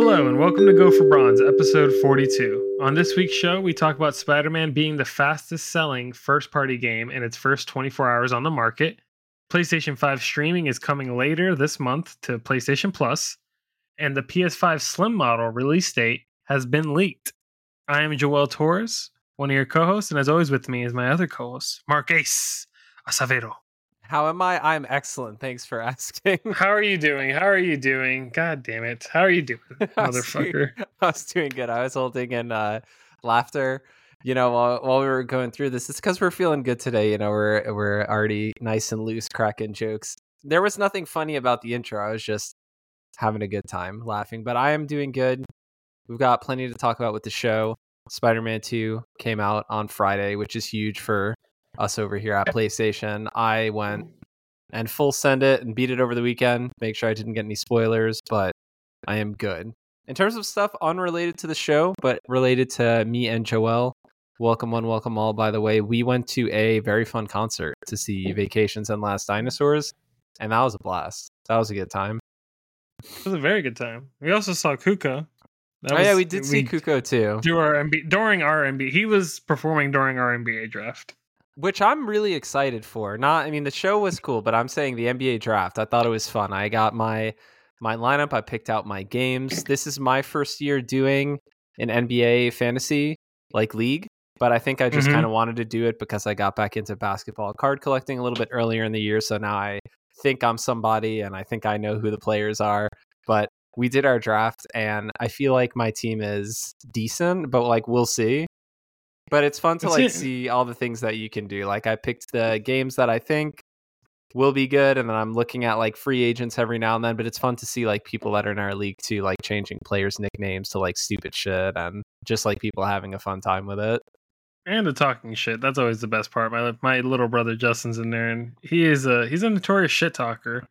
Hello, and welcome to Go for Bronze, episode 42. On this week's show, we talk about Spider Man being the fastest selling first party game in its first 24 hours on the market. PlayStation 5 streaming is coming later this month to PlayStation Plus, and the PS5 Slim model release date has been leaked. I am Joel Torres, one of your co hosts, and as always, with me is my other co host, Ace Acevedo. How am I? I'm excellent. Thanks for asking. How are you doing? How are you doing? God damn it. How are you doing, I was motherfucker? doing- I was doing good. I was holding in uh, laughter. You know, while, while we were going through this, it's because we're feeling good today. You know, we're we're already nice and loose, cracking jokes. There was nothing funny about the intro. I was just having a good time, laughing. But I am doing good. We've got plenty to talk about with the show. Spider-Man 2 came out on Friday, which is huge for us over here at PlayStation. I went mm-hmm. and full send it and beat it over the weekend. Make sure I didn't get any spoilers, but I am good. In terms of stuff unrelated to the show, but related to me and Joel, welcome one, welcome all. By the way, we went to a very fun concert to see mm-hmm. Vacations and Last Dinosaurs, and that was a blast. That was a good time. It was a very good time. We also saw Cuco. That oh yeah, we did see Cuco too, do our MB during our MB. He was performing during our NBA draft. Which I'm really excited for. Not, I mean, the show was cool, but I'm saying the NBA draft. I thought it was fun. I got my my lineup. I picked out my games. This is my first year doing an NBA fantasy like league, but I think I just Mhm. kind of wanted to do it because I got back into basketball card collecting a little bit earlier in the year. So now I think I'm somebody and I think I know who the players are. But we did our draft and I feel like my team is decent, but like we'll see. But it's fun to That's like it. see all the things that you can do. Like I picked the games that I think will be good and then I'm looking at like free agents every now and then, but it's fun to see like people that are in our league too, like changing players' nicknames to like stupid shit and just like people having a fun time with it. And the talking shit. That's always the best part. My my little brother Justin's in there, and he is a he's a notorious shit talker.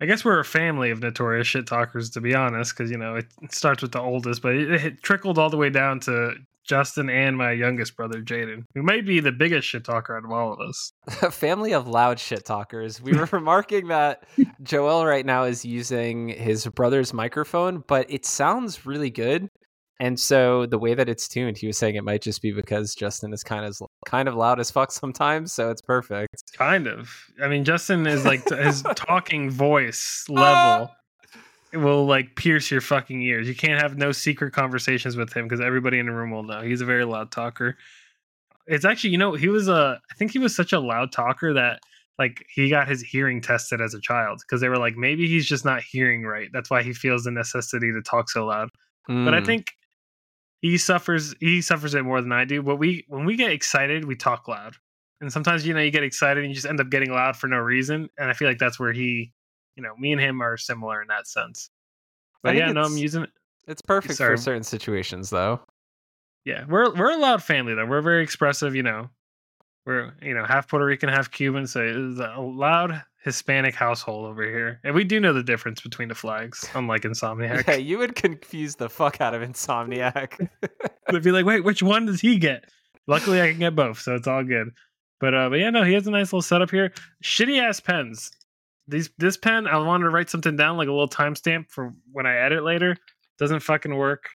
I guess we're a family of notorious shit talkers, to be honest, because you know it, it starts with the oldest, but it, it trickled all the way down to Justin and my youngest brother Jaden, who may be the biggest shit talker out of all of us. a family of loud shit talkers. We were remarking that Joel right now is using his brother's microphone, but it sounds really good. And so the way that it's tuned, he was saying it might just be because Justin is kind of kind of loud as fuck sometimes, so it's perfect. Kind of. I mean, Justin is like his talking voice ah, level it will like pierce your fucking ears. You can't have no secret conversations with him because everybody in the room will know. He's a very loud talker. It's actually, you know, he was a. I think he was such a loud talker that like he got his hearing tested as a child because they were like maybe he's just not hearing right. That's why he feels the necessity to talk so loud. But I Mm. think he suffers he suffers it more than I do. But we when we get excited, we talk loud. And sometimes you know you get excited and you just end up getting loud for no reason. And I feel like that's where he, you know, me and him are similar in that sense. But yeah, no, I'm using it. it's perfect sorry. for certain situations, though. Yeah, we're we're a loud family though. We're very expressive. You know, we're you know half Puerto Rican, half Cuban. So it's a loud Hispanic household over here, and we do know the difference between the flags, unlike Insomniac. Yeah, you would confuse the fuck out of Insomniac. They'd be like, wait, which one does he get? Luckily, I can get both, so it's all good. But uh, but yeah, no, he has a nice little setup here. Shitty ass pens. These this pen, I wanted to write something down like a little timestamp for when I edit later. Doesn't fucking work.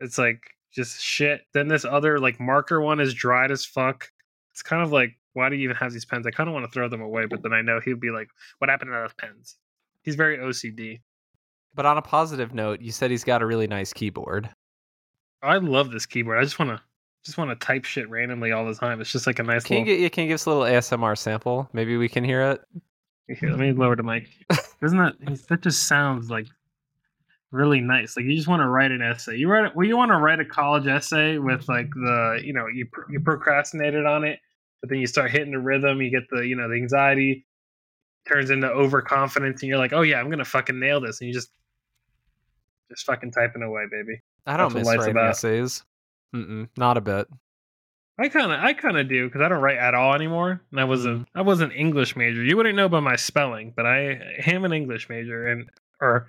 It's like just shit. Then this other like marker one is dried as fuck. It's kind of like, why do you even have these pens? I kind of want to throw them away, but then I know he'd be like, what happened to those pens? He's very OCD. but on a positive note, you said he's got a really nice keyboard. I love this keyboard. I just want to just want to type shit randomly all the time. It's just like a nice Can you, little. get, can you give us a little ASMR sample? Maybe we can hear it. Here, let me lower the mic. Doesn't that that just sounds like really nice? Like you just want to write an essay. You write well, you want to write a college essay with like the you know you you procrastinated on it, but then you start hitting the rhythm. You get the you know the anxiety turns into overconfidence, and you're like, oh yeah, I'm gonna fucking nail this, and you just just fucking typing away, baby. I don't That's miss writing about. essays. Mm-mm, not a bit. I kind of, I kind of do because I don't write at all anymore. And I was a, mm. I was an English major. You wouldn't know by my spelling, but I am an English major, and or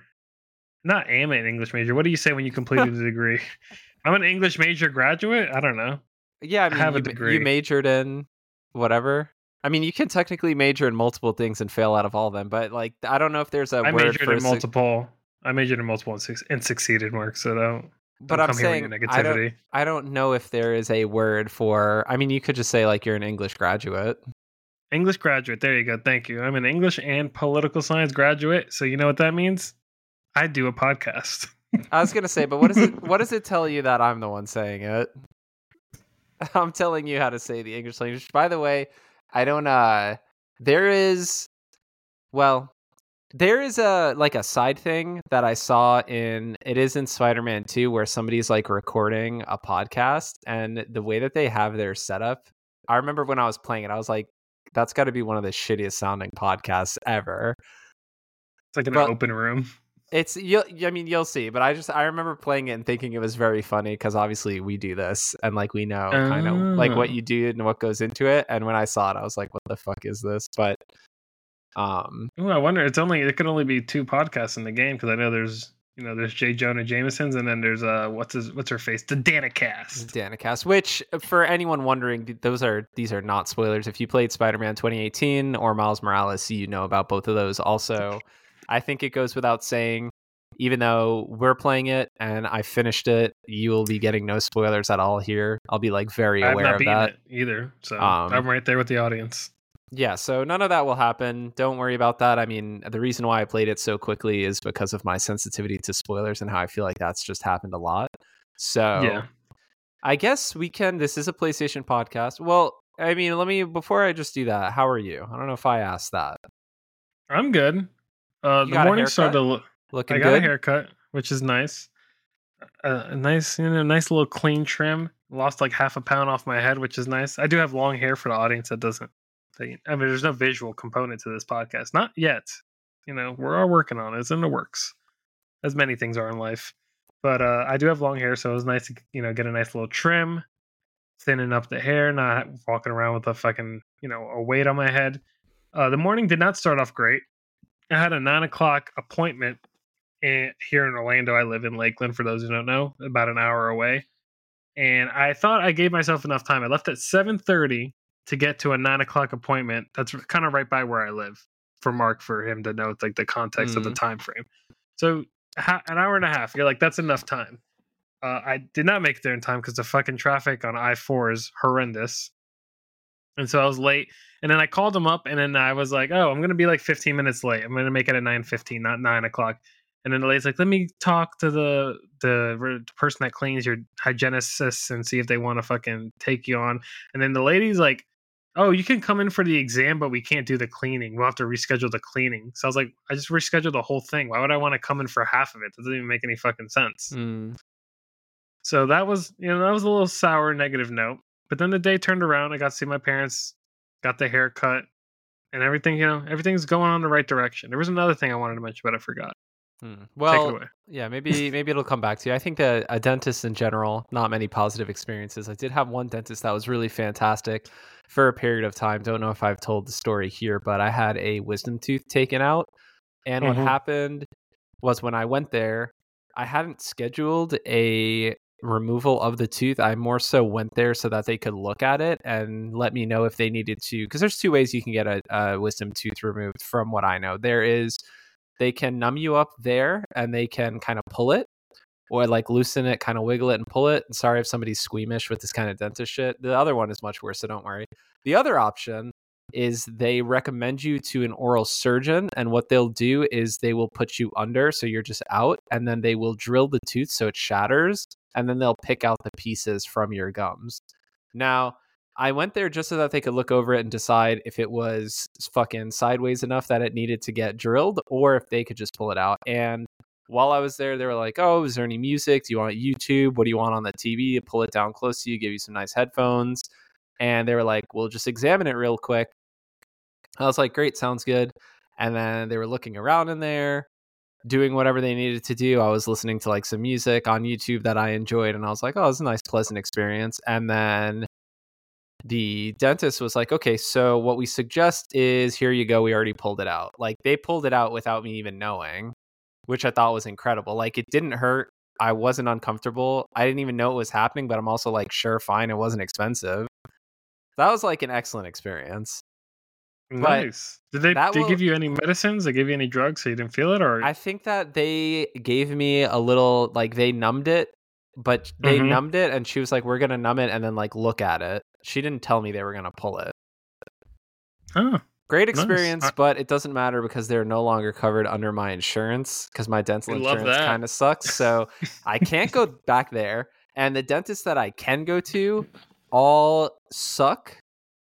not am an English major. What do you say when you completed the degree? I'm an English major graduate. I don't know. Yeah, I mean, have a you, ma- degree. you majored in whatever. I mean, you can technically major in multiple things and fail out of all of them, but like, I don't know if there's a I word majored for in su- multiple. I majored in multiple and, su- and succeeded, Mark. So don't. But don't I'm saying I don't. I don't know if there is a word for. I mean, you could just say like you're an English graduate. English graduate. There you go. Thank you. I'm an English and political science graduate. So you know what that means? I do a podcast. I was gonna say, but what does it? What does it tell you that I'm the one saying it? I'm telling you how to say the English language. By the way, I don't. uh There is, well, there is a like a side thing that I saw in. It is in Spider-Man 2 where somebody's like recording a podcast, and the way that they have their setup. I remember when I was playing it, I was like, "That's got to be one of the shittiest sounding podcasts ever." It's like in But- an open room. It's you. I mean, you'll see. But I just I remember playing it and thinking it was very funny because obviously we do this and like we know kind of like what Oh. you do and what goes into it. And when I saw it, I was like, "What the fuck is this?" But um, Ooh, I wonder. It's only it could only be two podcasts in the game because I know there's you know there's J. Jonah Jameson's and then there's uh what's his what's her face the Danikast. Danikast. Which for anyone wondering, those are these are not spoilers. If you played Spider-Man 2018 or Miles Morales, you know about both of those. Also, I think it goes without saying. Even though we're playing it and I finished it, you will be getting no spoilers at all here. I'll be like very aware not of that. it either, so Um, I'm right there with the audience. Yeah, so none of that will happen. Don't worry about that. I mean, the reason why I played it so quickly is because of my sensitivity to spoilers and how I feel like that's just happened a lot. So Yeah. I guess we can. This is a PlayStation podcast. Well, I mean, let me before I just do that. How are you? I don't know if I asked that. I'm good. Uh, the morning started. To look, Looking I got good. a haircut, which is nice. Uh, a nice, you know, nice little clean trim. Lost like half a pound off my head, which is nice. I do have long hair for the audience that doesn't. I mean, there's no visual component to this podcast, not yet. You know, we're all working on it. It's in the works, as many things are in life. But uh, I do have long hair, so it was nice to you know get a nice little trim, thinning up the hair, not walking around with a fucking you know a weight on my head. Uh, the morning did not start off great. I had a nine o'clock appointment in, here in Orlando. I live in Lakeland, for those who don't know, about an hour away. And I thought I gave myself enough time. I left at seven thirty to get to a nine o'clock appointment. That's kind of right by where I live. For Mark, for him to know like the context of the time frame. So ha- an hour and a half. You're like, that's enough time. Uh, I did not make it there in time because the fucking traffic on I four is horrendous. And so I was late. And then I called him up and then I was like, oh, I'm going to be like 15 minutes late. I'm going to make it at 9.15, not 9 o'clock. And then the lady's like, let me talk to the the person that cleans your hygienist and see if they want to fucking take you on. And then the lady's like, oh, you can come in for the exam, but we can't do the cleaning. We'll have to reschedule the cleaning. So I was like, I just rescheduled the whole thing. Why would I want to come in for half of it? That doesn't even make any fucking sense. Mm. So that was, you know, that was a little sour negative note. But then the day turned around. I got to see my parents, got the haircut, and everything, you know, everything's going on the right direction. There was another thing I wanted to mention, but I forgot. Mm. Well. Yeah, maybe maybe it'll come back to you. I think that a dentist in general, not many positive experiences. I did have one dentist that was really fantastic for a period of time. Don't know if I've told the story here, but I had a wisdom tooth taken out. And what Mhm. happened was when I went there, I hadn't scheduled a removal of the tooth. I more so went there so that they could look at it and let me know if they needed to. Because there's two ways you can get a, a wisdom tooth removed, from what I know. There is they can numb you up there and they can kind of pull it or like loosen it, kind of wiggle it and pull it. And sorry if somebody's squeamish with this kind of dentist shit. The other one is much worse, so don't worry. The other option is they recommend you to an oral surgeon and what they'll do is they will put you under so you're just out and then they will drill the tooth so it shatters and then they'll pick out the pieces from your gums. Now, I went there just so that they could look over it and decide if it was fucking sideways enough that it needed to get drilled or if they could just pull it out. And while I was there, they were like, Oh, is there any music? Do you want YouTube? What do you want on the TV? Pull it down close to you, give you some nice headphones. And they were like, We'll just examine it real quick. I was like, Great, sounds good. And then they were looking around in there, doing whatever they needed to do. I was listening to like some music on YouTube that I enjoyed, and I was like, Oh, it's a nice, pleasant experience. And then the dentist was like, okay, so what we suggest is here you go. We already pulled it out. Like they pulled it out without me even knowing, which I thought was incredible. Like it didn't hurt. I wasn't uncomfortable. I didn't even know it was happening, but I'm also like, sure, fine. It wasn't expensive. That was like an excellent experience. Nice. Did they that they will- give you any medicines? They give you any drugs so you didn't feel it, or I think that they gave me a little like they numbed it, but they Mhm. numbed it and she was like, We're gonna numb it and then like look at it. She didn't tell me they were gonna pull it. oh, Great experience, I- but it doesn't matter because they're no longer covered under my insurance because my dental We insurance kind of sucks. So I can't go back there. And the dentists that I can go to all suck,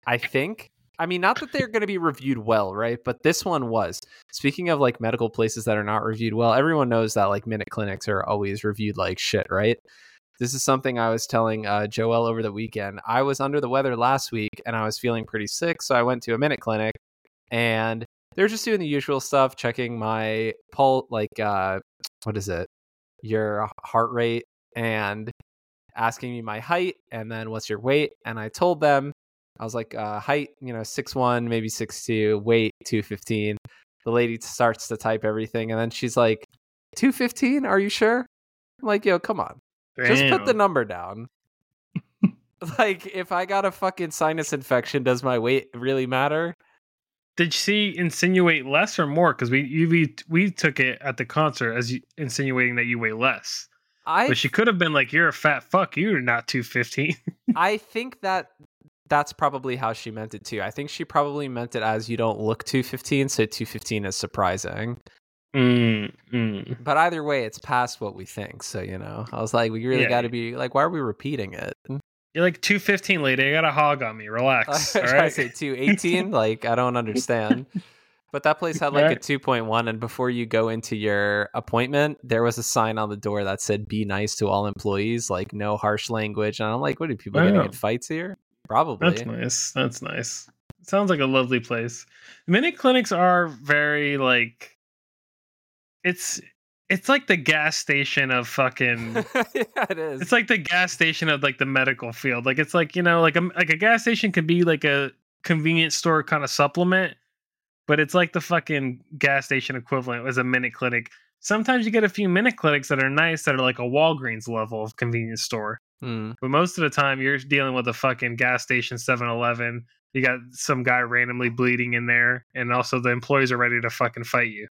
I think. I mean, not that they're going to be reviewed well, right? But this one was. Speaking of like medical places that are not reviewed well, everyone knows that like minute clinics are always reviewed like shit, right? This is something I was telling uh, Joel over the weekend. I was under the weather last week and I was feeling pretty sick. So I went to a minute clinic and they're just doing the usual stuff, checking my pulse, like, uh, what is it? Your heart rate and asking me my height and then what's your weight. And I told them, I was like, uh, height, you know, six one, maybe six two, weight 215. The lady starts to type everything and then she's like, 215? Are you sure? I'm like, yo, come on. Just put the number down. like, if I got a fucking sinus infection, does my weight really matter? Did she insinuate less or more? Because we you, we we took it at the concert as you, insinuating that you weigh less, I but she could have been like, "You're a fat fuck. You're not 215." I think that that's probably how she meant it too. I think she probably meant it as you don't look 215, so 215 is surprising. mm, mm. But either way, it's past what we think. So, you know, I was like, we really Yeah. got to be like, why are we repeating it? You're like 215, lady. I got a hog on me. Relax. I all right. say 218. like, I don't understand. But that place had like a 2.1. And before you go into your appointment, there was a sign on the door that said, be nice to all employees, like no harsh language. And I'm like, what are people getting Wow. in fights here? Probably. That's nice. That's nice. Sounds like a lovely place. Minute clinics are very like it's it's like the gas station of fucking yeah, it is. it's like the gas station of like the medical field. Like it's like, you know, like a like a gas station could be like a convenience store kind of supplement, but it's like the fucking gas station equivalent as a minute clinic. Sometimes you get a few minute clinics that are nice that are like a Walgreens level of convenience store. Hmm. But most of the time, you're dealing with a fucking gas station 7 Eleven. You got some guy randomly bleeding in there, and also the employees are ready to fucking fight you.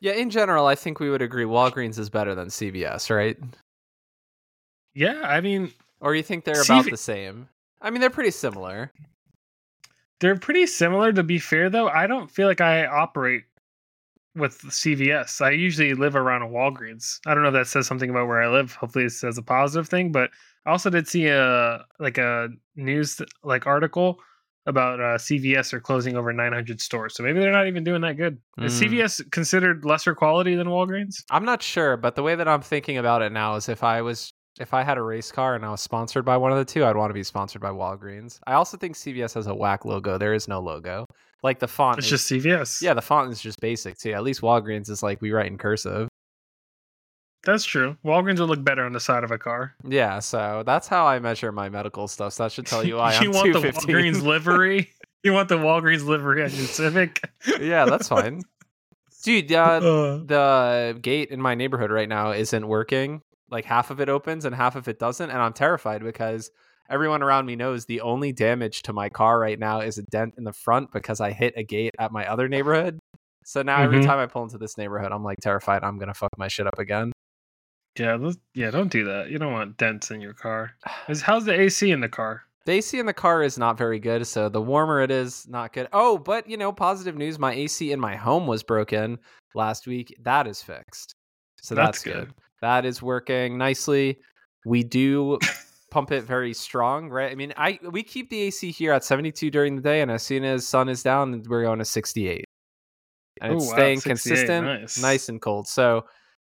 Yeah, in general, I think we would agree Walgreens is better than CVS, right? Yeah, I mean, Or you think they're about CV the same? I mean, they're pretty similar. they're pretty similar. To be fair, though, I don't feel like I operate with CVS. I usually live around a Walgreens. I don't know if that says something about where I live. Hopefully, it says a positive thing. But I also did see a like a news like article about uh, CVS are closing over 900 stores. So maybe they're not even doing that good. Is Mm. CVS considered lesser quality than Walgreens? I'm not sure, but the way that I'm thinking about it now is if I was if I had a race car and I was sponsored by one of the two, I'd want to be sponsored by Walgreens. I also think CVS has a whack logo. There is no logo. Like the font It's is- just CVS. Yeah, the font is just basic too. At least Walgreens is like we write in cursive. That's true. Walgreens will look better on the side of a car. Yeah, so that's how I measure my medical stuff. So that should tell you why I'm you want the 215. Walgreens livery? You want the Walgreens livery on your Civic? yeah, that's fine. Dude, uh, Uh, the gate in my neighborhood right now isn't working. Like half of it opens and half of it doesn't, and I'm terrified because everyone around me knows the only damage to my car right now is a dent in the front because I hit a gate at my other neighborhood. So now every Mhm. time I pull into this neighborhood, I'm like terrified I'm gonna fuck my shit up again. yeah, let's- yeah. Don't do that. You don't want dents in your car. How's the AC in the car? The AC in the car is not very good, so the warmer it is, not good. Oh, but you know, positive news: my AC in my home was broken last week. That is fixed, so that's, That's good. good. That is working nicely. We do pump it very strong, right? I mean, I we keep the AC here at 72 during the day, and as soon as sun is down, we're going to 68, and it's Oh, wow, staying consistent, nice. nice and cold. So.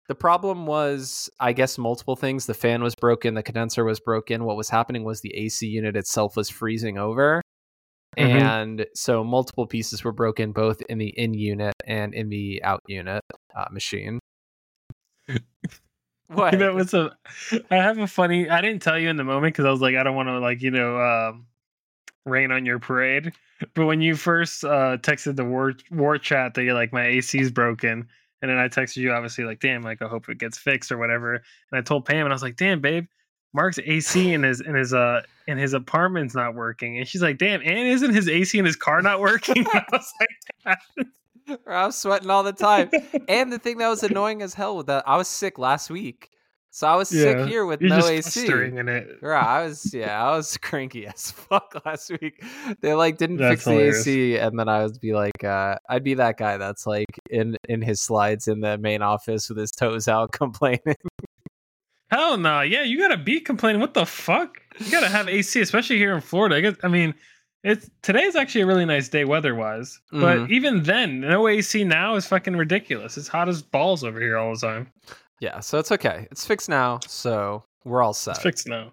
The problem was, I guess, multiple things. The fan was broken, the condenser was broken. What was happening was the AC unit itself was freezing over. Mhm. And so multiple pieces were broken both in the in unit and in the out unit uh, machine. What? Know, it's a. I have a funny. I didn't tell you in the moment because I was like, I don't want to like you know um, rain on your parade. But when you first uh, texted the war war chat that you're like my AC's broken, and then I texted you obviously like, damn, like I hope it gets fixed or whatever. And I told Pam and I was like, damn, babe, Mark's AC in his in his uh in his apartment's not working, and she's like, "Damn, and isn't his AC in his car not working?" I was like, I was sweating all the time. and the thing that was annoying as hell with that, I was sick last week. So I was Yeah, sick here with "You're no AC. in it." Right, I was yeah, I was cranky as fuck last week. They like didn't That's fix the. AC, and then I would be like, uh, I'd be that guy that's like in in his slides in the main office with his toes out, complaining. Hell no. Yeah, you gotta be complaining. What the fuck? You gotta have AC, especially here in Florida. I guess I mean it's today's actually a really nice day weather wise. But Mhm. even then, no AC now is fucking ridiculous. It's hot as balls over here all the time. yeah, so it's okay. It's fixed now, so we're all set. It's fixed now.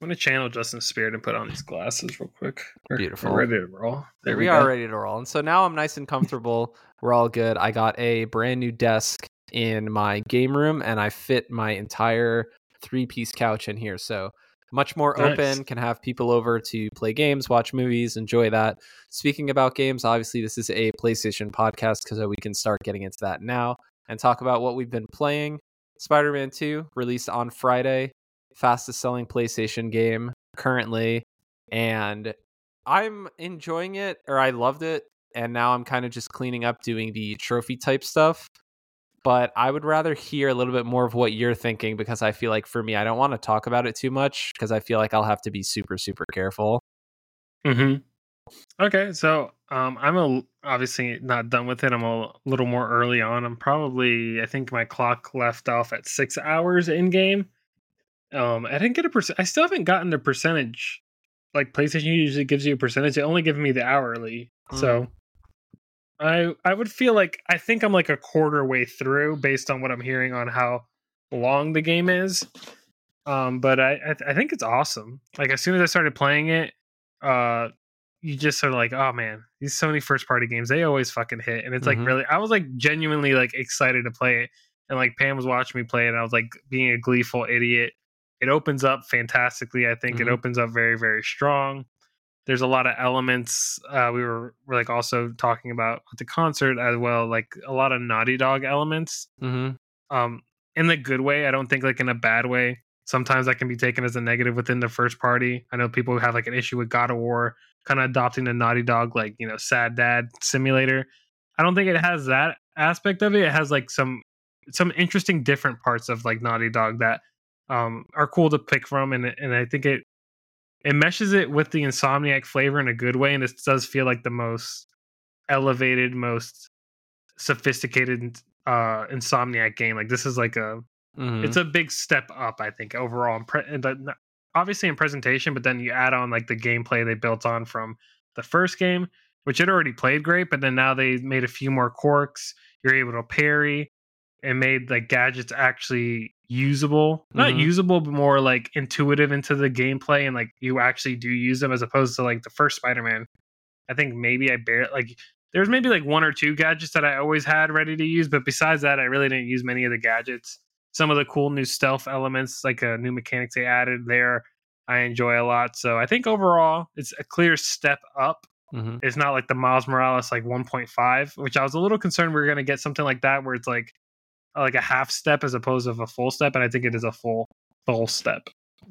I'm gonna channel Justin's spirit and put on these glasses real quick. We're, Beautiful. We're ready to roll. There we, we, are go. ready to roll. And so now I'm nice and comfortable. We're all good. I got a brand new desk in my game room and I fit my entire three piece couch in here. So much more Nice. open, can have people over to play games, watch movies, enjoy that. Speaking about games, obviously this is a PlayStation podcast because uh, we can start getting into that now and talk about what we've been playing. Spider Man 2 released on Friday, fastest selling PlayStation game currently. And I'm enjoying it, or I loved it. And now I'm kind of just cleaning up doing the trophy type stuff. But I would rather hear a little bit more of what you're thinking because I feel like for me, I don't want to talk about it too much because I feel like I'll have to be super, super careful. hmm Okay, so um, I'm a, obviously not done with it. I'm a little more early on. I'm probably, I think my clock left off at six hours in game. Um, I didn't get a percent. I still haven't gotten the percentage. Like PlayStation usually gives you a percentage. It only gives me the hourly. So I I would feel like I think I'm like a quarter way through based on what I'm hearing on how long the game is. Um, but I I, th- I think it's awesome. Like as soon as I started playing it, uh, you just sort of like, oh man, these Sony first party games they always fucking hit, and it's Mhm. like really. I was like genuinely like excited to play it, and like Pam was watching me play it, and I was like being a gleeful idiot. It opens up fantastically. I think Mhm. it opens up very very strong there's a lot of elements uh, we were, were like also talking about at the concert as well like a lot of naughty dog elements. Hmm um in the good way i don't think like in a bad way. Sometimes that can be taken as a negative within the first party. I know people who have like an issue with god of war kind of adopting the naughty dog like you know sad dad simulator. I don't think it has that aspect of it. It has like some some interesting different parts of like naughty dog that um are cool to pick from and and i think it it meshes it with the insomniac flavor in a good way and it does feel like the most elevated most sophisticated uh insomniac game. Like this is like a hmm it's a big step up i think overall in pre- and obviously in presentation but then you add on like the gameplay they built on from the first game which had already played great but then now they made a few more quirks. You're able to parry and made like gadgets actually usable. Not Mhm. usable but more like intuitive into the gameplay and like you actually do use them as opposed to like the first spider-man. I think maybe i barely like there's maybe like one or two gadgets that i always had ready to use but besides that i really didn't use many of the gadgets. Some of the cool new stealth elements like uh, new mechanics they added there i enjoy a lot. So i think overall it's a clear step up. Hmm it's not like the miles morales like 1.5 which i was a little concerned we were going to get something like that where it's like like a half step as opposed to a full step and i think it is a full full step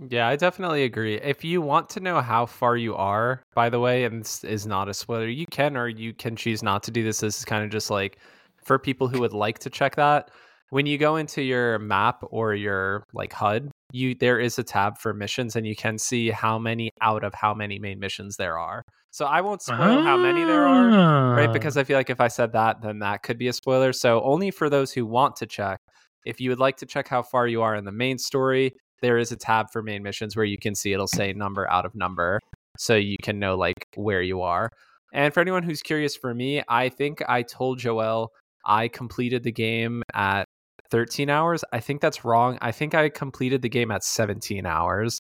Yeah, I definitely agree. If you want to know how far you are, by the way, and this is not a spoiler, you can or you can choose not to do this. This is kind of just like for people who would like to check that. When you go into your map or your like HUD, you there is a tab for missions and you can see how many out of how many main missions there are. So I won't spoil how many there are, right? Ah. Because I feel like if I said that, then that could be a spoiler. So only for those who want to check. If you would like to check how far you are in the main story, there is a tab for main missions where you can see it'll say number out of number, so you can know like where you are. And for anyone who's curious, for me, I think I told Joel I completed the game at 13 hours. I think that's wrong. I think I completed the game at 17 hours.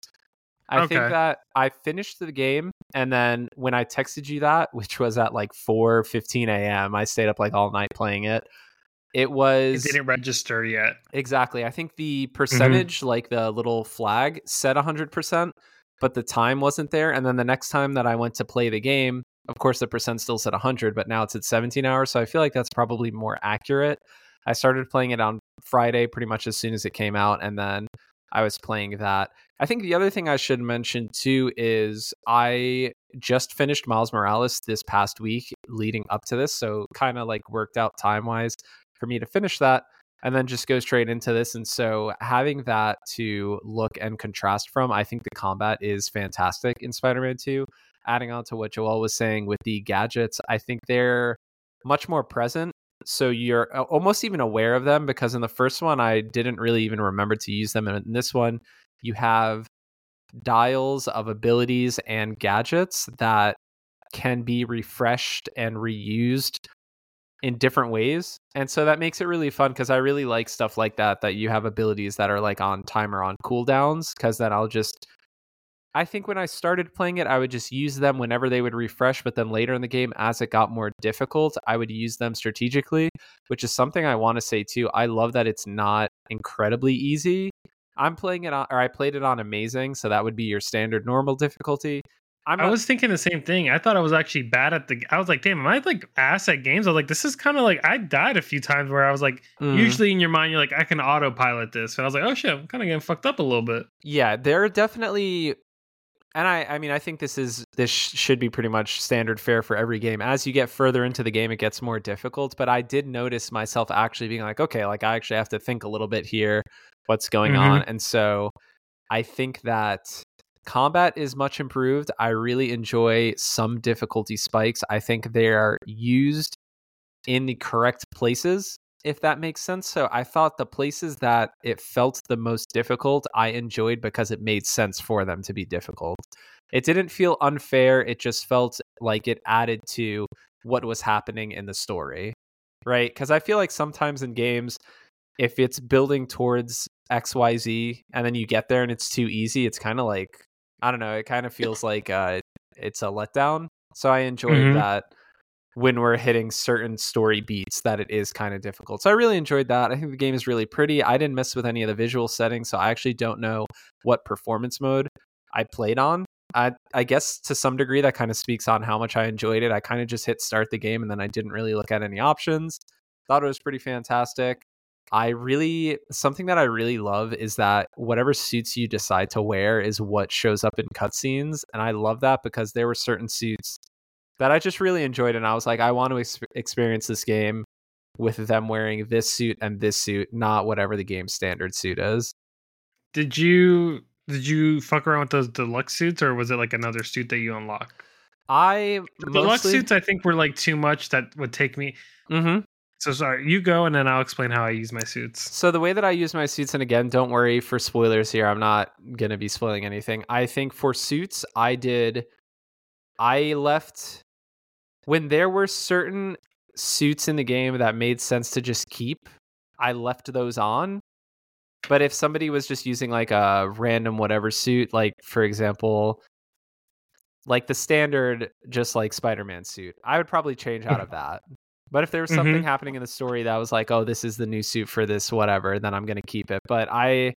I think that I finished the game and then when I texted you that, which was at like four fifteen a.m., I stayed up like all night playing it. It was. it didn't register yet exactly. I think the Mm-hmm. percentage, like the little flag, said 100%, but the time wasn't there. And then the next time that I went to play the game, of course, the percent still said 100, but now it's at 17 hours. So I feel like that's probably more accurate. I started playing it on Friday pretty much as soon as it came out. And then I was playing that. I think the other thing I should mention too is I just finished Miles Morales this past week leading up to this. So kind of like worked out time wise for me to finish that and then just go straight into this. And so having that to look and contrast from, I think the combat is fantastic in Spider Man 2. Adding on to what Joel was saying with the gadgets, I think they're much more present. So you're almost even aware of them because in the first one, I didn't really even remember to use them. And in this one, you have dials of abilities and gadgets that can be refreshed and reused in different ways. And so that makes it really fun because I really like stuff like that, that you have abilities that are like on timer on cooldowns, because then I'll just. I think when I started playing it, I would just use them whenever they would refresh. But then later in the game, as it got more difficult, I would use them strategically, which is something I want to say too. I love that it's not incredibly easy. I'm playing it on, or I played it on amazing. So that would be your standard normal difficulty. I'm I was thinking the same thing. I thought I was actually bad at the. I was like, damn, am I like ass at games? I was like, this is kind of like I died a few times where I was like, mm. usually in your mind you're like, I can autopilot this, and I was like, oh shit, I'm kind of getting fucked up a little bit. Yeah, there are definitely, and I, I mean, I think this is this should be pretty much standard fare for every game. As you get further into the game, it gets more difficult. But I did notice myself actually being like, okay, like I actually have to think a little bit here, what's going mm-hmm. on, and so I think that Combat is much improved. I really enjoy some difficulty spikes. I think they are used in the correct places, if that makes sense. So I thought the places that it felt the most difficult, I enjoyed because it made sense for them to be difficult. It didn't feel unfair. It just felt like it added to what was happening in the story, right? Because I feel like sometimes in games, if it's building towards XYZ and then you get there and it's too easy, it's kind of like I don't know. It kind of feels like uh, it's a letdown. So I enjoyed mm-hmm. that when we're hitting certain story beats that it is kind of difficult. So I really enjoyed that. I think the game is really pretty. I didn't mess with any of the visual settings, so I actually don't know what performance mode I played on. I, I guess to some degree that kind of speaks on how much I enjoyed it. I kind of just hit start the game and then I didn't really look at any options. Thought it was pretty fantastic. I really something that I really love is that whatever suits you decide to wear is what shows up in cutscenes, and I love that because there were certain suits that I just really enjoyed, and I was like, I want to ex- experience this game with them wearing this suit and this suit, not whatever the game standard suit is. Did you did you fuck around with those deluxe suits, or was it like another suit that you unlock? I the deluxe suits I think were like too much that would take me. Mm-hmm. So sorry, you go and then I'll explain how I use my suits. So the way that I use my suits, and again, don't worry for spoilers here. I'm not gonna be spoiling anything. I think for suits, I did. I left when there were certain suits in the game that made sense to just keep. I left those on. But if somebody was just using like a random whatever suit, like for example, like the standard just like Spider-Man suit, I would probably change out of that. But if there was something mm-hmm. happening in the story that was like, oh, this is the new suit for this, whatever, then I'm going to keep it. But I,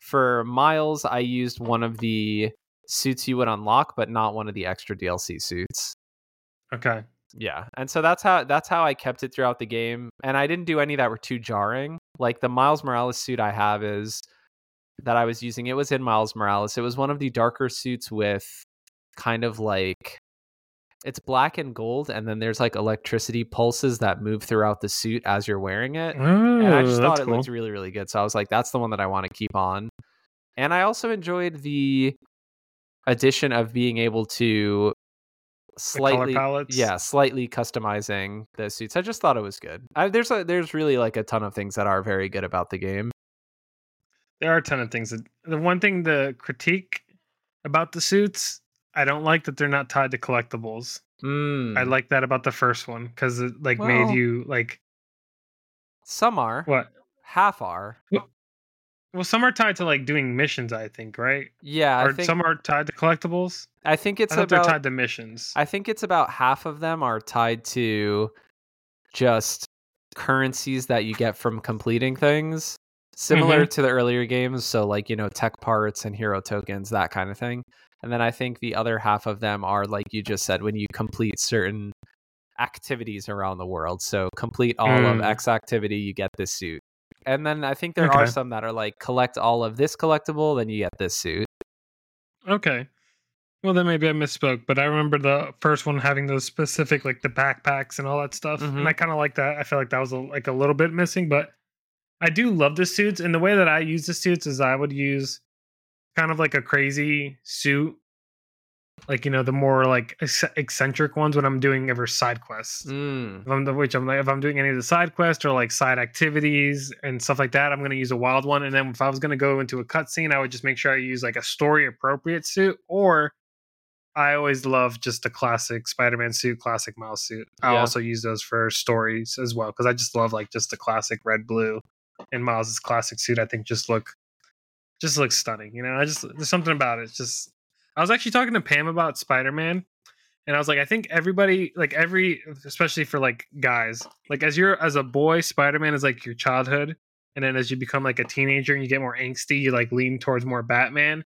for Miles, I used one of the suits you would unlock, but not one of the extra DLC suits. Okay. Yeah. And so that's how that's how I kept it throughout the game. And I didn't do any that were too jarring. Like the Miles Morales suit I have is that I was using, it was in Miles Morales. It was one of the darker suits with kind of like it's black and gold, and then there's like electricity pulses that move throughout the suit as you're wearing it. and I just thought it cool. looked really, really good. So I was like, that's the one that I want to keep on. And I also enjoyed the addition of being able to slightly yeah slightly customizing the suits i just thought it was good I, there's a there's really like a ton of things that are very good about the game there are a ton of things that, the one thing the critique about the suits I don't like that they're not tied to collectibles. Mm. I like that about the first one because it like well, made you like. Some are what half are. Well, some are tied to like doing missions. I think right. Yeah, or think, some are tied to collectibles. I think it's I about they're tied to missions. I think it's about half of them are tied to just currencies that you get from completing things similar mm-hmm. to the earlier games so like you know tech parts and hero tokens that kind of thing and then I think the other half of them are, like you just said, when you complete certain activities around the world. So complete all mm. of X activity, you get this suit. And then I think there are some that are like collect all of this collectible, then you get this suit. Okay. Well, then maybe I misspoke, but I remember the first one having those specific, like the backpacks and all that stuff, Mhm. and I kind of like that. I feel like that was a, like a little bit missing, but I do love the suits. And the way that I use the suits is I would use kind of like a crazy suit, like you know the more like eccentric ones when I'm doing ever side quests. Mm. If I'm the which I'm like if I'm doing any of the side quests or like side activities and stuff like that, I'm gonna use a wild one. And then if I was gonna go into a cutscene, I would just make sure I use like a story appropriate suit. Or I always love just a classic Spider-Man suit, classic Miles suit. I Yeah. also use those for stories as well because I just love like just the classic red blue and Miles's classic suit. I think just look just looks stunning. You know, I just there's something about it. It's just I was actually talking to Pam about Spider-Man and I was like, I think everybody, like every, especially for like guys, like as you're as a boy, Spider Man is like your childhood, and then as you become like a teenager and you get more angsty, you like lean towards more Batman.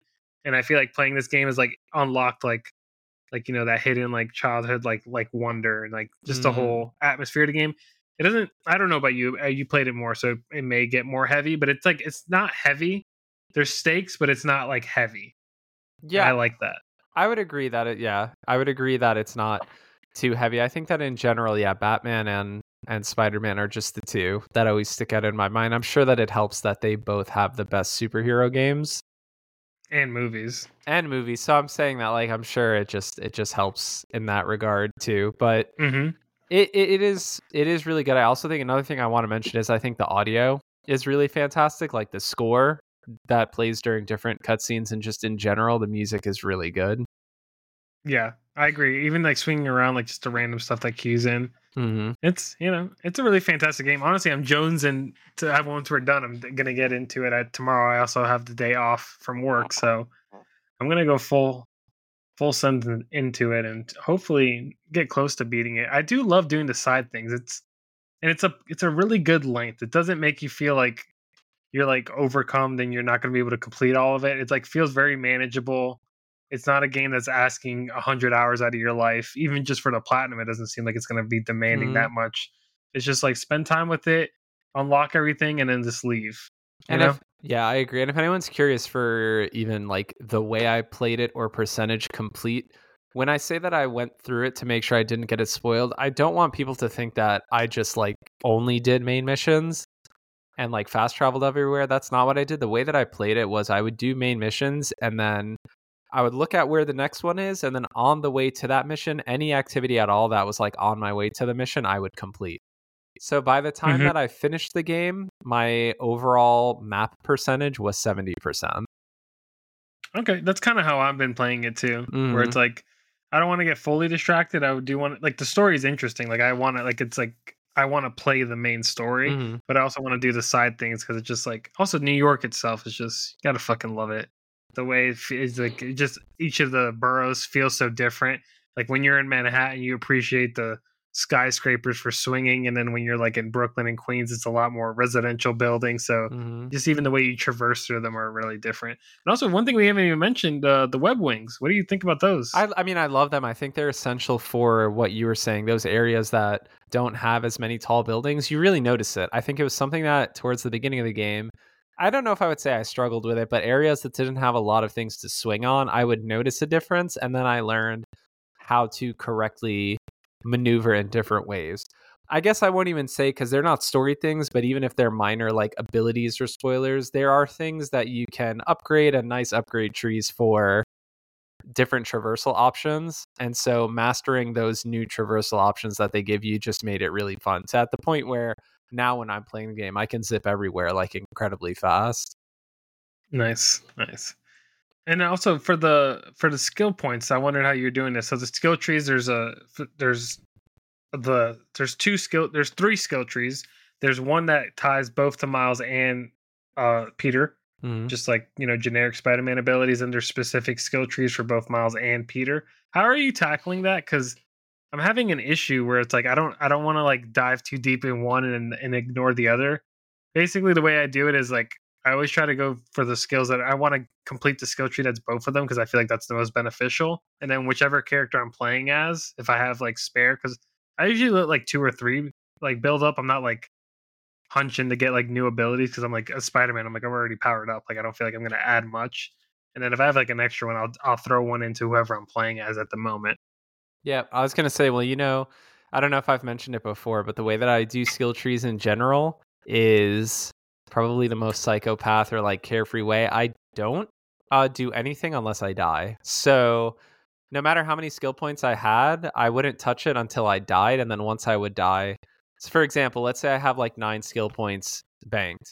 And I feel like playing this game is like unlocked like, like you know that hidden like childhood like like wonder and like just the Mm. whole atmosphere of the game. It doesn't. I don't know about you. uh, You played it more, so it may get more heavy, but it's like it's not heavy. There's stakes, but it's not like heavy. Yeah, I like that. I would agree that it yeah, I would agree that it's not too heavy. I think that in general, yeah, Batman and and Spider-Man are just the two that always stick out in my mind. I'm sure that it helps that they both have the best superhero games And movies. and movies. So I'm saying that like I'm sure it just it just helps in that regard too. But Mm-hmm. it, it, it is it is really good. I also think another thing I want to mention is I think the audio is really fantastic. Like the score that plays during different cutscenes and just in general, the music is really good. Yeah, I agree. Even like swinging around, like just the random stuff that cues in. Mm-hmm. It's you know, it's a really fantastic game. Honestly, I'm Jones, and to have once we're done, I'm gonna get into it. I, tomorrow, I also have the day off from work, so I'm gonna go full, full send into it, and hopefully get close to beating it. I do love doing the side things. It's and it's a it's a really good length. It doesn't make you feel like you're like overcome, then you're not gonna be able to complete all of it. It's like feels very manageable. It's not a game that's asking hundred hours out of your life, even just for the platinum. It doesn't seem like it's going to be demanding Mhm. that much. It's just like spend time with it, unlock everything, and then just leave. And if yeah, I agree. And if anyone's curious for even like the way I played it or percentage complete, when I say that I went through it to make sure I didn't get it spoiled, I don't want people to think that I just like only did main missions and like fast traveled everywhere. That's not what I did. The way that I played it was I would do main missions and then I would look at where the next one is and then on the way to that mission, any activity at all that was like on my way to the mission, I would complete. So by the time Mhm. that I finished the game, my overall map percentage was 70%. okay, that's kind of how I've been playing it too. Where Mhm. it's like I don't want to get fully distracted. I do want like the story is interesting. Like I want to like it's like I want to play the main story, Mhm. but I also want to do the side things because it's just like also New York itself is just gotta fucking love it. The way it's like it just each of the boroughs feels so different. Like when you're in Manhattan, you appreciate the skyscrapers for swinging, and then when you're like in Brooklyn and Queens, it's a lot more residential buildings. So Mhm. just even the way you traverse through them are really different. And also one thing we haven't even mentioned, uh, the web wings. What do you think about those? I, I mean, I love them. I think they're essential for what you were saying. Those areas that don't have as many tall buildings, you really notice it. I think it was something that towards the beginning of the game, I don't know if I would say I struggled with it, but areas that didn't have a lot of things to swing on, I would notice a difference. And then I learned how to correctly maneuver in different ways. I guess I won't even say because they're not story things, but even if they're minor like abilities or spoilers, there are things that you can upgrade and nice upgrade trees for different traversal options. And so mastering those new traversal options that they give you just made it really fun. So at the point where now when I'm playing the game, I can zip everywhere like incredibly fast. Nice, nice. And also for the for the skill points, I wondered how you're doing this. So the skill trees, there's a there's the there's two skill there's three skill trees. There's one that ties both to Miles and uh Peter, Mhm. just like you know generic Spider-Man abilities, and there's specific skill trees for both Miles and Peter. How are you tackling that? Because I'm having an issue where it's like I don't I don't want to like dive too deep in one and and ignore the other. Basically, the way I do it is like I always try to go for the skills that I want to complete the skill tree that's both of them because I feel like that's the most beneficial. And then whichever character I'm playing as, if I have like spare, because I usually let like two or three like build up. I'm not like hunching to get like new abilities because I'm like a Spider-Man. I'm like I'm already powered up. Like I don't feel like I'm gonna add much. And then if I have like an extra one, I'll I'll throw one into whoever I'm playing as at the moment. Yeah, I was gonna say, well, you know, I don't know if I've mentioned it before, but the way that I do skill trees in general is probably the most psychopath or like carefree way. I don't uh, do anything unless I die. So no matter how many skill points I had, I wouldn't touch it until I died, and then once I would die. So for example, let's say I have like nine skill points banked.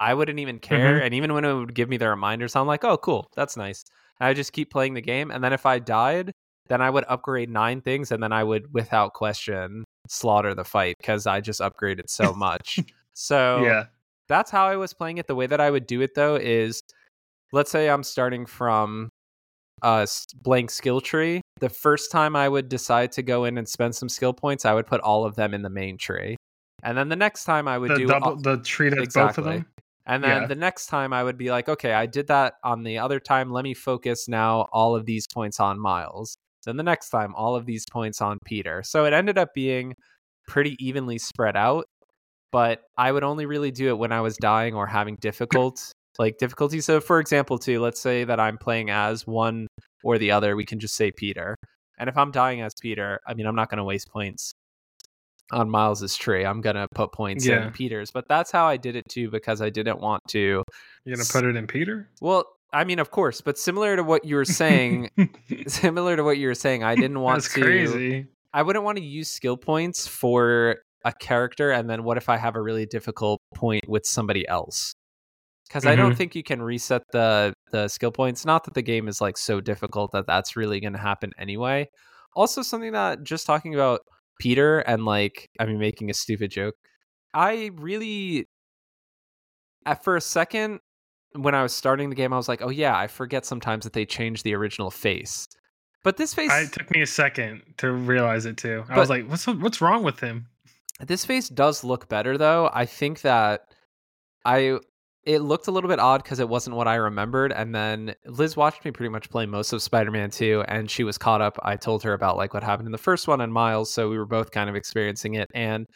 I wouldn't even care, Mhm. and even when it would give me the reminders, I'm like, "Oh, cool, that's nice." And I just keep playing the game, and then if I died, then I would upgrade nine things, and then I would, without question, slaughter the fight because I just upgraded so much. so yeah. That's how I was playing it. The way that I would do it though is, let's say I'm starting from a blank skill tree. The first time I would decide to go in and spend some skill points, I would put all of them in the main tree, and then the next time I would The do double all- the tree that's both of them. and then Yeah. the next time I would be like, okay, I did that on the other time. Let me focus now all of these points on Miles. Then the next time, all of these points on Peter. So it ended up being pretty evenly spread out, but I would only really do it when I was dying or having difficult like difficulty. So for example, too, let's say that I'm playing as one or the other, we can just say Peter. And if I'm dying as Peter, I mean I'm not gonna waste points on Miles's tree. I'm gonna put points Yeah. in Peter's. But that's how I did it too, because I didn't want to You're gonna put it in Peter? well, I mean, of course, but similar to what you were saying, similar to what you were saying, I didn't want That's to. crazy. I wouldn't want to use skill points for a character, and then what if I have a really difficult point with somebody else? Because I don't Mhm. think you can reset the the skill points. Not that the game is like so difficult that that's really going to happen anyway. Also, something that just talking about Peter and like, I mean, making a stupid joke. I really, at for a second, when I was starting the game, I was like, oh yeah, I forget sometimes that they change the original face. But this face, I, it took me a second to realize it too. I But- was like, "What's what's wrong with him?" This face does look better though. I think that I it looked a little bit odd because it wasn't what I remembered. And then Liz watched me pretty much play most of Spider-Man 2, and she was caught up. I told her about like what happened in the first one and Miles, so we were both kind of experiencing it. And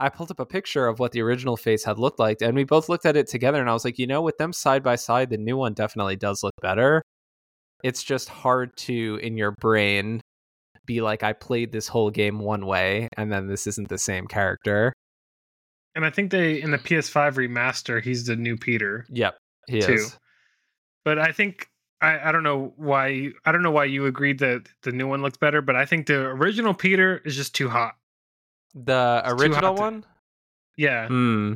I pulled up a picture of what the original face had looked like, and we both looked at it together. And I was like, you know, with them side by side, the new one definitely does look better. It's just hard to in your brain be like, I played this whole game one way, and then this isn't the same character. And I think they in the PS5 remaster, he's the new Peter. Yep, he Two. is. But I think I, I don't know why you, I don't know why you agreed that the new one looks better, but I think the original Peter is just too hot. The It's original hot to- one? Yeah, Hmm.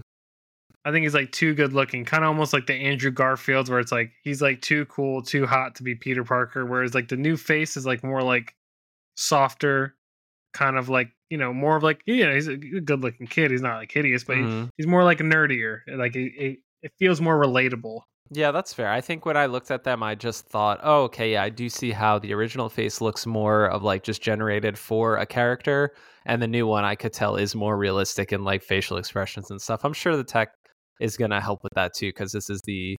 I think he's like too good looking, kind of almost like the Andrew Garfield, where it's like he's like too cool, too hot to be Peter Parker. Whereas like the new face is like more like softer, kind of like you know more of like you know he's a good looking kid. He's not like hideous, but he- Mhm. he's more like nerdier. Like it, it, it feels more relatable. Yeah, that's fair. I think when I looked at them, I just thought, oh, okay, yeah, I do see how the original face looks more of like just generated for a character, and the new one I could tell is more realistic in like facial expressions and stuff. I'm sure the tech is gonna help with that too, because this is the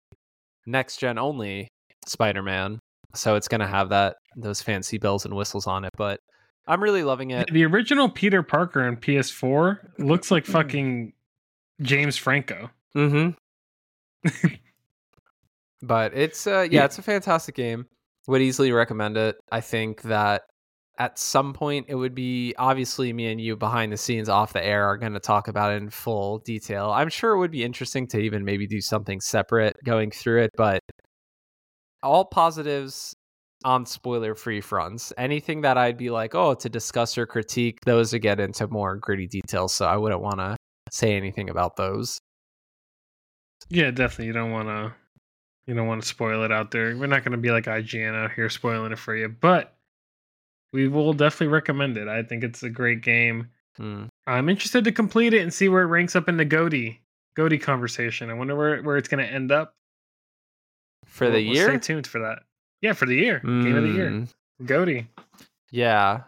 next gen only Spider-Man, so it's gonna have that those fancy bells and whistles on it. But I'm really loving it. The original Peter Parker in PS4 looks like fucking James Franco. Mm-hmm. but it's uh yeah, Yeah. it's a fantastic game. Would easily recommend it. I think that at some point it would be obviously me and you behind the scenes off the air are going to talk about it in full detail. I'm sure it would be interesting to even maybe do something separate going through it, but all positives on spoiler free fronts. Anything that I'd be like, oh, to discuss or critique, those would get into more gritty details. So I wouldn't want to say anything about those. Yeah, definitely. You don't want to. You don't want to spoil it out there. We're not going to be like IGN out here spoiling it for you, but we will definitely recommend it. I think it's a great game. Hmm. I'm interested to complete it and see where it ranks up in the Goaty Goaty conversation. I wonder where where it's going to end up. For the We'll- we'll year? stay tuned for that. Yeah, for the year, game of the year, Mm, Goaty. Yeah.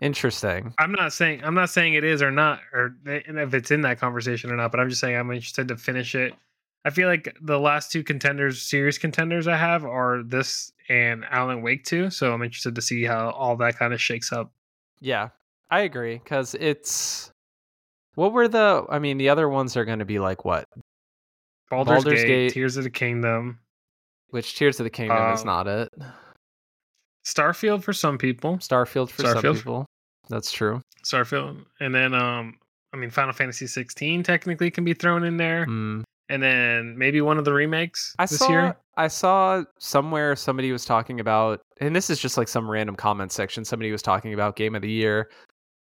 Interesting. I'm not saying I'm not saying it is or not, or if it's in that conversation or not. But I'm just saying I'm interested to finish it. I feel like the last two contenders, serious contenders I have, are this and Alan Wake 2. So I'm interested to see how all that kind of shakes up. Yeah, I agree because it's What were the? I mean, the other ones are going to be like what? Baldur's, Baldur's Gate, Gate. Tears of the Kingdom, Which Tears of the Kingdom is Um, not it. Starfield for some people. Starfield for some people. That's true. Starfield, and then um, I mean, Final Fantasy 16 technically can be thrown in there, Mm. and then maybe one of the remakes I this saw year. I saw somewhere somebody was talking about and this is just like some random comment section somebody was talking about game of the year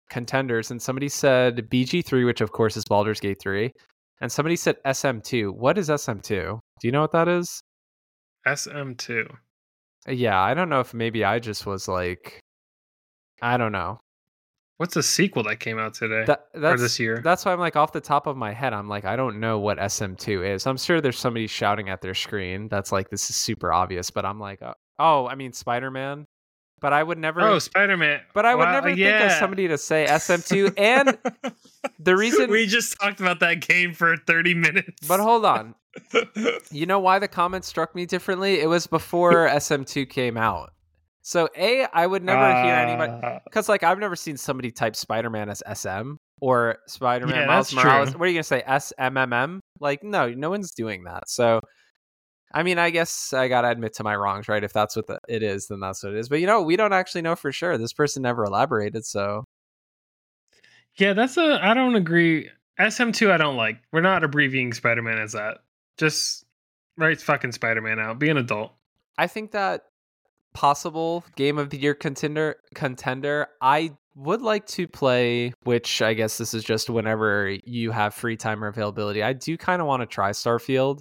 contenders and somebody said BG3 which of course is Baldur's Gate 3 and somebody said SM2. What is SM2? Do you know what that is? SM2. Uh, Yeah, I don't know if maybe I just was like I don't know. What's the sequel that came out today That or that's this year? That's why I'm like off the top of my head, I'm like, I don't know what SM2 is. I'm sure there's somebody shouting at their screen that's like, this is super obvious, but I'm like, uh, oh, I mean, Spider Man. But I would never, oh, Spider Man. but I would never think of somebody to say SM2. And the reason, we just talked about that game for 30 minutes. but hold on, you know why the comment struck me differently? It was before SM2 came out. So, A, I would never hear anybody, Uh, because like I've never seen somebody type Spider Man as SM or Spider Man Yeah, Miles Morales. true. What are you gonna say? SMMM? Like no, no one's doing that. So I mean, I guess I gotta admit to my wrongs, right? If that's what the, it is, then that's what it is. But you know, we don't actually know for sure. This person never elaborated, so Yeah, that's a. I don't agree. SM2, I don't like. We're not abbreviating Spider Man as that. Just write fucking Spider Man out. Be an adult. I think that possible game of the year contender contender I would like to play which I guess this is just whenever you have free time or availability. I do kind of want to try Starfield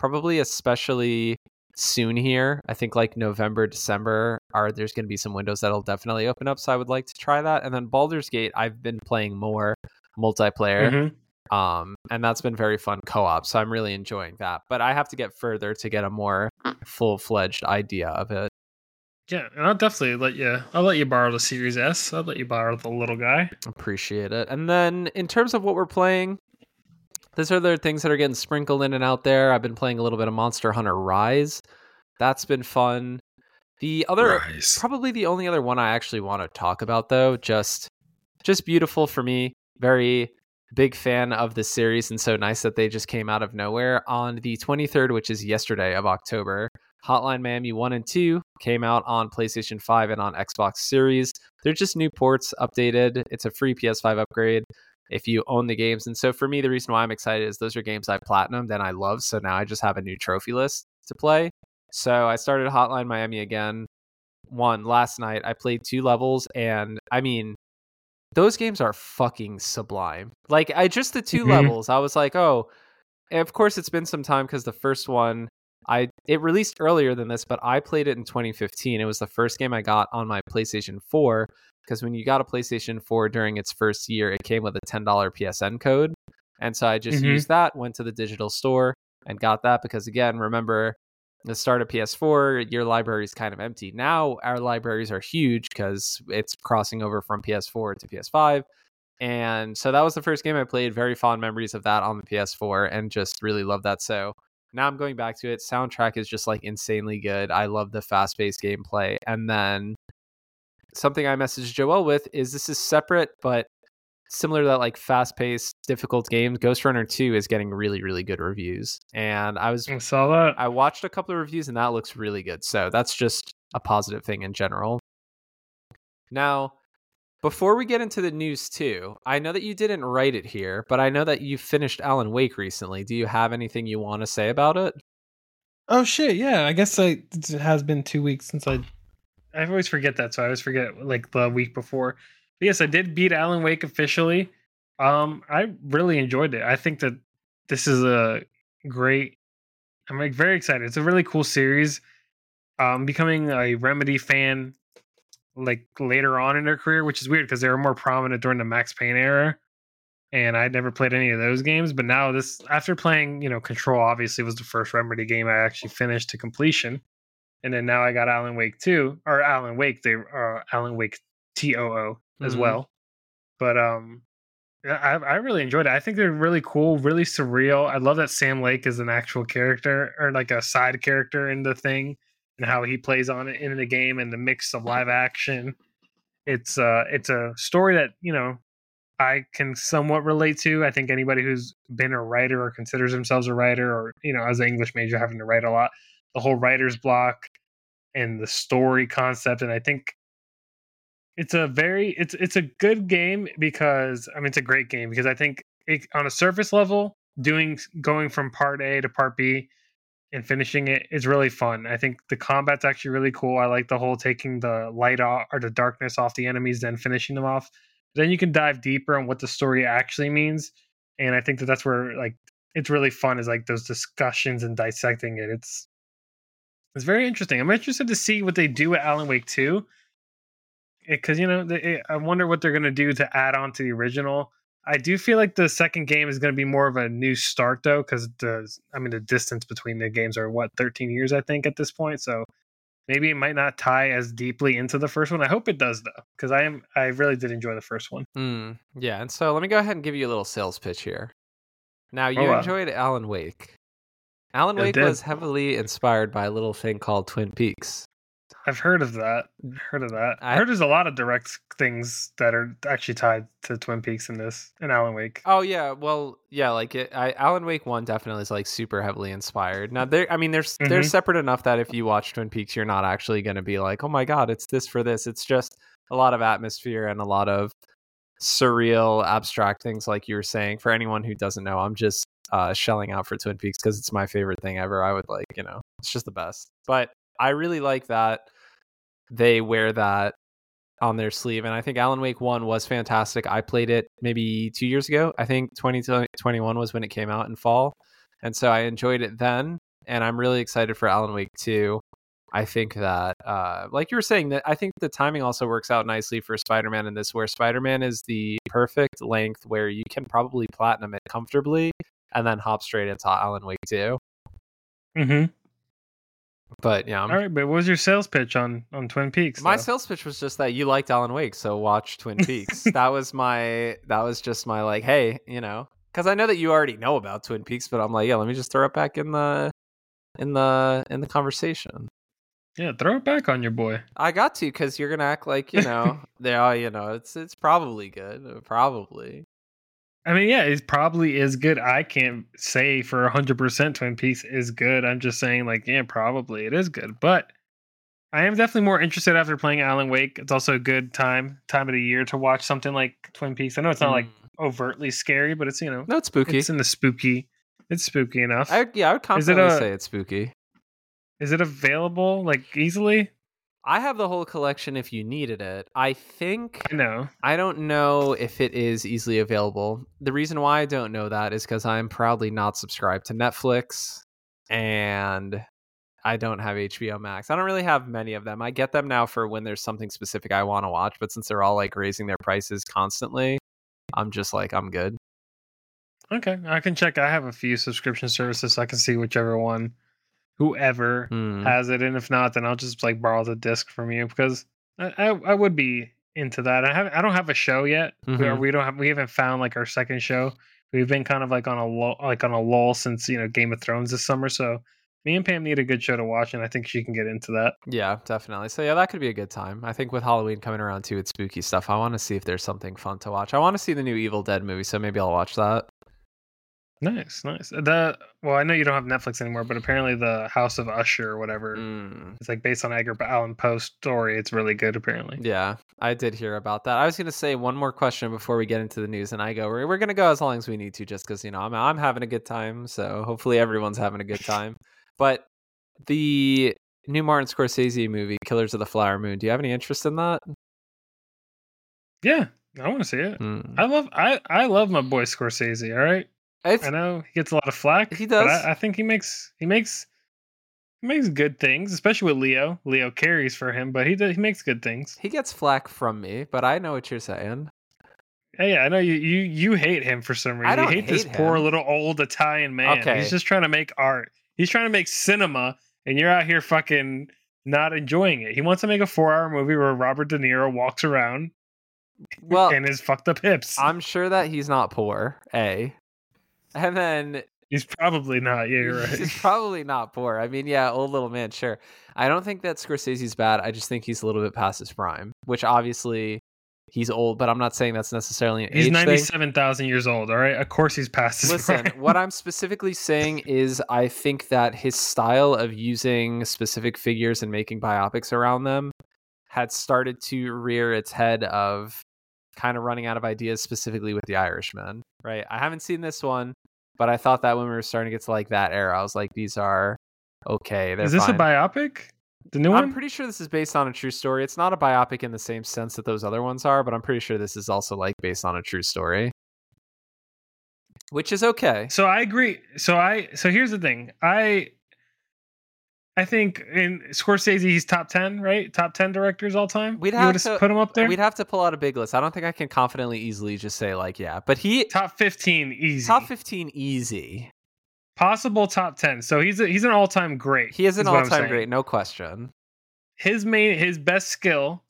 probably especially soon here. I think like November, December are there's going to be some windows that'll definitely open up so I would like to try that. And then Baldur's Gate I've been playing more multiplayer Mhm. Um and that's been very fun co-op so i'm really enjoying that but i have to get further to get a more full-fledged idea of it Yeah, and I'll definitely let you. I'll let you borrow the Series S. I'll let you borrow the little guy. appreciate it and then in terms of what we're playing these are the things that are getting sprinkled in and out there i've been playing a little bit of monster hunter rise that's been fun the other probably the only other one i actually want to talk about though just just beautiful for me very big fan of the series and so nice that they just came out of nowhere. On the 23rd which is yesterday of october hotline miami 1 and 2 came out on playstation 5 and on xbox series. They're just new ports updated. It's a free ps5 upgrade if you own the games and so for me the reason why i'm excited is those are games i platinumed and i love so now i just have a new trophy list to play. So i started hotline miami again one last night. I played two levels and i mean those games are fucking sublime. Like I just the 2 Mhm. levels, I was like, oh, and of course it's been some time because the first one I it released earlier than this, but I played it in 2015. It was the first game I got on my PlayStation 4 because when you got a PlayStation 4 during its first year, it came with a $10 PSN code. And so I just Mhm. used that, went to the digital store and got that because again, remember the start of PS4, your library is kind of empty. Now our libraries are huge because it's crossing over from PS4 to PS5. And so that was the first game I played. Very fond memories of that on the PS4 and just really love that. So now I'm going back to it. Soundtrack is just like insanely good. I love the fast paced gameplay. And then something I messaged Joel with is this is separate, but similar to that like fast paced, difficult game. Ghostrunner 2 is getting really, really good reviews. And I was I saw that. I watched a couple of reviews and that looks really good. So that's just a positive thing in general. Now, before we get into the news too, I know that you didn't write it here, but I know that you finished Alan Wake recently. Do you have anything you want to say about it? Oh shit! Yeah, I guess I, it has been two weeks since I. I always forget that, so I always forget like the week before. Yes, I did beat Alan Wake officially. Um, I really enjoyed it. I think that this is a great. I'm like very excited. It's a really cool series. Um, becoming a Remedy fan, like later on in their career, which is weird because they were more prominent during the Max Payne era and I'd never played any of those games. But now this, after playing, you know, Control, obviously was the first Remedy game I actually finished to completion, and then now I got Alan Wake two or Alan Wake, they uh, Alan Wake T O O as Mhm. well. But um, I I really enjoyed it. I think they're really cool, really surreal. I love that Sam Lake is an actual character or like a side character in the thing, and how he plays on it in the game and the mix of live action. It's uh, it's a story that you know I can somewhat relate to. I think anybody who's been a writer or considers themselves a writer, or you know, as an English major, having to write a lot, the whole writer's block and the story concept, and I think it's a very it's it's a good game because I mean it's a great game because I think it, on a surface level, doing going from part A to part B and finishing it is really fun. I think the combat's actually really cool. I like the whole taking the light off or the darkness off the enemies, then finishing them off. Then you can dive deeper on what the story actually means, and I think that that's where like it's really fun is like those discussions and dissecting it. It's it's very interesting. I'm interested to see what they do with Alan Wake 2 because you know I wonder what they're going to do to add on to the original. I do feel like the second game is going to be more of a new start though, because the I mean the distance between the games are what 13 years I think at this point. So maybe it might not tie as deeply into the first one. I hope it does though, because I am I really did enjoy the first one. Mm, yeah, and so let me go ahead and give you a little sales pitch here. Now you Oh, wow. enjoyed Alan Wake. Alan Wake was heavily inspired by a little thing called Twin Peaks. I've heard of that. Heard of that. I I- heard there's a lot of direct things that are actually tied to Twin Peaks in this in Alan Wake. Oh yeah, well yeah, like it, I, Alan Wake one definitely is like super heavily inspired. Now there, I mean, there's they're Mhm. separate enough that if you watch Twin Peaks, you're not actually going to be like, oh my god, it's this for this. It's just a lot of atmosphere and a lot of surreal, abstract things, like you were saying. For anyone who doesn't know, I'm just uh, shelling out for Twin Peaks because it's my favorite thing ever. I would like, you know, it's just the best. But I really like that they wear that on their sleeve. And I think Alan Wake 1 was fantastic. I played it maybe two years ago. I think 2021 was when it came out in fall. And so I enjoyed it then. And I'm really excited for Alan Wake 2. I think that, uh, like you were saying, that I think the timing also works out nicely for Spider Man in this, where Spider Man is the perfect length where you can probably platinum it comfortably and then hop straight into Alan Wake 2. Mm-hmm. But yeah, I'm- All right, but what was your sales pitch on on Twin Peaks? My though? sales pitch was just that you liked Alan Wake, so watch Twin Peaks. that was my that was just my like, hey, you know, because I know that you already know about Twin Peaks, but I'm like, yeah, let me just throw it back in the in the in the conversation. yeah, throw it back on your boy. I got to because you're gonna act like you know they are, you know, it's it's probably good, probably. I mean, yeah, it probably is good. I can't say for hundred percent Twin Peaks is good. I'm just saying, like, yeah, probably it is good. But I am definitely more interested after playing Alan Wake. It's also a good time time of the year to watch something like Twin Peaks. I know it's not like Mm. overtly scary, but it's you know, no, it's spooky. it's in the spooky. It's spooky enough. I, yeah, I would Is it confidently a- say it's spooky. is it available like easily? I have the whole collection if you needed it. I think I know. I don't know if it is easily available. The reason why I don't know that is because I'm proudly not subscribed to Netflix and I don't have HBO Max. I don't really have many of them. I get them now for when there's something specific I want to watch, but since they're all like raising their prices constantly, I'm just like, I'm good. Okay, I can check. I have a few subscription services. So I can see whichever one, whoever Hmm. has it, and if not, then I'll just like borrow the disc from you because I I, I would be into that. I have I don't have a show yet. We, Mhm. we don't have we haven't found like our second show. We've been kind of like on a lull, like on a lull since you know Game of Thrones this summer. So me and Pam need a good show to watch, and I think she can get into that. Yeah, definitely. So yeah, that could be a good time. I think with Halloween coming around too, it's spooky stuff. I want to see if there's something fun to watch. I want to see the new Evil Dead movie, so maybe I'll watch that. Nice, nice. The well, I know you don't have Netflix anymore, but apparently the House of Usher or whatever. Mm. It's like based on Edgar Allan Poe's story. It's really good, apparently. Yeah, I did hear about that. I was going to say one more question before we get into the news, and I go, we're, we're going to go as long as we need to, just because you know I'm I'm having a good time. So hopefully everyone's having a good time. But the new Martin Scorsese movie, Killers of the Flower Moon. Do you have any interest in that? Yeah, I want to see it. Mm. I love I I love my boy Scorsese. All right, It's I know he gets a lot of flack. He does. I, I think he makes he makes he makes good things, especially with Leo. Leo carries for him, but he does, he makes good things. he gets flack from me, but I know what you're saying. Hey, yeah, I know you you you hate him for some reason. I don't you hate, this hate poor little old Italian man. Okay. He's just trying to make art. He's trying to make cinema, and you're out here fucking not enjoying it. He wants to make a four hour movie where Robert De Niro walks around Well, and his fucked up hips. I'm sure that he's not poor. A, and then He's probably not. Yeah, you're right. He's probably not poor. I mean, yeah, old little man, sure. I don't think that Scorsese's bad. I just think he's a little bit past his prime, which obviously he's old, but I'm not saying that's necessarily an He's age thing. ninety-seven thousand years old. All right, of course he's past his Listen, prime. what I'm specifically saying is I think that his style of using specific figures and making biopics around them had started to rear its head of kind of running out of ideas specifically with the Irishman, right? I haven't seen this one, but I thought that when we were starting to get to like that era, I was like these are okay, Is this fine. a biopic? The new one? I'm pretty sure this is based on a true story. It's not a biopic in the same sense that those other ones are, but I'm pretty sure this is also like based on a true story. Which is okay. So I agree. So I so here's the thing. I I think in Scorsese he's top ten, right? Top ten directors all time. We'd have to- put him up there. We'd have to pull out a big list. I don't think I can confidently easily just say like yeah, but he top fifteen easy. top 15 easy. Possible top ten. So he's a, he's an all time great. He is an all-time great, no question. His main his best skill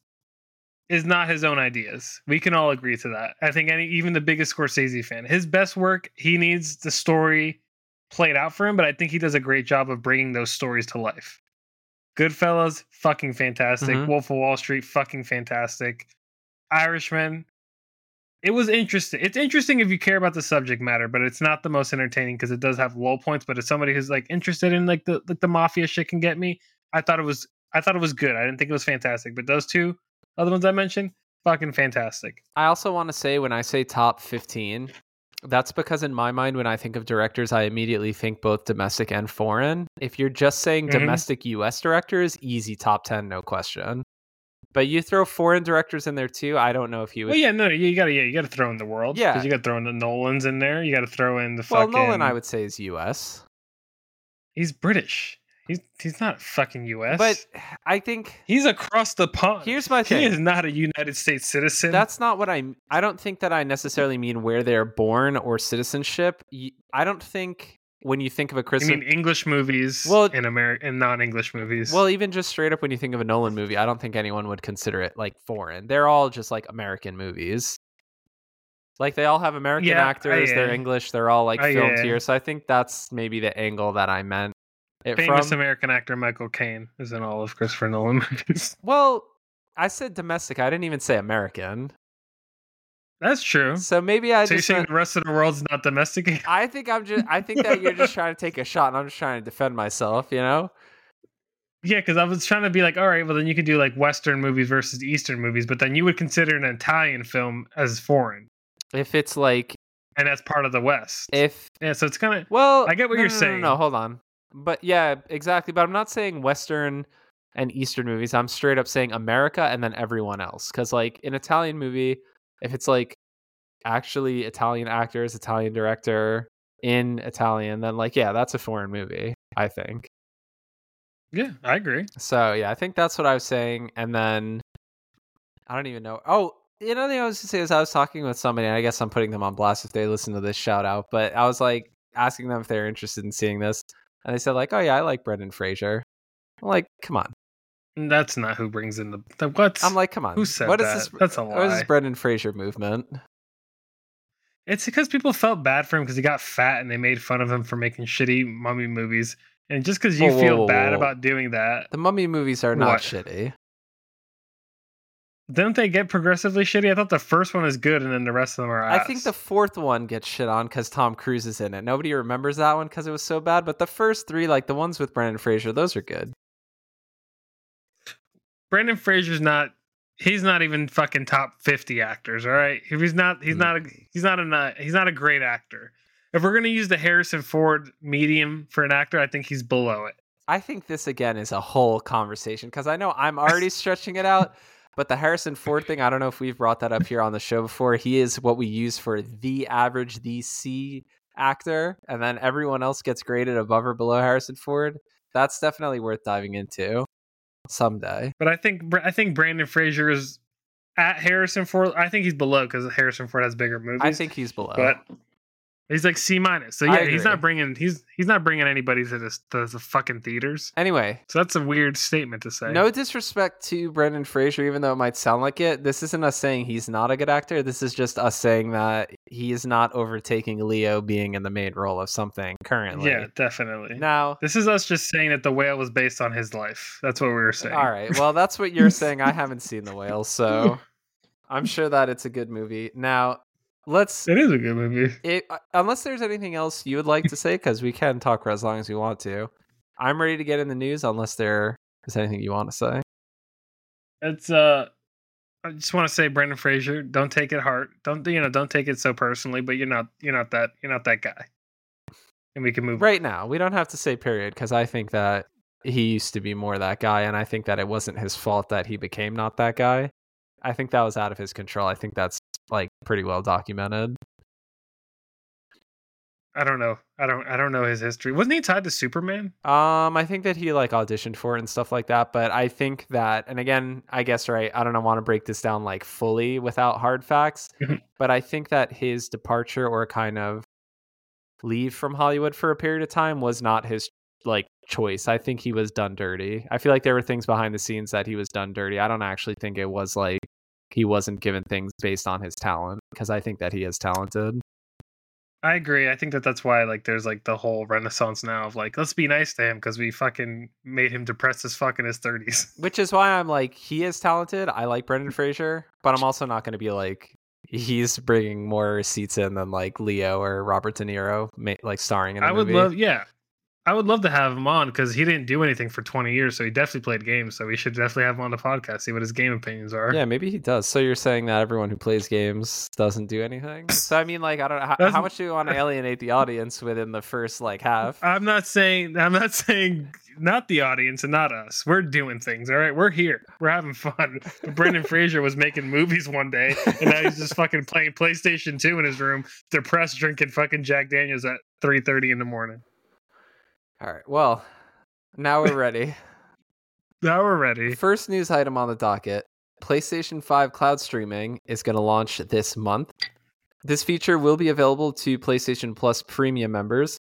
is not his own ideas. We can all agree to that. I think any even the biggest Scorsese fan, his best work, he needs the story played out for him, but I think he does a great job of bringing those stories to life. Goodfellas, fucking fantastic. Mhm. Wolf of Wall Street, fucking fantastic. Irishman, it was interesting. It's interesting if you care about the subject matter, but it's not the most entertaining because it does have low points. But as somebody who's like interested in like the like the mafia shit can get me, I thought it was I thought it was good. I didn't think it was fantastic, but those two other ones I mentioned, fucking fantastic. I also want to say when I say top 15, that's because in my mind when I think of directors I immediately think both domestic and foreign. If you're just saying Mhm. domestic US directors, easy top 10 no question. But you throw foreign directors in there too, I don't know if you would Well, yeah, no, you gotta yeah, you gotta throw in the world. Yeah. because you gotta throw in the Nolans in there. You gotta throw in the Well, fucking. Nolan I would say is US. He's British. He's he's not fucking U.S. But I think he's across the pond. here's my thing: he is not a United States citizen. That's not what I. I don't think that I necessarily mean where they're born or citizenship. I don't think when you think of a Christmas. mean English movies Well- in America and non-English movies. well, even just straight up when you think of a Nolan movie, I don't think anyone would consider it like foreign. They're all just like American movies. Like they all have American Yeah, I- actors. They're. English. They're all like I- filmed here. So I think that's maybe the angle that I meant famous from. American actor Michael Caine is in all of Christopher Nolan movies. well, I said domestic. I didn't even say American. That's true. So maybe I so you're just saying meant- the rest of the world's not domesticated? I think I'm just. I think that you're just trying to take a shot, and I'm just trying to defend myself. You know. Yeah, because I was trying to be like, all right, well then you could do like Western movies versus Eastern movies, but then you would consider an Italian film as foreign, If it's like and that's part of the West. if yeah, so it's kind of well, I get what no, you're no, no, saying. No, no, hold on. But yeah, exactly. But I'm not saying Western and Eastern movies. I'm straight up saying America and then everyone else. Because like an Italian movie, if it's like actually Italian actors, Italian director in Italian, then like yeah, that's a foreign movie. I think. yeah, I agree. So yeah, I think that's what I was saying. And then I don't even know. Oh, you know, the thing I was to say is I was talking with somebody, and I guess I'm putting them on blast if they listen to this shout out. But I was like asking them if they're interested in seeing this, and they said like, "Oh yeah, I like Brendan Fraser." I'm like, "Come on!" Mm, that's not who brings in the, the what? I'm like, "Come on!" who said What is that? this? That's a What is this Brendan Fraser movement? It's because people felt bad for him because he got fat and they made fun of him for making shitty mummy movies. And just because you Whoa, feel whoa, bad whoa. about doing that, The Mummy movies are not What? shitty. Don't they get progressively shitty? I thought the first one is good and then the rest of them are I think the fourth one gets shit on because Tom Cruise is in it. Nobody remembers that one because it was so bad. But the first three, like the ones with Brandon Fraser, those are good. Brandon Fraser's not. He's not even fucking top fifty actors. All right, he's not. He's Mm. not. A, he's not a. He's not a great actor. If we're gonna use the Harrison Ford medium for an actor, I think he's below it. I think this again is a whole conversation because I know I'm already stretching it out, but the Harrison Ford thing, I don't know if we've brought that up here on the show before. He is what we use for the average, the C actor, and then everyone else gets graded above or below Harrison Ford. That's definitely worth diving into someday. But I think. I think Brandon Fraser is at Harrison Ford. I think he's below because Harrison Ford has bigger movies. I think he's below. but he's like C minus. So yeah, he's not bringing. He's he's not bringing anybody to this to the fucking theaters. anyway, So that's a weird statement to say. no disrespect to Brendan Fraser, even though it might sound like it. This isn't us saying he's not a good actor. This is just us saying that he is not overtaking Leo being in the main role of something currently. Yeah, definitely. Now, This is us just saying that the whale was based on his life. That's what we were saying. all right. Well, that's what you're saying. I haven't seen the whale, so I'm sure that it's a good movie. Now, let's. It is a good movie. It, uh, unless there's anything else you would like to say, because we can talk for as long as we want to. I'm ready to get in the news, unless there is anything you want to say. It's uh, I just want to say, Brendan Fraser, don't take it hard. Don't you know? Don't take it so personally. But you're not. You're not that. You're not that guy. And we can move right now. We don't have to say period because I think that he used to be more that guy, and I think that it wasn't his fault that he became not that guy. I think that was out of his control. I think that's like pretty well documented. I don't know. I don't. I don't know his history. Wasn't he tied to Superman? Um, I think that he like auditioned for it and stuff like that. But I think that, and again, I guess right. I don't know, want to break this down like fully without hard facts, but I think that his departure or kind of leave from Hollywood for a period of time was not his like choice. I think he was done dirty. I feel like there were things behind the scenes that he was done dirty. I don't actually think it was like he wasn't given things based on his talent because I think that he is talented. I agree. I think that that's why like there's like the whole renaissance now of like let's be nice to him because we fucking made him depressed as fuck in his thirties. Which is why I'm like, he is talented. I like Brendan Fraser, but I'm also not going to be like, he's bringing more seats in than like Leo or Robert De Niro, like starring in. The I would movie. love, yeah, I would love to have him on because he didn't do anything for 20 years, so he definitely played games. So we should definitely have him on the podcast, see what his game opinions are. Yeah, maybe he does. So you're saying that everyone who plays games doesn't do anything? So I mean, like, I don't know how, how much do you want to alienate the audience within the first like half? I'm not saying I'm not saying not the audience and not us. We're doing things, all right. We're here. We're having fun. But Brendan Fraser was making movies one day, and now he's just fucking playing PlayStation 2 in his room, depressed, drinking fucking Jack Daniels at 3:30 in the morning. All right. Well, now we're ready. Now we're ready. First news item on the docket PlayStation 5 cloud streaming is going to launch this month. This feature will be available to PlayStation Plus premium members.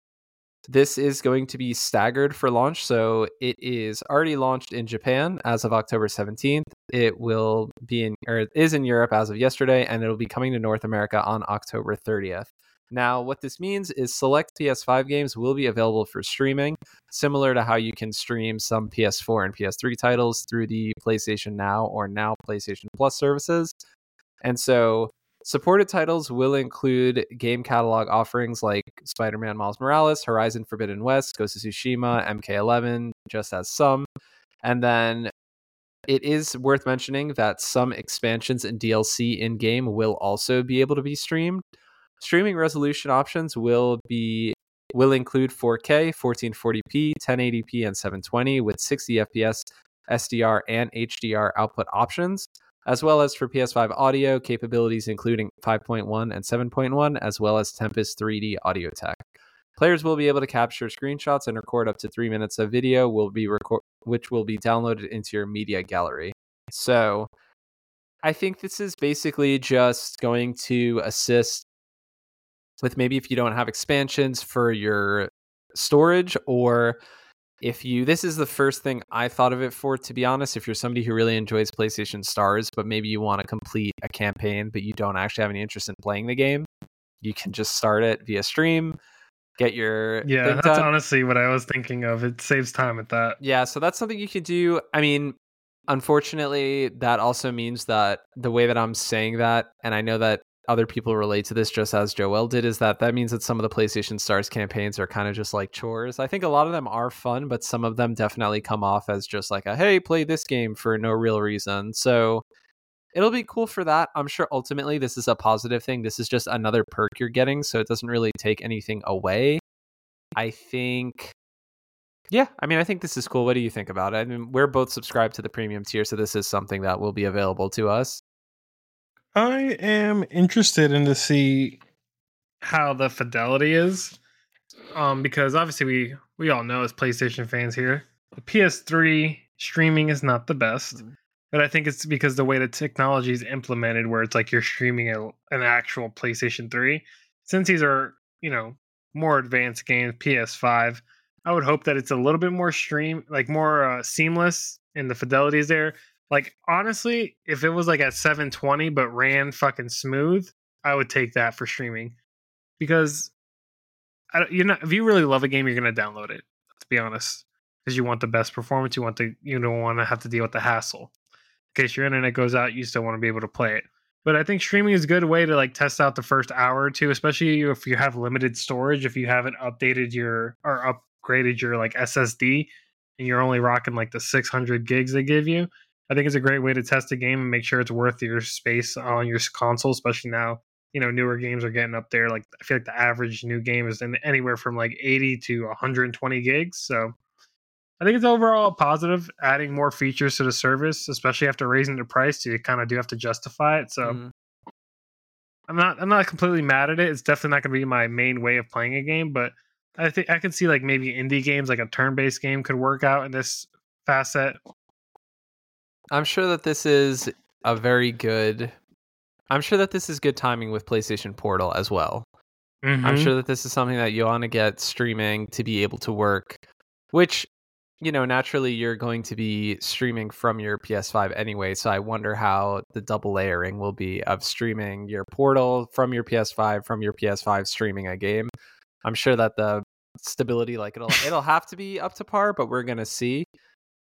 This is going to be staggered for launch, so it is already launched in Japan as of October 17th. It will be in or is in Europe as of yesterday and it'll be coming to North America on October 30th. Now, what this means is select PS5 games will be available for streaming, similar to how you can stream some PS4 and PS3 titles through the PlayStation Now or Now PlayStation Plus services. And so, supported titles will include game catalog offerings like Spider Man Miles Morales, Horizon Forbidden West, Ghost of Tsushima, MK11, just as some. And then it is worth mentioning that some expansions and DLC in game will also be able to be streamed. Streaming resolution options will be will include 4K, 1440p, 1080p, and 720 with 60 FPS, SDR, and HDR output options, as well as for PS5 audio capabilities including 5.1 and 7.1, as well as Tempest 3D audio tech. Players will be able to capture screenshots and record up to three minutes of video, will be record which will be downloaded into your media gallery. So, I think this is basically just going to assist with maybe if you don't have expansions for your storage or if you this is the first thing I thought of it for to be honest if you're somebody who really enjoys PlayStation Stars but maybe you want to complete a campaign but you don't actually have any interest in playing the game you can just start it via stream get your Yeah, that's done. honestly what I was thinking of. It saves time at that. Yeah, so that's something you could do. I mean, unfortunately, that also means that the way that I'm saying that, and I know that other people relate to this just as Joel did, is that that means that some of the PlayStation Stars campaigns are kind of just like chores. I think a lot of them are fun, but some of them definitely come off as just like a hey, play this game for no real reason. So it'll be cool for that. I'm sure ultimately this is a positive thing. This is just another perk you're getting, so it doesn't really take anything away. I think yeah, I mean, I think this is cool. What do you think about it? I mean, we're both subscribed to the premium tier, so this is something that will be available to us. I am interested in to see how the fidelity is, um, because obviously we we all know as PlayStation fans here, the PS3 streaming is not the best. Mhm. But I think it's because the way the technology is implemented, where it's like you're streaming a, an actual PlayStation 3. Since these are, you know, more advanced games, PS5, I would hope that it's a little bit more stream, like more uh, seamless, and the fidelity is there. Like honestly, if it was like at 720 but ran fucking smooth, I would take that for streaming because I, you're not. If you really love a game, you're gonna download it. Let's be honest, because you want the best performance. You want the you don't want to have to deal with the hassle. In case your internet goes out, you still want to be able to play it. But I think streaming is a good way to like test out the first hour or two, especially if you have limited storage. If you haven't updated your or upgraded your like SSD and you're only rocking like the 600 gigs they give you, I think it's a great way to test a game and make sure it's worth your space on your console, especially now. You know, newer games are getting up there. Like I feel like the average new game is in anywhere from like 80 to 120 gigs. So I think it's overall positive, adding more features to the service, especially after raising the price. You kind of do have to justify it. So Mhm. I'm not I'm not completely mad at it. It's definitely not going to be my main way of playing a game, but I think I can see like maybe indie games, like a turn-based game, could work out in this facet. I'm sure that this is a very good. I'm sure that this is good timing with PlayStation Portal as well. I'm Mhm. sure that this is something that you want to get streaming to be able to work, which, you know, naturally you're going to be streaming from your PS5 anyway. So I wonder how the double layering will be of streaming your portal from your PS5, from your PS5 streaming a game. I'm sure that the stability, like it'll it'll have to be up to par, but we're gonna see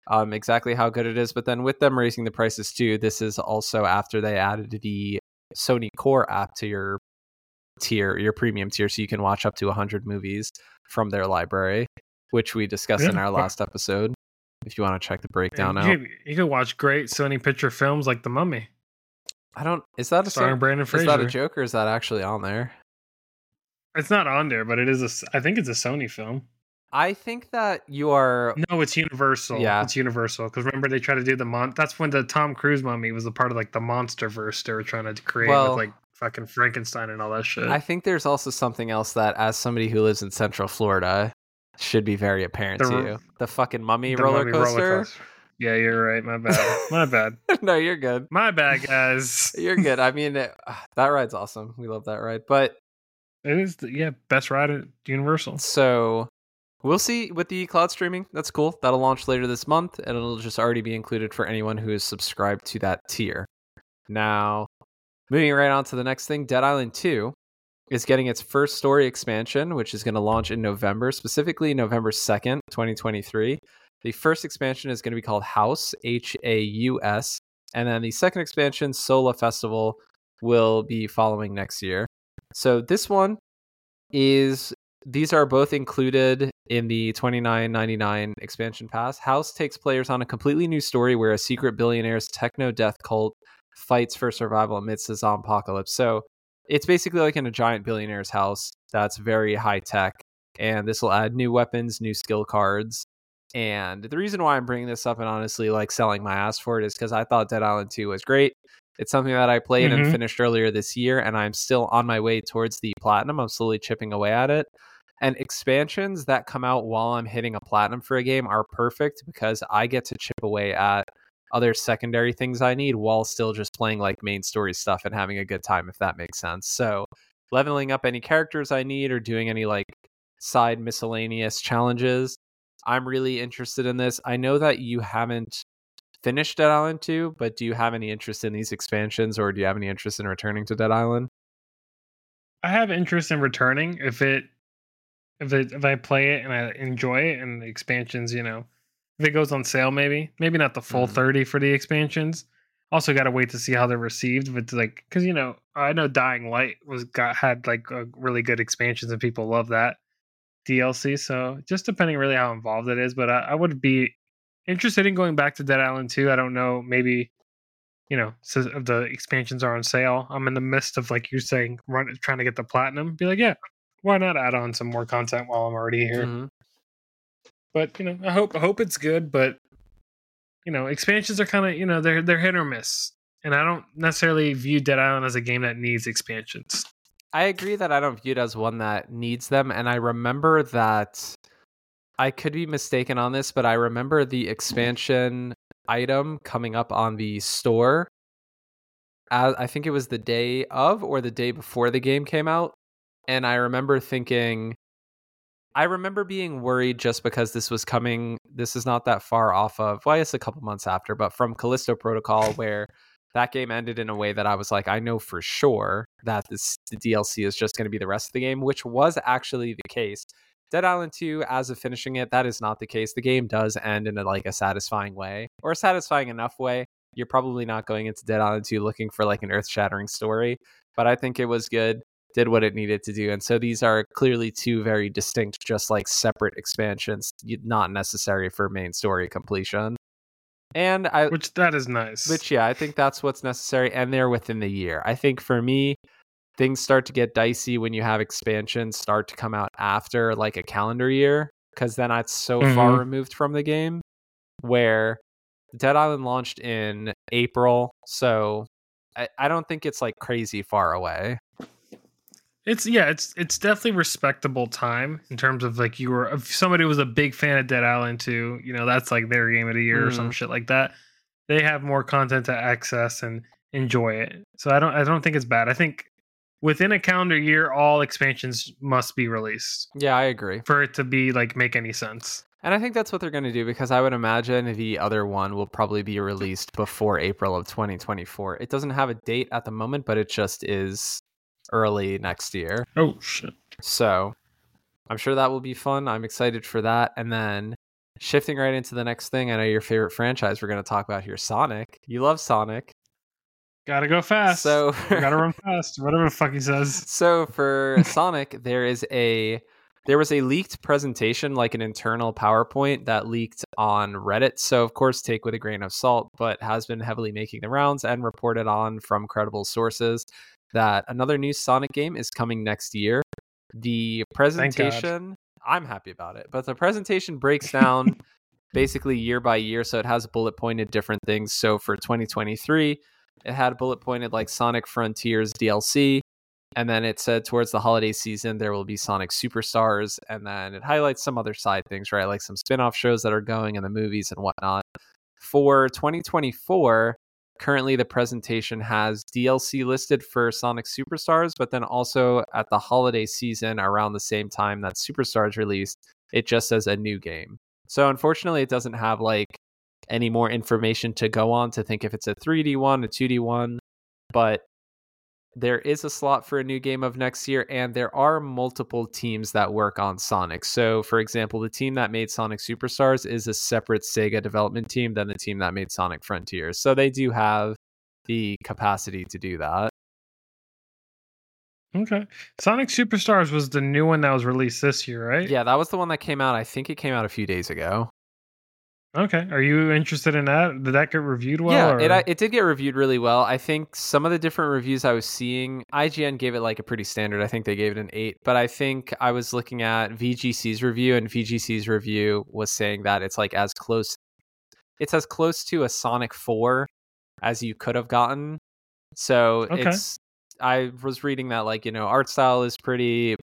um exactly how good it is. But then with them raising the prices too, this is also after they added the Sony Core app to your tier, your premium tier, so you can watch up to 100 movies from their library, which we discussed in our last episode. If you want to check the breakdown out, you, you could watch great Sony picture films like The Mummy, I don't. Is that a starring Brandon is that a joke or is that actually on there? It's not on there, but it is a. I think it's a Sony film. I think that you are. No, it's Universal. Yeah. it's Universal. Because remember they tried to do the mon. That's when the Tom Cruise Mummy was a part of like the Monster Verse they were trying to create Well- with like fucking Frankenstein and all that shit. I think there's also something else that, as somebody who lives in Central Florida, should be very apparent The to you. The fucking mummy The roller Mummy coaster. Yeah, you're right. My bad. My bad. no, you're good. My bad, guys. You're good. I mean, it, ah, that ride's awesome. We love that ride. But It is the yeah best ride at Universal. So we'll see with the cloud streaming. That's cool. That'll launch later this month, and it'll just already be included for anyone who is subscribed to that tier. Now, moving right on to the next thing, Dead Island 2 is getting its first story expansion, which is going to launch in November, specifically November 2nd, 2023. The first expansion is going to be called House, H A U S, and then the second expansion, Sola Festival, will be following next year. So this one is these are both included in the 29.99 expansion pass. House takes players on a completely new story where a secret billionaire's techno death cult fights for survival amidst the zombie apocalypse. So it's basically like in a giant billionaire's house that's very high tech, and this will add new weapons, new skill cards. And the reason why I'm bringing this up and honestly like selling my ass for it is because I thought Dead Island 2 was great. It's something that I played and Mhm. finished earlier this year, and I'm still on my way towards the platinum. I'm slowly chipping away at it. And expansions that come out while I'm hitting a platinum for a game are perfect because I get to chip away at other secondary things I need while still just playing like main story stuff and having a good time, if that makes sense. So, leveling up any characters I need or doing any like side miscellaneous challenges, I'm really interested in this. I know that you haven't finished Dead Island 2, but do you have any interest in these expansions or do you have any interest in returning to Dead Island? I have interest in returning if it if it if I play it and I enjoy it and the expansions, you know, if it goes on sale, maybe maybe not the full Mhm. thirty for the expansions. Also, got to wait to see how they're received. But like, because you know, I know Dying Light was got had like a really good expansions and people love that DLC. So just depending really how involved it is, but I, I would be interested in going back to Dead Island 2. I don't know, maybe you know, so if the expansions are on sale. I'm in the midst of like you're saying, run trying to get the platinum. Be like, yeah, why not add on some more content while I'm already here? Mhm. But you know, I hope I hope it's good. But you know, expansions are kind of you know they're they're hit or miss, and I don't necessarily view Dead Island as a game that needs expansions. I agree that I don't view it as one that needs them. And I remember that I could be mistaken on this, but I remember the expansion item coming up on the store. I think it was the day of or the day before the game came out. And I remember thinking, I remember being worried just because this was coming. This is not that far off of, well, it's a couple months after, but from Callisto Protocol, where that game ended in a way that I was like, I know for sure that this the DLC is just going to be the rest of the game, which was actually the case. Dead Island 2, as of finishing it, that is not the case. The game does end in a, like a satisfying way, or a satisfying enough way You're probably not going into Dead Island 2 looking for like an earth shattering story, but I think it was good, did what it needed to do. And so these are clearly two very distinct, just like separate expansions, not necessary for main story completion. And I, which that is nice. which yeah, I think that's what's necessary, and they're within the year. I think for me, things start to get dicey when you have expansions start to come out after like a calendar year, because then that's so far Mhm. removed from the game. Where Dead Island launched in April, so I, I don't think it's like crazy far away. It's yeah, it's it's definitely respectable time in terms of like you were if somebody was a big fan of Dead Island 2, you know, that's like their game of the year or some mm. shit like that. They have more content to access and enjoy it. So I don't I don't think it's bad. I think within a calendar year all expansions must be released Yeah, I agree. for it to be like make any sense. And I think that's what they're going to do because I would imagine the other one will probably be released before April of 2024. It doesn't have a date at the moment, but it just is early next year. Oh shit. So I'm sure that will be fun. I'm excited for that. And then shifting right into the next thing, I know your favorite franchise we're going to talk about here Sonic. You love Sonic. Gotta go fast. So gotta run fast. Whatever the fuck he says. So for Sonic, there is a there was a leaked presentation, like an internal PowerPoint that leaked on Reddit. So of course, take with a grain of salt, but has been heavily making the rounds and reported on from credible sources that another new Sonic game is coming next year. The presentation, I'm happy about it, but the presentation breaks down basically year by year, so it has bullet pointed different things. So for 2023, it had bullet pointed like Sonic Frontiers DLC, and then it said towards the holiday season there will be Sonic Superstars, and then it highlights some other side things, right? Like some spin off shows that are going and the movies and whatnot. For 2024, currently the presentation has DLC listed for Sonic Superstars, but then also at the holiday season around the same time that Superstars released, it just says a new game. So unfortunately, it doesn't have like any more information to go on to think if it's a 3D one, a 2D one, but there is a slot for a new game of next year, and there are multiple teams that work on Sonic. So, for example, the team that made Sonic Superstars is a separate Sega development team than the team that made Sonic Frontiers. So, they do have the capacity to do that. Okay. Sonic Superstars was the new one that was released this year, right? Yeah, that was the one that came out. I think it came out a few days ago. Okay. Are you interested in that? Did that get reviewed well? yeah, or- it, it did get reviewed really well. I think some of the different reviews I was seeing, IGN gave it like a pretty standard. I think they gave it an eight. But I think I was looking at VGC's review, and VGC's review was saying that it's like as close, it's as close to a Sonic Four as you could have gotten. So Okay. it's. I was reading that like you know art style is pretty,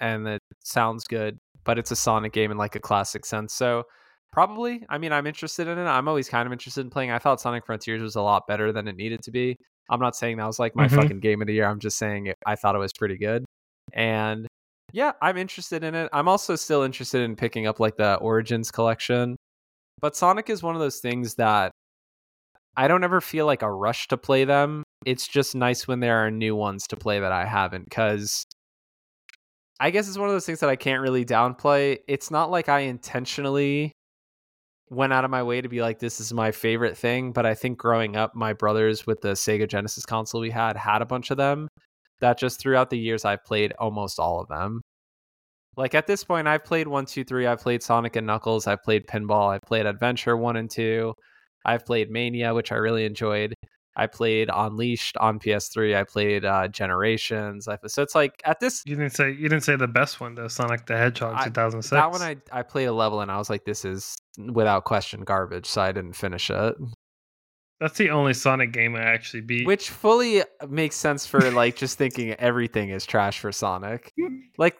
and it sounds good, but it's a Sonic game in like a classic sense. So Probably. I mean, I'm interested in it. I'm always kind of interested in playing. I thought Sonic Frontiers was a lot better than it needed to be. I'm not saying that was like my Mhm. fucking game of the year. I'm just saying it, I thought it was pretty good. And yeah, I'm interested in it. I'm also still interested in picking up like the Origins collection. But Sonic is one of those things that I don't ever feel like a rush to play them. It's just nice when there are new ones to play that I haven't because I guess it's one of those things that I can't really downplay. It's not like I intentionally went out of my way to be like this is my favorite thing, but I think growing up my brothers with the Sega Genesis console we had had a bunch of them that just throughout the years I've played almost all of them. Like at this point I've played 1 2 3, I've played Sonic and Knuckles, I've played Pinball, I've played Adventure 1 and 2. I've played Mania which I really enjoyed. I played Unleashed on PS3. I played uh, Generations. I, so it's like at this You didn't say you didn't say the best one though. Sonic the Hedgehog I- 2006. that one I I played a level and I was like, this is without question garbage. So I didn't finish it, That's the only Sonic game I actually beat. which fully makes sense for like just thinking everything is trash for Sonic. Like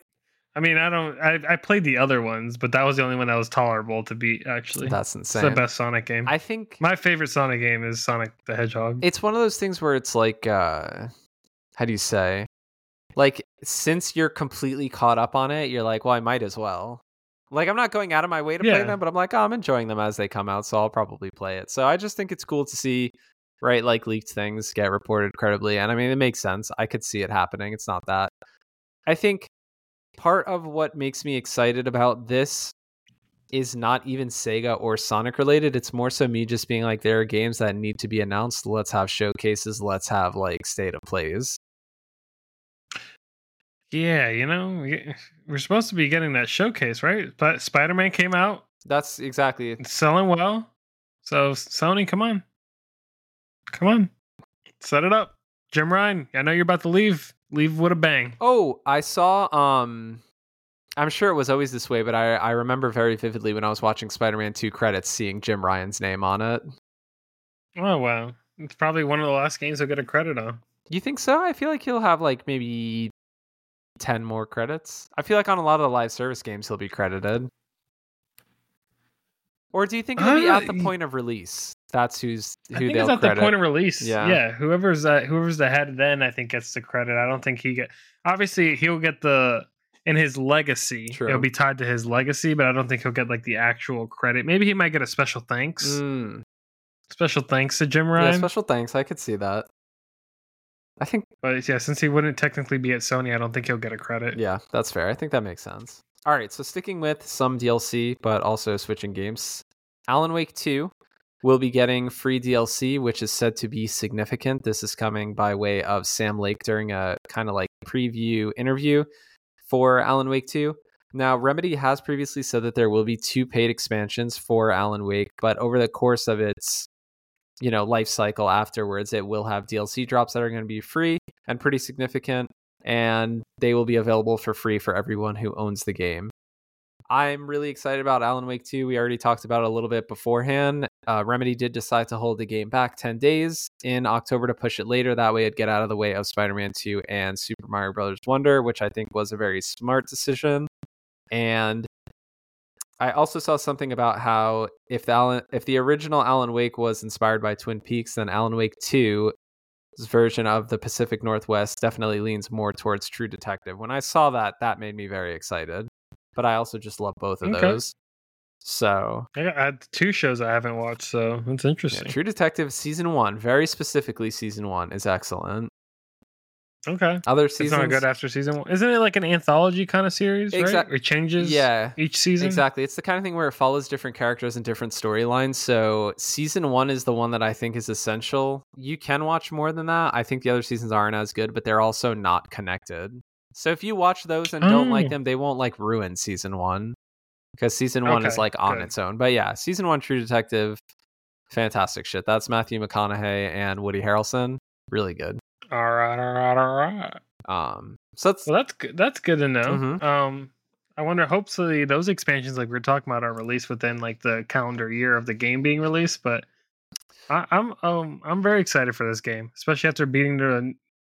I mean, I don't. I, I played the other ones, but that was the only one that was tolerable to beat. Actually, that's insane. it's the best Sonic game. I think My favorite Sonic game is Sonic the Hedgehog. it's one of those things where it's like, uh, how do you say? Like since you're completely caught up on it, you're like, well, I might as well. Like I'm not going out of my way to play them, but I'm like, oh, I'm enjoying them as they come out, so I'll probably play it. So I just think it's cool to see, right? Like leaked things get reported credibly, and I mean, it makes sense. I could see it happening. It's not that. I think part of what makes me excited about this is not even Sega or Sonic related. It's more so me just being like, there are games that need to be announced. Let's have showcases. Let's have like state of plays. Yeah, you know, we- we're supposed to be getting that showcase, right? But Spider Man came out, That's exactly it's selling well. So Sony, come on, come on, set it up. Jim Ryan, I know you're about to leave. Leave with a bang. Oh, I saw um I'm sure it was always this way, but I, I remember very vividly when I was watching Spider-Man 2 credits seeing Jim Ryan's name on it. Oh wow, it's probably one of the last games he'll get a credit on. You think so? I feel like he'll have like maybe 10 more credits. I feel like on a lot of the live service games he'll be credited. Or do you think it'll be Uh, at the point of release? That's who's who I think they'll it's at credit. the point of release. Yeah. Yeah, whoever's uh, whoever's the head then, I think gets the credit. I don't think he get. Obviously, he'll get the in his legacy. True. It'll be tied to his legacy, but I don't think he'll get like the actual credit. Maybe he might get a special thanks. Mm, Special thanks to Jim yeah, Ryan. special thanks. I could see that. I think but yeah, since he wouldn't technically be at Sony, I don't think he'll get a credit. Yeah, that's fair. I think that makes sense. All right, so sticking with some DLC, but also switching games. Alan Wake 2 will be getting free DLC, which is said to be significant. This is coming by way of Sam Lake during a kind of like preview interview for Alan Wake 2. Now, Remedy has previously said that there will be two paid expansions for Alan Wake, but over the course of its you know life cycle afterwards it will have DLC drops that are going to be free and pretty significant and they will be available for free for everyone who owns the game. I'm really excited about Alan Wake 2. We already talked about it a little bit beforehand. Uh, Remedy did decide to hold the game back 10 days in October to push it later. That way, it'd get out of the way of Spider Man 2 and Super Mario Brothers Wonder, which I think was a very smart decision. And I also saw something about how if the Alan, if the original Alan Wake was inspired by Twin Peaks, then Alan Wake 2 version of the Pacific Northwest definitely leans more towards True Detective. When I saw that, that made me very excited. But I also just love both of Okay. those. So, I got had two shows I haven't watched, so it's yeah, interesting. True Detective season one, very specifically season one, is excellent. Okay, Other it's seasons, not good after season one. Isn't it like an anthology kind of series? Right? It changes. yeah, each season. Exactly. It's the kind of thing where it follows different characters and different storylines. So season one is the one that I think is essential. You can watch more than that. I think the other seasons aren't as good, but they're also not connected. So if you watch those and don't like Oh. them, they won't like ruin season one. Because season one is like on good. its own. But yeah, season one True Detective, fantastic shit. That's Matthew McConaughey and Woody Harrelson. Really good. All right, all right, all right. Um so that's Well, that's good. That's good to know. Mhm. Um, I wonder. Hopefully, those expansions, like we are talking about, are released within like the calendar year of the game being released. But I, I'm um I'm very excited for this game, especially after beating the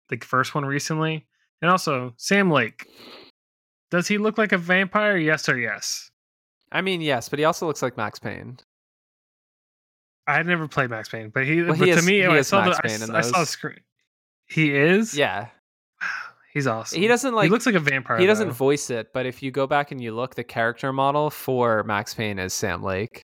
the first one recently, and also Sam Lake. Does he look like a vampire? Yes or yes? I mean, yes, but he also looks like Max Payne. I had never played Max Payne, but he. Well, but he to is- me, I saw Max the, I Payne s- in I, saw the screen. He is. Yeah. he's awesome. He doesn't like he looks like a vampire. he doesn't though. voice it, but if you go back and you look, the character model for Max Payne is Sam Lake.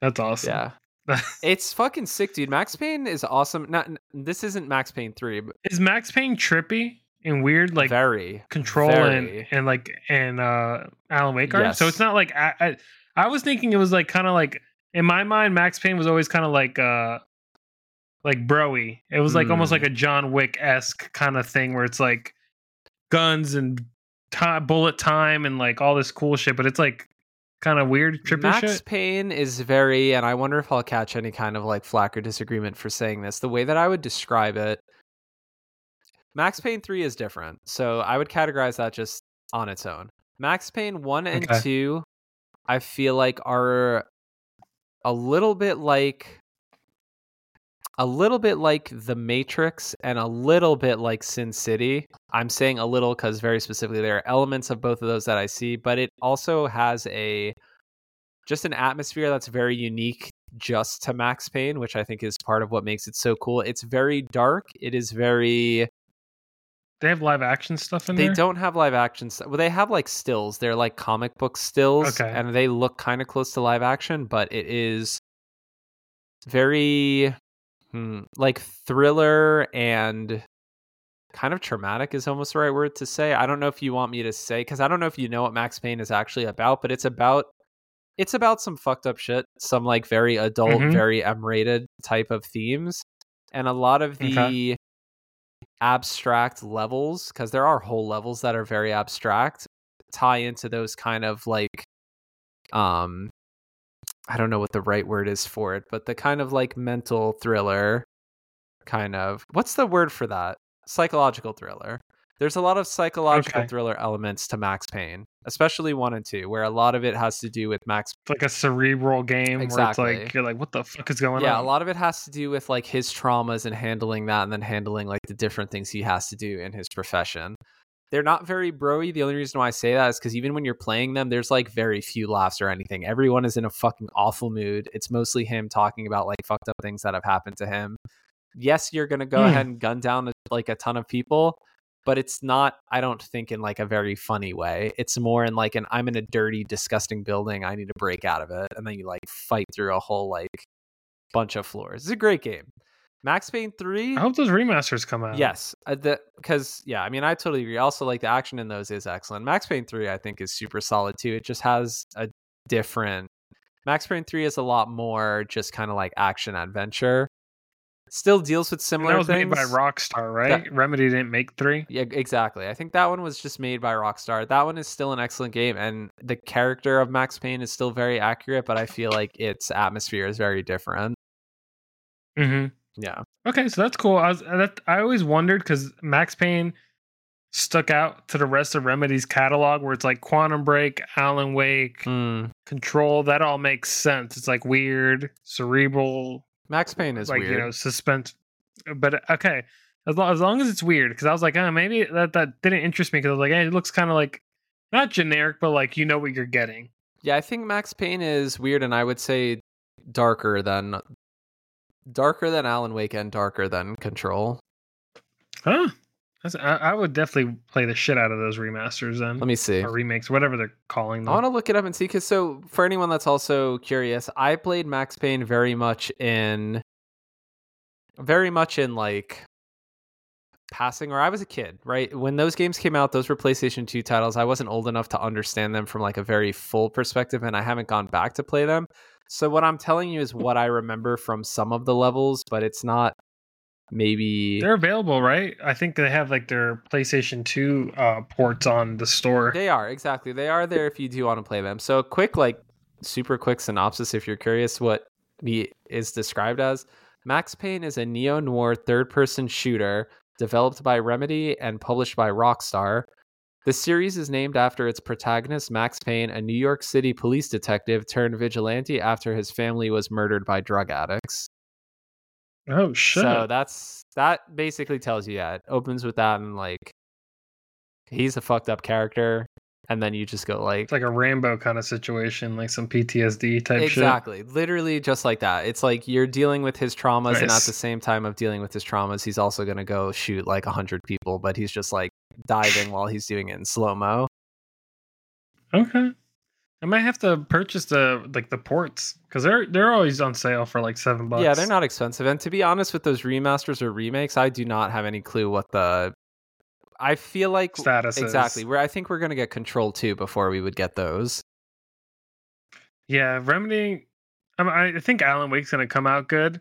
That's awesome. Yeah, it's fucking sick, dude. Max Payne is awesome. Not this isn't Max Payne three, but is Max Payne trippy and weird? Like very. control Very. and and like and uh Alan Wake are. So it's not like I, I I was thinking it was like kind of like in my mind Max Payne was always kind of like uh like broy. It was like almost Hmm. like a John Wick esque kind of thing where it's like guns and ti bullet time and like all this cool shit, but it's like kind of weird trippy Max shit. Payne is very, and I wonder if I'll catch any kind of like flack or disagreement for saying this. The way that I would describe it, Max Payne 3 is different. So I would categorize that just on its own. Max Payne 1 and Okay. 2, I feel like are a little bit like a little bit like The Matrix and a little bit like Sin City. I'm saying a little because very specifically there are elements of both of those that I see, but it also has a just an atmosphere that's very unique just to Max Payne, which I think is part of what makes it so cool. It's very dark. It is very They have live action stuff in they there. They don't have live action st- well they have like stills. They're like comic book stills Okay. and they look kind of close to live action, but it is very hmm, like thriller and kind of traumatic is almost the right word to say. I don't know if you want me to say cuz I don't know if you know what Max Payne is actually about, but it's about it's about some fucked up shit, some like very adult, Mhm. very M-rated type of themes, and a lot of the Okay. abstract levels because there are whole levels that are very abstract tie into those kind of like um I don't know what the right word is for it, but the kind of like mental thriller kind of what's the word for that? Psychological thriller. There's a lot of psychological Okay. thriller elements to Max Payne, especially 1 and 2, where a lot of it has to do with Max It's like a cerebral game where it's Exactly. like you're like, what the fuck is going yeah, on? Yeah, a lot of it has to do with like his traumas and handling that and then handling like the different things he has to do in his profession. They're not very broy. The only reason why I say that is because even when you're playing them, there's like very few laughs or anything. Everyone is in a fucking awful mood. It's mostly him talking about like fucked up things that have happened to him. Yes, you're gonna go Hmm. ahead and gun down like a ton of people, but it's not, I don't think, in like a very funny way. It's more in like an I'm in a dirty, disgusting building. I need to break out of it. And then you like fight through a whole like bunch of floors. It's a great game. Max Payne 3. I hope those remasters come out. Yes, uh, because yeah, I mean, I totally agree. Also, like the action in those is excellent. Max Payne three, I think, is super solid too. It just has a different. Max Payne three is a lot more just kind of like action adventure. Still deals with And similar that was things. made by Rockstar, right? Remedy didn't make three. Yeah, exactly. I think that one was just made by Rockstar. That one is still an excellent game, and the character of Max Payne is still very accurate. But I feel like its atmosphere is very different. hmm Yeah, Okay, so that's cool. I was uh, that I always wondered because Max Payne stuck out to the rest of Remedy's catalog, where it's like Quantum Break, Alan Wake, Mm, Control. That all makes sense. It's like weird, cerebral, Max Payne is like weird. you know suspense. Uh, but uh, okay, as long as, long as it's weird, because I was like, oh, maybe that that didn't interest me because I was like, hey, it looks kind of like not generic, but like you know what you're getting. Yeah, I think Max Payne is weird, and I would say darker than darker than Alan Wake and darker than Control. Huh? I, I would definitely play the shit out of those remasters then, Let me see. or remakes, whatever they're calling them. I want to look it up and see because so for anyone that's also curious, I played Max Payne very much in very much in like passing or I was a kid, right? When those games came out, those were PlayStation 2 titles. I wasn't old enough to understand them from like a very full perspective and I haven't gone back to play them. So what I'm telling you is what I remember from some of the levels, but it's not maybe They're available, right? I think they have like their PlayStation 2 uh, ports on the store. They are exactly. They are there if you do want to play them. So a quick, like, super quick synopsis, if you're curious what the is described as. Max Payne is a neo noir third person shooter developed by Remedy and published by Rockstar. The series is named after its protagonist, Max Payne, a New York City police detective turned vigilante after his family was murdered by drug addicts. Oh shit! So that's that basically tells you yeah, it opens with that and like he's a fucked up character and then you just go like it's like a Rambo kind of situation, like some PTSD type shit. exactly literally just like that it's like you're dealing with his traumas and at the same time of dealing with his traumas he's also going to go shoot like a 100 people but he's just like diving while he's doing it in slow mo. Okay, I might have to purchase the like the ports because they're they're always on sale for like seven bucks. yeah they're not expensive and to be honest with those remasters or remakes i do not have any clue what the i feel like status. exactly where i think we're going to get control 2 before we would get those Yeah, Remedy. I, mean, I think Alan Wake's gonna come out good,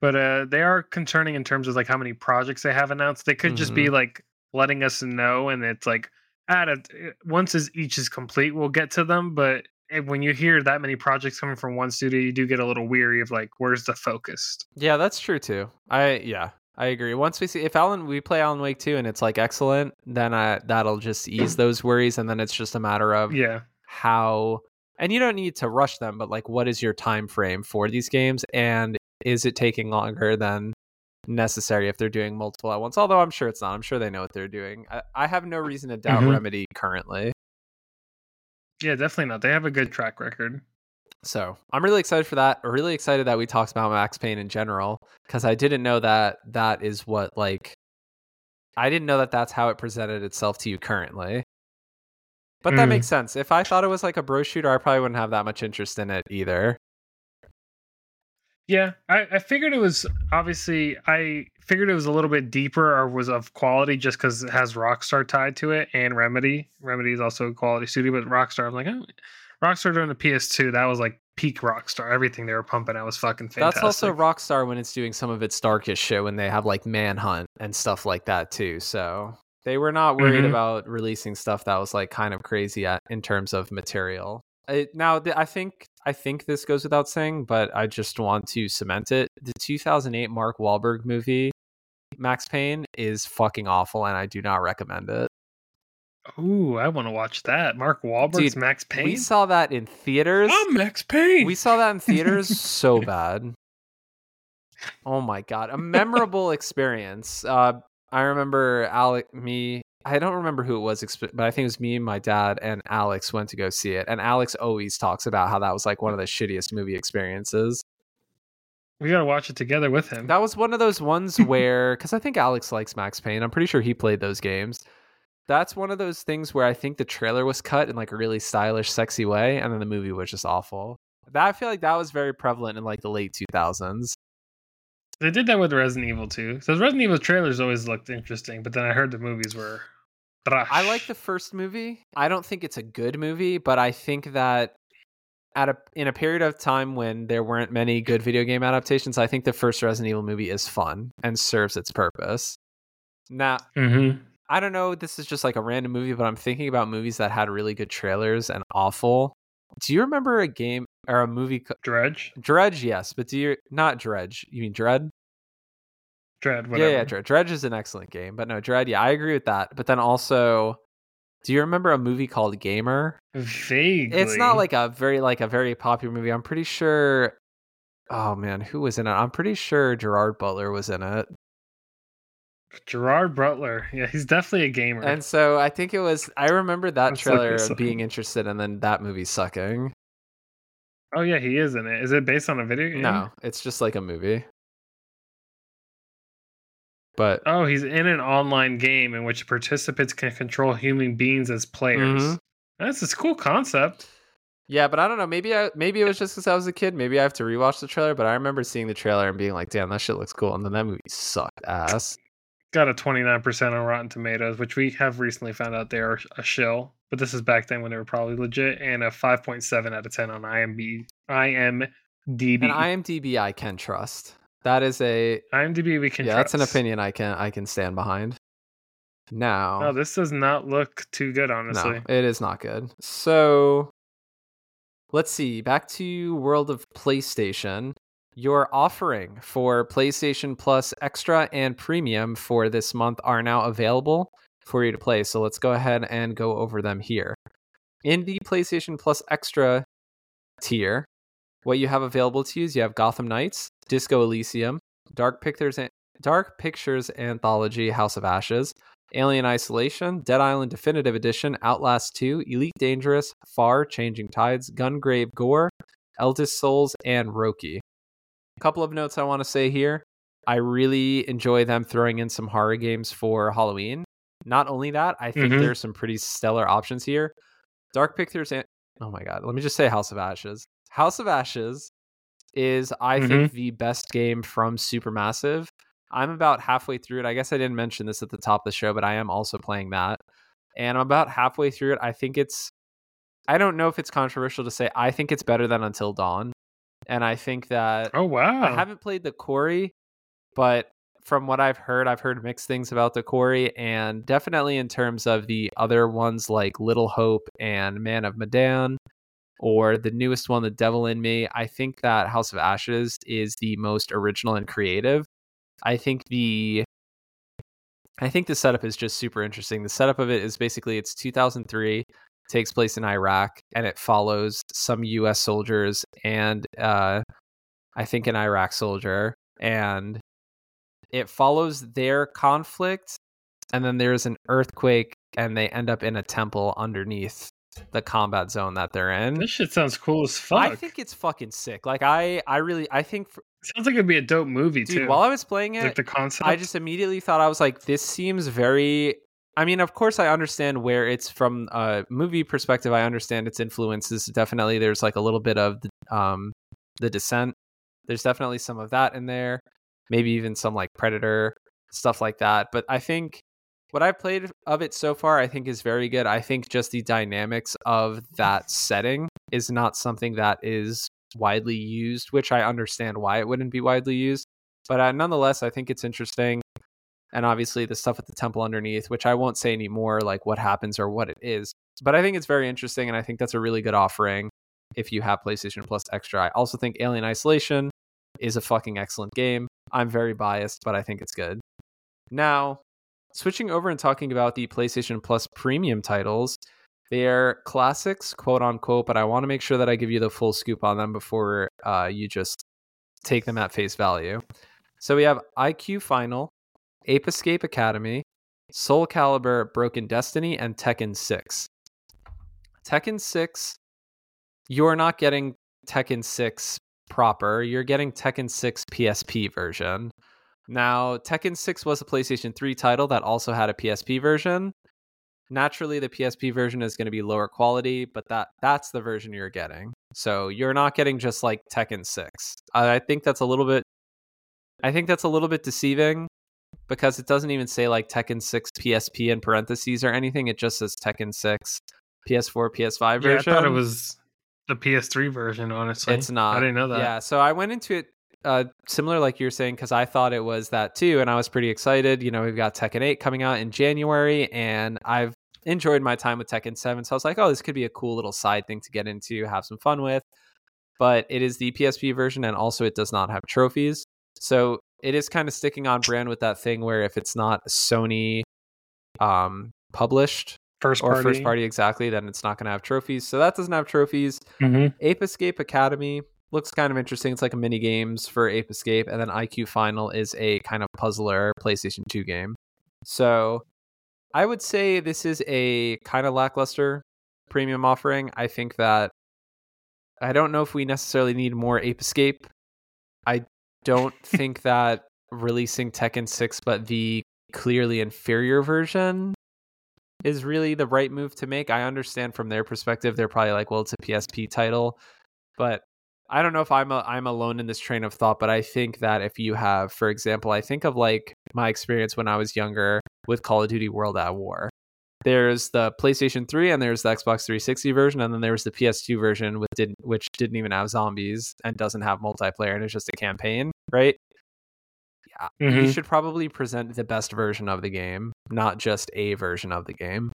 but uh, they are concerning in terms of like how many projects they have announced. They could just Mm-hmm. be like letting us know, and it's like at a, once is, each is complete, we'll get to them. But eh, when you hear that many projects coming from one studio, you do get a little weary of like where's the focus. Yeah, that's true too. I yeah, I agree. Once we see if Alan we play Alan Wake 2 and it's like excellent, then I that'll just ease those worries and then it's just a matter of Yeah, how and you don't need to rush them, but like what is your time frame for these games and is it taking longer than necessary if they're doing multiple at once? Although I'm sure it's not. I'm sure they know what they're doing. I, I have no reason to doubt Mhm. Remedy currently. yeah, definitely not. They have a good track record. So I'm really excited for that. Really excited that we talked about Max Payne in general because I didn't know that that is what like I didn't know that that's how it presented itself to you currently. But that Mm. makes sense. If I thought it was like a bro shooter, I probably wouldn't have that much interest in it either. Yeah, I, I figured it was obviously I figured it was a little bit deeper or was of quality just because it has Rockstar tied to it and Remedy. Remedy is also a quality studio, but Rockstar, I'm like, oh, Rockstar during the PS2, that was like peak Rockstar. Everything they were pumping out was fucking fantastic. That's also Rockstar when it's doing some of its darkest shit when they have like Manhunt and stuff like that too. So they were not worried Mhm. about releasing stuff that was like kind of crazy at, in terms of material. Now, I think I think this goes without saying, but I just want to cement it. The 2008 Mark Wahlberg movie, Max Payne, is fucking awful, and I do not recommend it. Ooh, I want to watch that. Mark Wahlberg's Dude, Max Payne. We saw that in theaters. I'm Max Payne. We saw that in theaters so bad. Oh my god, a memorable experience. Uh, I remember Alec, me. I don't remember who it was, but I think it was me and my dad and Alex went to go see it. And Alex always talks about how that was like one of the shittiest movie experiences. we gotta watch it together with him. That was one of those ones where, because I think Alex likes Max Payne. I'm pretty sure he played those games. That's one of those things where I think the trailer was cut in like a really stylish, sexy way, and then the movie was just awful. That I feel like that was very prevalent in like the late 2000s. They did that with Resident Evil too. So Resident Evil trailers always looked interesting, but then I heard the movies were. trash. I like the first movie. I don't think it's a good movie, but I think that at a in a period of time when there weren't many good video game adaptations, I think the first Resident Evil movie is fun and serves its purpose. Now, Mhm. I don't know, this is just like a random movie, but I'm thinking about movies that had really good trailers and awful. Do you remember a game or a movie co- Dredge, Dredge? Yes, but do you not Dredge? You mean Dredd? Dredd, whatever. Yeah, yeah, Dredge. Dredge is an excellent game, but no, Dredd. Yeah, I agree with that. But then also, do you remember a movie called Gamer? Vaguely. It's not like a very like a very popular movie. I'm pretty sure. Oh man, who was in it? I'm pretty sure Gerard Butler was in it. Gerard Butler. Yeah, he's definitely a gamer. And so I think it was. I remember that Let's trailer up. being interested, and then that movie sucking. oh yeah, he is in it. Is it based on a video game? No, it's just like a movie. But Oh, he's in an online game in which participants can control human beings as players. Mhm. That's a cool concept. yeah, but I don't know. Maybe I maybe it was just because I was a kid. Maybe I have to rewatch the trailer. But I remember seeing the trailer and being like, "Damn, that shit looks cool." And then that movie sucked ass. Got a 29% on Rotten Tomatoes, which we have recently found out they are a shill. But this is back then when they were probably legit, and a 5.7 out of 10 on IMB, IMDb. And IMDb, I can trust. That is a IMDb, we can yeah. That's an opinion I can I can stand behind. Now, No, this does not look too good, honestly. No, it is not good. So let's see. Back to World of PlayStation. Your offering for PlayStation Plus Extra and Premium for this month are now available for you to play. So let's go ahead and go over them here. In the PlayStation Plus Extra tier, what you have available to use, you have Gotham Knights, Disco Elysium, Dark Pictures, Dark Pictures Anthology, House of Ashes, Alien Isolation, Dead Island Definitive Edition, Outlast 2, Elite Dangerous, Far, Changing Tides, Gungrave Gore, Eldest Souls, and Roki. A couple of notes I want to say here. I really enjoy them throwing in some horror games for Halloween. Not only that, I think Mhm. there's some pretty stellar options here. Dark Pictures and oh my god, let me just say House of Ashes. House of Ashes is I think the best game from Supermassive. I'm about halfway through it. I guess I didn't mention this at the top of the show, but I am also playing that. And I'm about halfway through it. I think it's I don't know if it's controversial to say I think it's better than Until Dawn. And I think that Oh, wow. I haven't played the Quarry, but from what I've heard, I've heard mixed things about the Quarry, and definitely in terms of the other ones like Little Hope and Man of Medan, or the newest one, The Devil in Me. I think that House of Ashes is the most original and creative. I think the I think the setup is just super interesting. The setup of it is basically it's 2003, takes place in Iraq, and it follows some U.S. soldiers and uh, I think an Iraq soldier, and it follows their conflict, and then there's an earthquake, and they end up in a temple underneath the combat zone that they're in. This shit sounds cool as fuck. I think it's fucking sick. Like I, I really, I think, for, sounds like it'd be a dope movie dude. too. While I was playing like it, the concept. I just immediately thought I was like, this seems very. I mean, of course, I understand where it's from a movie perspective. I understand its influences. Definitely, there's like a little bit of the, um, the Descent. There's definitely some of that in there. Maybe even some like Predator stuff like that. But I think what I've played of it so far, I think is very good. I think just the dynamics of that setting is not something that is widely used, which I understand why it wouldn't be widely used. But uh, nonetheless, I think it's interesting. And obviously, the stuff at the temple underneath, which I won't say anymore, like what happens or what it is. But I think it's very interesting. And I think that's a really good offering if you have PlayStation Plus Extra. I also think Alien Isolation is a fucking excellent game. I'm very biased, but I think it's good. Now, switching over and talking about the PlayStation Plus premium titles, they're classics, quote unquote, but I want to make sure that I give you the full scoop on them before uh, you just take them at face value. So we have IQ Final, Ape Escape Academy, Soul Calibur Broken Destiny, and Tekken 6. Tekken 6, you're not getting Tekken 6 proper, you're getting Tekken 6 PSP version. Now, Tekken 6 was a PlayStation 3 title that also had a PSP version. Naturally, the PSP version is going to be lower quality, but that that's the version you're getting. So you're not getting just like Tekken 6. I think that's a little bit I think that's a little bit deceiving because it doesn't even say like Tekken 6 PSP in parentheses or anything. It just says Tekken 6 PS4, PS5 version. Yeah, I thought it was the PS3 version. Honestly, It's not. I didn't know that. Yeah, so I went into it uh, similar, like you're saying, because I thought it was that too, and I was pretty excited. You know, we've got Tekken 8 coming out in January, and I've enjoyed my time with Tekken 7, so I was like, oh, this could be a cool little side thing to get into, have some fun with. But it is the PSP version, and also it does not have trophies, so it is kind of sticking on brand with that thing where if it's not Sony um, published First or party. first party exactly, then it's not going to have trophies. So that doesn't have trophies. Mhm. Ape Escape Academy looks kind of interesting. It's like a mini games for Ape Escape, and then IQ Final is a kind of puzzler PlayStation 2 game. So I would say this is a kind of lackluster premium offering. I think that I don't know if we necessarily need more Ape Escape. I don't think that releasing Tekken 6 but the clearly inferior version is really the right move to make. I understand from their perspective, they're probably like, well, it's a PSP title, but I don't know if I'm a, I'm alone in this train of thought. But I think that if you have, for example, I think of like my experience when I was younger with Call of Duty World at War. There's the PlayStation 3 and there's the Xbox 360 version, and then there was the PS2 version with didn't, which didn't even have zombies and doesn't have multiplayer, and it's just a campaign, right? Yeah, you Mhm. should probably present the best version of the game, not just a version of the game.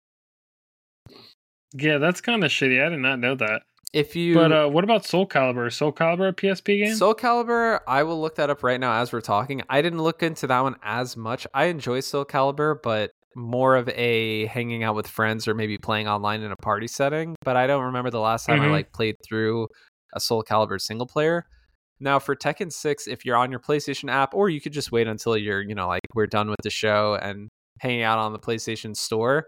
Yeah, that's kind of shitty. I did not know that. If you But uh, what about Soul Calibur? Soul Calibur a PSP game? Soul Calibur, I will look that up right now as we're talking. I didn't look into that one as much. I enjoy Soul Calibur, but more of a hanging out with friends or maybe playing online in a party setting. But I don't remember the last time I Mhm. like played through a Soul Calibur single player. Now for Tekken 6, if you're on your PlayStation app, or you could just wait until you're, you know, like we're done with the show and hanging out on the PlayStation store.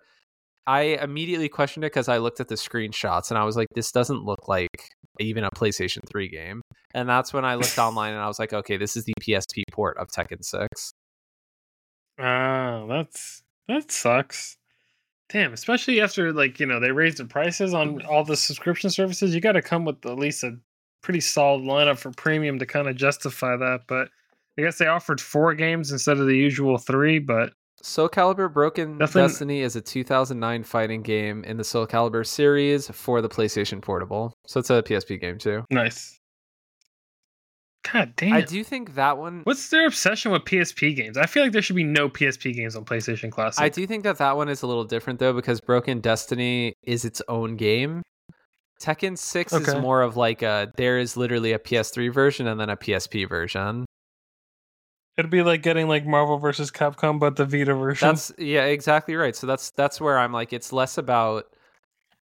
I immediately questioned it because I looked at the screenshots and I was like, this doesn't look like even a PlayStation 3 game. And that's when I looked online and I was like, okay, this is the PSP port of Tekken 6. Ah, that's that sucks. Damn, especially after like you know they raised the prices on all the subscription services. You got to come with at least a pretty solid lineup for premium to kind of justify that. But I guess they offered four games instead of the usual three. But Soul Calibur Broken Destiny is a 2009 fighting game in the Soul Calibur series for the PlayStation Portable. So it's a PSP game too. nice. God damn. I do think that one. What's their obsession with PSP games? I feel like there should be no PSP games on PlayStation Classic. I do think that that one is a little different though because Broken Destiny is its own game. Tekken 6 is more of like a there is literally a PS3 version and then a PSP version. It'd be like getting like Marvel versus Capcom, but the Vita version. That's yeah, exactly right. So that's that's where I'm like it's less about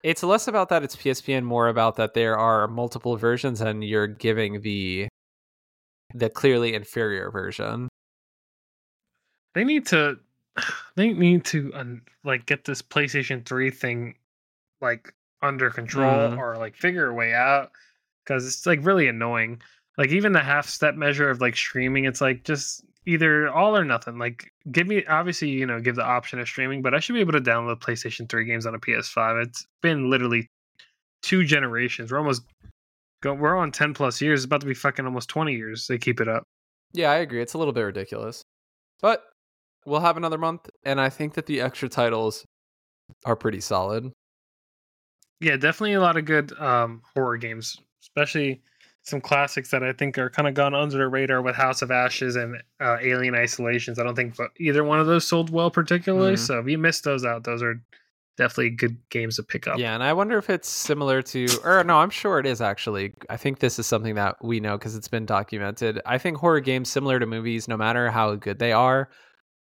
it's less about that it's PSP and more about that there are multiple versions and you're giving the the clearly inferior version. they need to they need to um, like get this PlayStation 3 thing like under control Mhm. or like figure a way out cuz it's like really annoying. Like even the half step measure of like streaming it's like just either all or nothing. Like give me obviously you know give the option of streaming, but I should be able to download PlayStation 3 games on a PS5. It's been literally two generations. We're almost go we're on 10 plus years. It's about to be fucking almost 20 years. They keep it up. Yeah, I agree. It's a little bit ridiculous. But we'll have another month and I think that the extra titles are pretty solid. Yeah, definitely a lot of good um, horror games, especially some classics that I think are kind of gone under the radar with House of Ashes and uh, Alien Isolations. I don't think either one of those sold well particularly. Mhm. So if you missed those out, those are definitely good games to pick up. Yeah, and I wonder if it's similar to, or no, I'm sure it is actually. I think this is something that we know because it's been documented. I think horror games, similar to movies, no matter how good they are,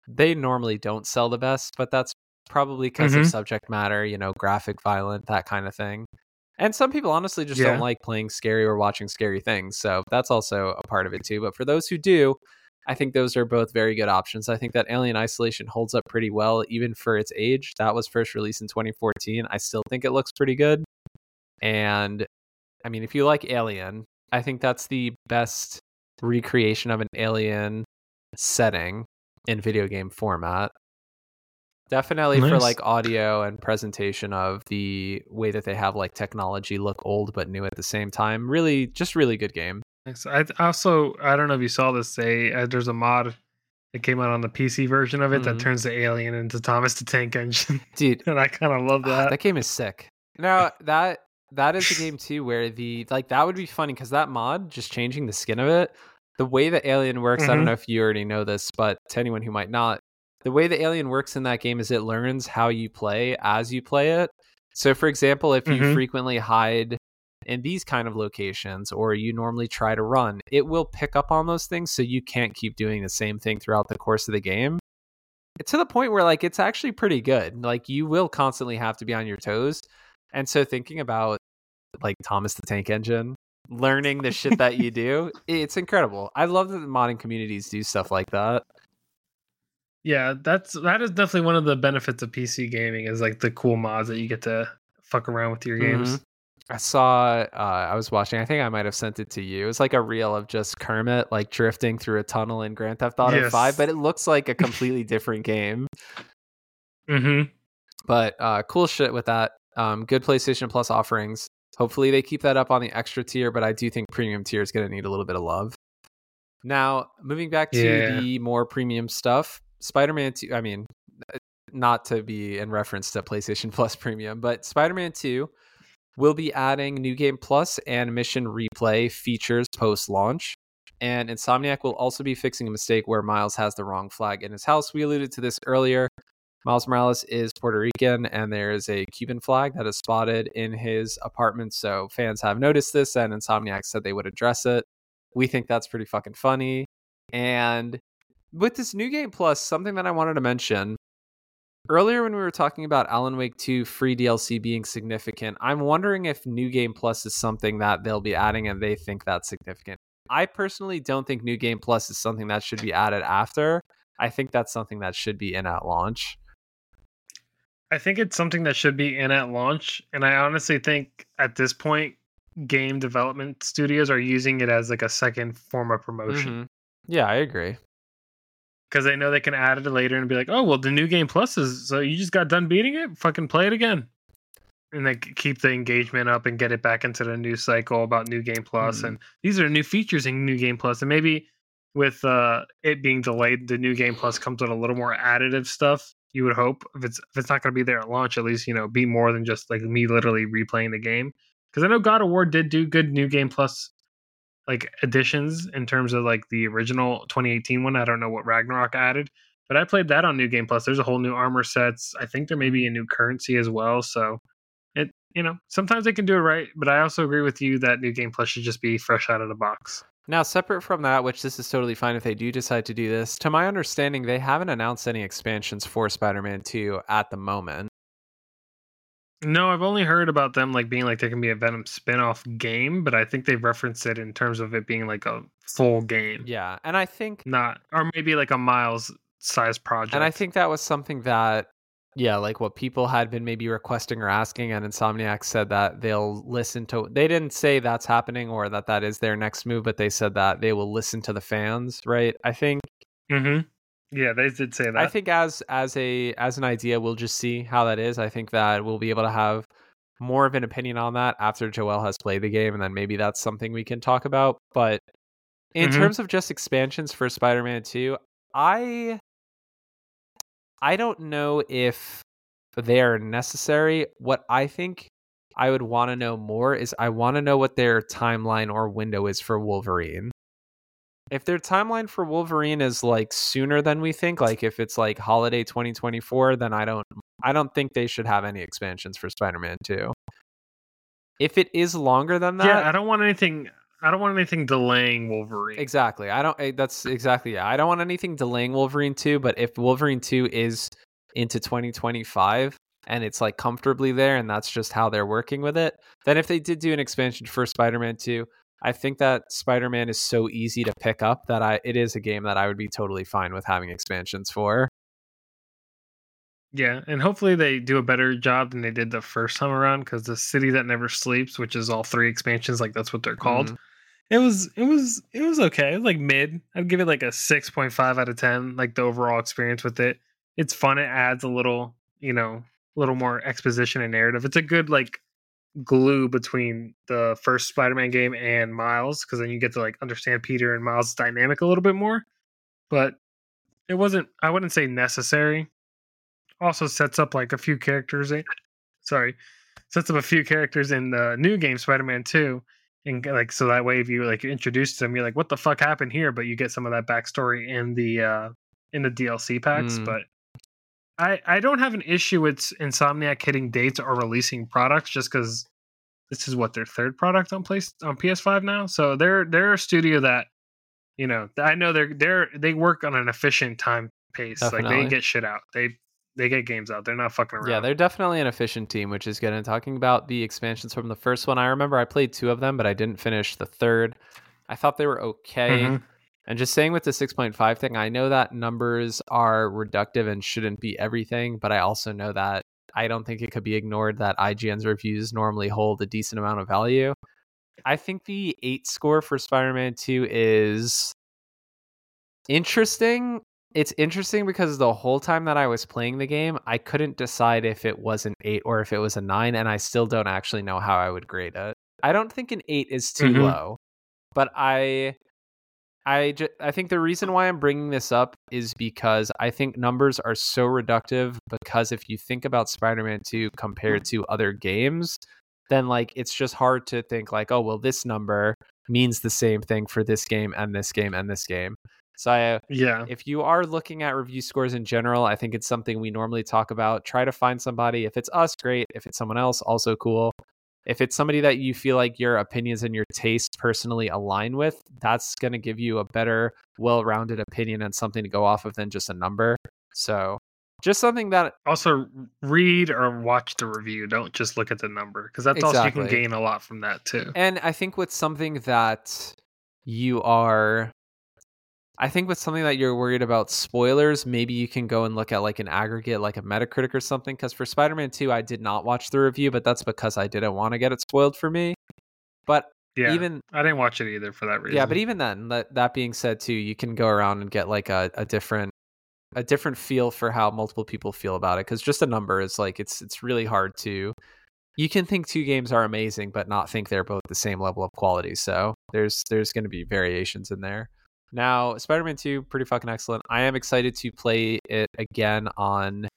they normally don't sell the best, but that's probably because of Mhm. subject matter, you know, graphic, violent, that kind of thing. And some people honestly just Yeah. don't like playing scary or watching scary things. So that's also a part of it too. But for those who do, I think those are both very good options. I think that Alien Isolation holds up pretty well, even for its age. That was first released in 2014. I still think it looks pretty good. And I mean, if you like Alien, I think that's the best recreation of an alien setting in video game format. Definitely for like audio and presentation of the way that they have like technology look old but new at the same time. Really, just really good game. I also I don't know if you saw this. They uh, there's a mod that came out on the PC version of it Mhm. that turns the alien into Thomas the Tank Engine, Dude, and I kind of love Ah, that. that game is sick. No, that that is a game too where the like that would be funny because that mod just changing the skin of it, the way the alien works. I don't Mhm. know if you already know this, but to anyone who might not, the way the alien works in that game is it learns how you play as you play it. So, for example, if you Mhm. frequently hide in these kind of locations or you normally try to run, it will pick up on those things so you can't keep doing the same thing throughout the course of the game to the point where like it's actually pretty good. Like you will constantly have to be on your toes. And so thinking about like Thomas the Tank Engine, learning the shit that you do, it's incredible. I love that the modding communities do stuff like that. Yeah, that's that is definitely one of the benefits of PC gaming is like the cool mods that you get to fuck around with your games. Mhm. I saw uh I was watching, I think I might have sent it to you. It was like a reel of just Kermit like drifting through a tunnel in Grand Theft Auto Yes. 5, but it looks like a completely different game. Mm-hmm. but uh, cool shit with that. Um, good PlayStation Plus offerings. Hopefully they keep that up on the extra tier, but I do think premium tier is going to need a little bit of love. Now, moving back to Yeah. the more premium stuff, Spider-Man 2, I mean, uh, not to be in reference to PlayStation Plus Premium, but Spider-Man 2 will be adding New Game Plus and Mission Replay features post-launch. And Insomniac will also be fixing a mistake where Miles has the wrong flag in his house. We alluded to this earlier. Miles Morales is Puerto Rican, and there is a Cuban flag that is spotted in his apartment. So fans have noticed this, and Insomniac said they would address it. We think that's pretty fucking funny. And with this new game plus, something that I wanted to mention earlier when we were talking about Alan Wake 2 free DLC being significant, I'm wondering if new game plus is something that they'll be adding and they think that's significant. I personally don't think new game plus is something that should be added after. I think that's something that should be in at launch. I think it's something that should be in at launch, and I honestly think at this point, game development studios are using it as like a second form of promotion Mhm. Yeah, I agree. Because they know they can add it later and be like, "Oh, well, the new game plus is so you just got done beating it, fucking play it again," and they keep the engagement up and get it back into the new cycle about new game plus Mhm. and these are new features in new game plus and maybe with uh it being delayed the new game plus comes with a little more additive stuff you would hope. If it's if it's not going to be there at launch at least you know be more than just like me literally replaying the game. Because i know god of war did do good new game plus like additions in terms of like the original 2018 one i don't know what ragnarok added but i played that on new game plus. There's a whole new armor sets. I think there may be a new currency as well so it you know sometimes they can do it right but i also agree with you that new game plus should just be fresh out of the box. Now, separate from that, which this is totally fine if they do decide to do this, to my understanding, they haven't announced any expansions for Spider Man 2 at the moment. No i've only heard about them like being like there can be a venom spin-off game but i think they've referenced it in terms of it being like a full game Yeah. And I think not or maybe like a miles size project And I think that was something that, yeah, like what people had been maybe requesting or asking, and Insomniac said that they'll listen to. They didn't say that's happening or that that is their next move, but they said that they will listen to the fans, right? I think. mm-hmm. Yeah they did say that I think as as a as an idea, we'll just see how that is. I think that we'll be able to have more of an opinion on that after Joel has played the game, and then maybe that's something we can talk about. But in Mhm. terms of just expansions for Spider-Man 2, I I don't know if they are necessary. What I think I would want to know more is I want to know what their timeline or window is for Wolverine. If their timeline for Wolverine is like sooner than we think, like if it's like holiday 2024, then I don't I don't think they should have any expansions for Spider-Man 2. If it is longer than that, yeah, I don't want anything. I don't want anything delaying Wolverine. Exactly. I don't. eh, That's exactly. Yeah. I don't want anything delaying Wolverine two. But if Wolverine two is into 2025 and it's like comfortably there, and that's just how they're working with it, then if they did do an expansion for Spider-Man two, I think that Spider-Man is so easy to pick up that I it is a game that I would be totally fine with having expansions for. Yeah, and hopefully they do a better job than they did the first time around because the city that never sleeps, which is all three expansions, like that's what they're called. Mhm. It was it was it was okay. It was like mid. I'd give it like a six point five out of ten. Like the overall experience with it, it's fun. It adds a little, you know, a little more exposition and narrative. It's a good like glue between the first Spider-Man game and Miles because then you get to like understand Peter and Miles' dynamic a little bit more. But it wasn't. I wouldn't say necessary. Also sets up like a few characters. In, sorry, sets up a few characters in the new game Spider-Man Two and like so that way if you like introduce them you're like what the fuck happened here but you get some of that backstory in the uh in the dlc packs Mm. but i i don't have an issue with insomniac hitting dates or releasing products just because this is what their third product on place on ps5 now so they're they're a studio that you know i know they're they're they work on an efficient time pace like they get shit out they they get games out they're not fucking around Yeah, they're definitely an efficient team, which is good. And talking about the expansions from the first one, I remember I played two of them, but I didn't finish the third. I thought they were okay. Mhm. And just saying with the 6.5 thing, I know that numbers are reductive and shouldn't be everything, but I also know that I don't think it could be ignored that IGN's reviews normally hold a decent amount of value. I think the 8 score for Spider Man 2 is interesting. It's interesting because the whole time that I was playing the game, I couldn't decide if it was an 8 or if it was a 9, and I still don't actually know how I would grade it. I don't think an 8 is too Mhm. low, but I I ju- I think the reason why I'm bringing this up is because I think numbers are so reductive because if you think about Spider-Man 2 hmm. compared to other games, then like it's just hard to think like, oh, well this number means the same thing for this game and this game and this game. So I yeah if you are looking at review scores in general, I think it's something we normally talk about. Try to find somebody. If it's us, great. If it's someone else, also cool. If it's somebody that you feel like your opinions and your tastes personally align with, that's going to give you a better, well rounded opinion and something to go off of than just a number. So, just something that, also read or watch the review don't just look at the number because that's also you can gain a lot from that too and I think with something that you are. I think with something that you're worried about spoilers, maybe you can go and look at like an aggregate, like a Metacritic or something. Because for Spider Man 2, I did not watch the review, but that's because I didn't want to get it spoiled for me. But yeah even i didn't watch it either for that reason yeah, but even then, that that being said, too, you can go around and get like a, a different a different feel for how multiple people feel about it. Because just a number is like it's it's really hard to. You can think two games are amazing, but not think they're both the same level of quality. So there's there's going to be variations in there. Now, Spider-Man 2, pretty fucking excellent. I am excited to play it again on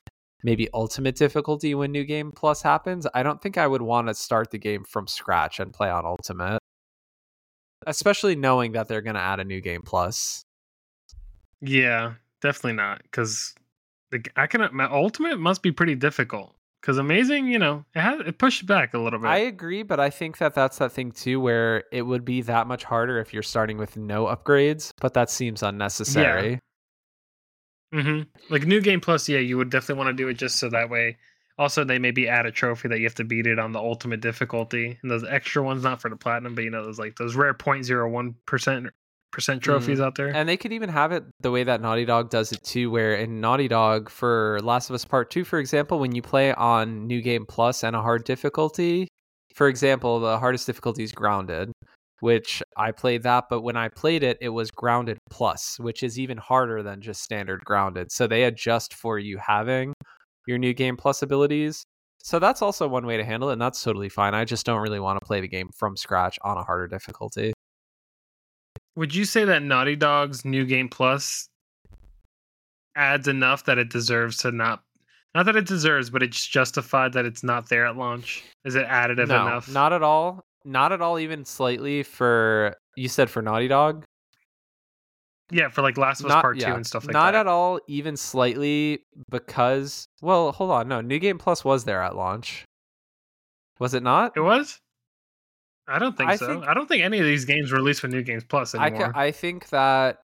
maybe ultimate difficulty when New Game Plus happens. I don't think I would want to start the game from scratch and play on ultimate. Especially knowing that they're going to add a New Game Plus. yeah definitely not because i can my ultimate must be pretty difficult because amazing you know it has it pushed back a little bit. I agree, but I think that that's that thing too where it would be that much harder if you're starting with no upgrades, but that seems unnecessary. mm-hmm. Like new game plus yeah you would definitely want to do it just so that way. Also they maybe add a trophy that you have to beat it on the ultimate difficulty and those extra ones not for the platinum but you know those like those rare 0.01 percent percent trophies out there And they could even have it the way that Naughty Dog does it too, where in Naughty Dog for Last of Us Part 2, for example, when you play on New Game Plus and a hard difficulty, for example, the hardest difficulty is Grounded, which I played that, but when I played it, it was Grounded Plus, which is even harder than just standard Grounded. So they adjust for you having your New Game Plus abilities. So that's also one way to handle it, and that's totally fine. I just don't really want to play the game from scratch on a harder difficulty. Would you say that Naughty Dog's New Game Plus adds enough that it deserves to not Not that it deserves, but it's justified that it's not there at launch. Is it additive no, enough? not at all. Not at all. Even slightly for you said for Naughty Dog. Yeah, for like Last of Us not, Part yeah, Two and stuff like not that. Not at all. Even slightly because well, hold on. No, New Game Plus was there at launch. Was it not? It was. I don't think I so. think- I don't think any of these games released with New Games Plus I, anymore. ca- I think that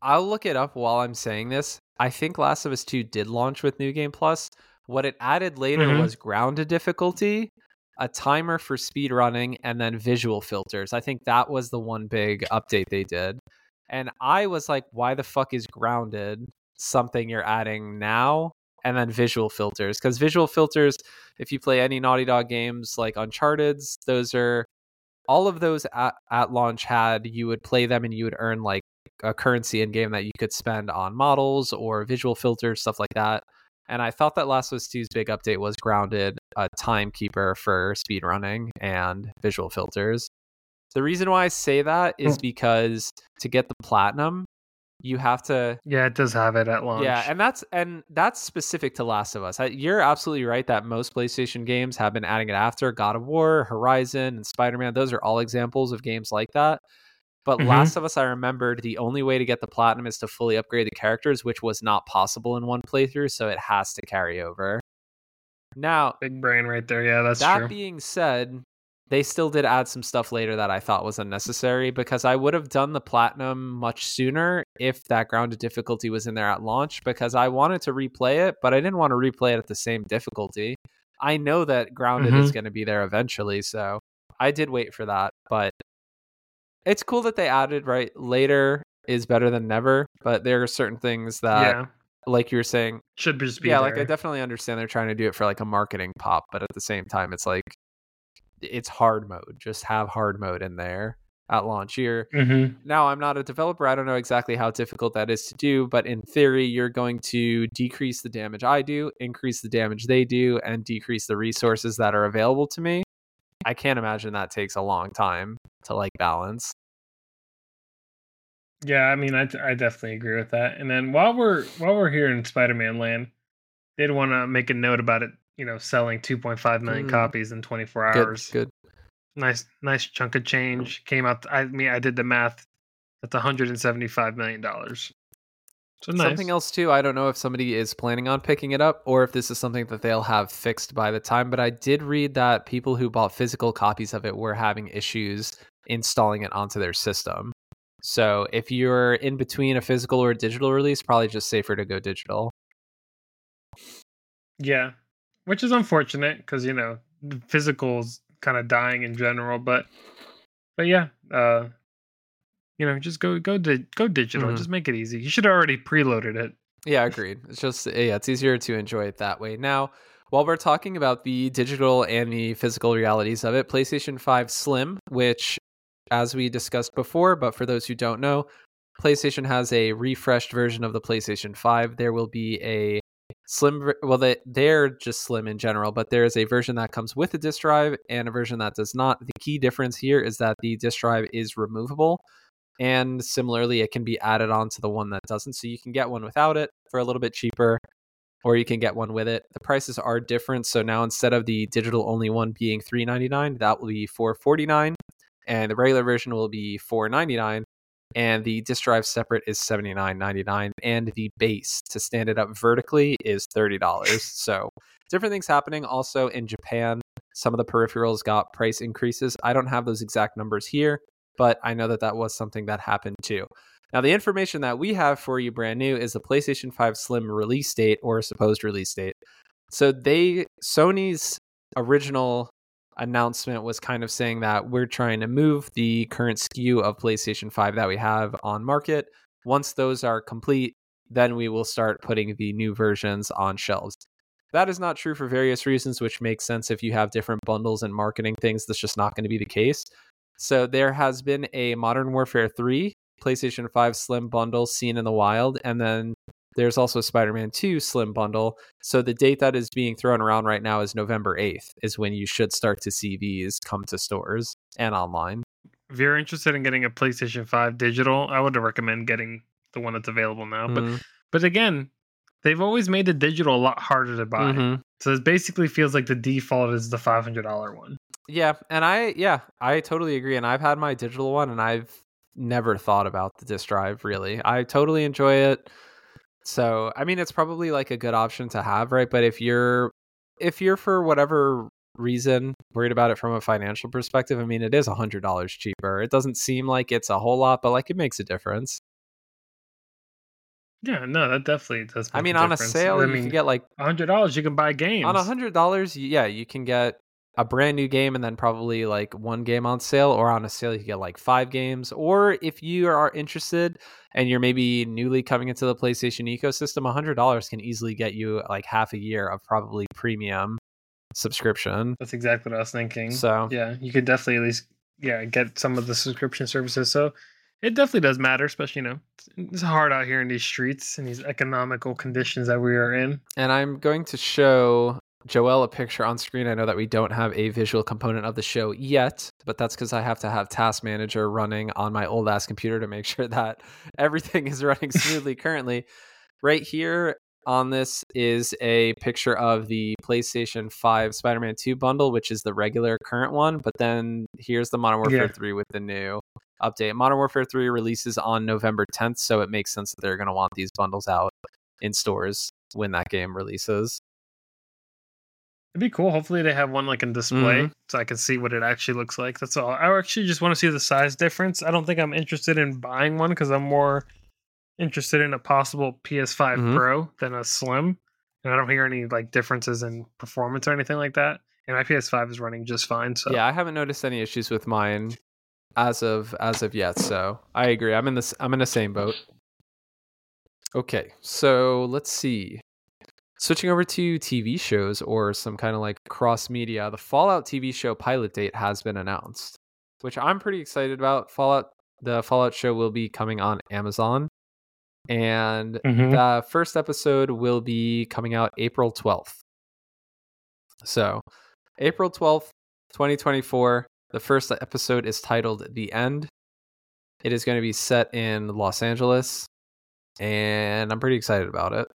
I'll look it up while I'm saying this. I think Last of Us 2 did launch with New Game Plus. What it added later Mhm. was grounded difficulty, a timer for speed running, and then visual filters. I think that was the one big update they did. And I was like, why the fuck is grounded something you're adding now? And then visual filters. Because visual filters, if you play any Naughty Dog games like Uncharted's, those are all of those at, at launch had you would play them and you would earn like a currency in game that you could spend on models or visual filters, stuff like that. And I thought that Last of Us 2's big update was grounded a timekeeper for speed running and visual filters. The reason why I say that is hmm. because to get the platinum, you have to yeah, it does have it at launch. yeah, and that's and that's specific to Last of Us. You're absolutely right that most PlayStation games have been adding it after God of War, Horizon, and Spider Man. Those are all examples of games like that. But Mhm. Last of Us, I remembered the only way to get the platinum is to fully upgrade the characters, which was not possible in one playthrough, so it has to carry over. Now, big brain right there. Yeah, that's that true. being said, they still did add some stuff later that I thought was unnecessary because I would have done the platinum much sooner if that grounded difficulty was in there at launch because I wanted to replay it, but I didn't want to replay it at the same difficulty. I know that grounded is mm-hmm. going to be there eventually, so I did wait for that, but it's cool that they added right later is better than never, but there are certain things that yeah, like you were saying should just be yeah, there. like I definitely understand they're trying to do it for like a marketing pop, but at the same time, it's like it's hard mode. Just have hard mode in there at launch. You're Mhm. now I'm not a developer. I don't know exactly how difficult that is to do, but in theory, you're going to decrease the damage I do, increase the damage they do, and decrease the resources that are available to me. I can't imagine that takes a long time to like balance. Yeah, I mean, I, I definitely agree with that. And then while we're while we're here in Spider-Man land, did want to make a note about it. You know, selling 2.5 million Mm. copies in 24 Good, hours. good. Nice, nice chunk of change came out. I mean, I did the math. That's 175 million dollars. So nice. Something else too. I don't know if somebody is planning on picking it up or if this is something that they'll have fixed by the time. But I did read that people who bought physical copies of it were having issues installing it onto their system. So if you're in between a physical or a digital release, probably just safer to go digital. Yeah, which is unfortunate because you know the physical's kind of dying in general. But but yeah, uh, you know, just go go di- go digital. Mhm. Just make it easy. You should have already preloaded it. Yeah, agreed. It's just yeah, it's easier to enjoy it that way. Now, while we're talking about the digital and the physical realities of it, PlayStation 5 Slim, which as we discussed before, but for those who don't know, PlayStation has a refreshed version of the PlayStation 5. There will be a slim well they they're just slim in general, but there is a version that comes with a disk drive and a version that does not. The key difference here is that the disk drive is removable and similarly it can be added on to the one that doesn't so you can get one without it for a little bit cheaper or you can get one with it the prices are different so now instead of the digital only one being 399 that will be 449 and the regular version will be 499 and the disk drive separate is 79.99 and the base to stand it up vertically is $30 so different things happening also in japan some of the peripherals got price increases i don't have those exact numbers here but I know that that was something that happened too. Now, the information that we have for you brand new is the PlayStation 5 Slim release date or supposed release date. So, they, Sony's original announcement was kind of saying that we're trying to move the current SKU of PlayStation 5 that we have on market. Once those are complete, then we will start putting the new versions on shelves. That is not true for various reasons, which makes sense if you have different bundles and marketing things. That's just not going to be the case. So there has been a Modern Warfare 3 PlayStation 5 Slim bundle seen in the wild, and then there's also Spider Man 2 Slim bundle. So the date that is being thrown around right now is November 8th, is when you should start to see these come to stores and online. If you're interested in getting a PlayStation 5 digital, I would recommend getting the one that's available now. But Mm, but again, they've always made the digital a lot harder to buy. Mhm. So it basically feels like the default is the five hundred dollar one. Yeah, and I yeah, I totally agree. And I've had my digital one, and I've never thought about the disk drive. Really, I totally enjoy it. So I mean, it's probably like a good option to have, right? But if you're if you're for whatever reason worried about it from a financial perspective, I mean, it is a hundred dollars cheaper. It doesn't seem like it's a whole lot, but like it makes a difference. Yeah, no, that definitely does. I mean, on a difference. sale, I you can get like hundred dollars. You can buy games on a hundred dollars yeah you can get a brand new game and then probably like one game on sale or on a sale you get like five games or if you are interested and you're maybe newly coming into the playstation ecosystem a hundred dollars can easily get you like half a year of probably premium subscription That's exactly what I was thinking. so yeah, you could definitely at least yeah get some of the subscription services. So it definitely does matter, especially you know it's- it's hard out here in these streets and these economical conditions that we are in. and i'm going to show Joel a picture on screen. I know that we don't have a visual component of the show yet, but that's because I have to have Task Manager running on my old ass computer to make sure that everything is running smoothly currently. Right here on this is a picture of the PlayStation 5 Spider Man 2 bundle, which is the regular current one. But then here's the Modern Warfare Yeah. 3 with the new update. Modern Warfare 3 releases on November 10th, so it makes sense that they're going to want these bundles out in stores when that game releases. It'd be cool. Hopefully they have one like in display Mhm. so I can see what it actually looks like. That's all. I actually just want to see the size difference. I don't think I'm interested in buying one because I'm more interested in a possible PS5 Mhm. Pro than a Slim. And I don't hear any like differences in performance or anything like that. And my PS5 is running just fine. So Yeah, I haven't noticed any issues with mine as of as of yet. So I agree. I'm in this. I'm in the same boat. Okay, so let's see. Switching over to TV shows or some kind of like cross media, the Fallout TV show pilot date has been announced, which I'm pretty excited about. Fallout, the Fallout show will be coming on Amazon, and Mhm. the first episode will be coming out April 12th. So, April 12th, 2024. The first episode is titled The End. It is going to be set in Los Angeles, and I'm pretty excited about it.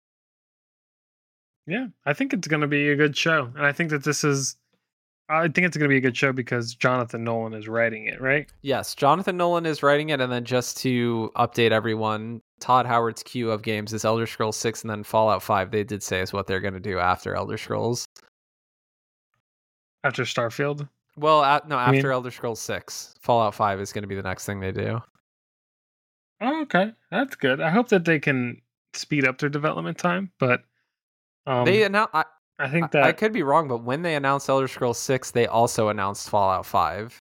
Yeah, I think it's going to be a good show. And I think that this is, I think it's going to be a good show because Jonathan Nolan is writing it, right? Yes, Jonathan Nolan is writing it, and then just to update everyone, Todd Howard's queue of games is Elder Scrolls 6 and then Fallout 5. They did say is what they're going to do after Elder Scrolls. After Starfield. Well, at, no, I mean- after Elder Scrolls 6. Fallout 5 is going to be the next thing they do. Oh, okay. That's good. I hope that they can speed up their development time. But um, they announced. I, I think I- that I could be wrong, but when they announced Elder Scrolls 6, they also announced Fallout 5.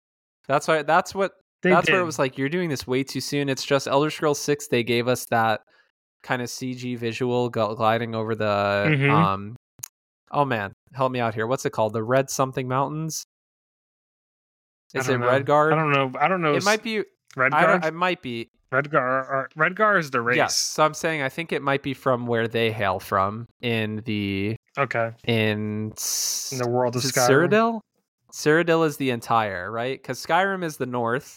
That's why. That's what. that's did. where it was like, you're doing this way too soon. It's just Elder Scrolls 6. They gave us that kind of CG visual gliding over the. Mhm. um. Oh man, help me out here. What's it called? The Red something mountains. I Is it know. Redguard? I don't know. I don't know. It might be. Redguard. I. It might be. Redguard. Or, uh, Redguard is the race. Yes. So I'm saying I think it might be from where they hail from in the Okay. in In the world of Skyrim. Cyrodiil? Cyrodiil is the entire, right? Because Skyrim is the north,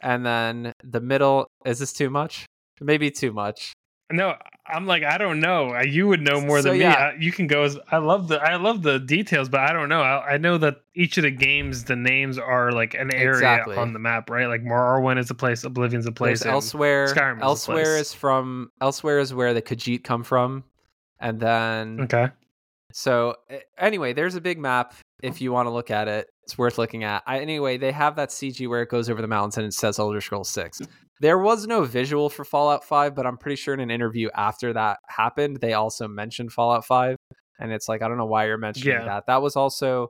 and then the middle. Is this too much? Maybe too much. No, I'm like I don't know. You would know more So, than me. yeah. I, you can go as I love the I love the details, but I don't know. I, I know that each of the games, the names are like an area Exactly. on the map, right? Like Morrowind is a place, Oblivion's a place. Elsweyr. Skyrim is a elsewhere place. is from. Elsweyr is where the Khajiit come from, and then Okay. So eh, anyway, there's a big map. If you want to look at it, it's worth looking at. I, anyway, they have that CG where it goes over the mountains and it says Elder Scrolls Six. There was no visual for Fallout Five, but I'm pretty sure in an interview after that happened, they also mentioned Fallout Five, and it's like I don't know why you're mentioning Yeah. that. That was also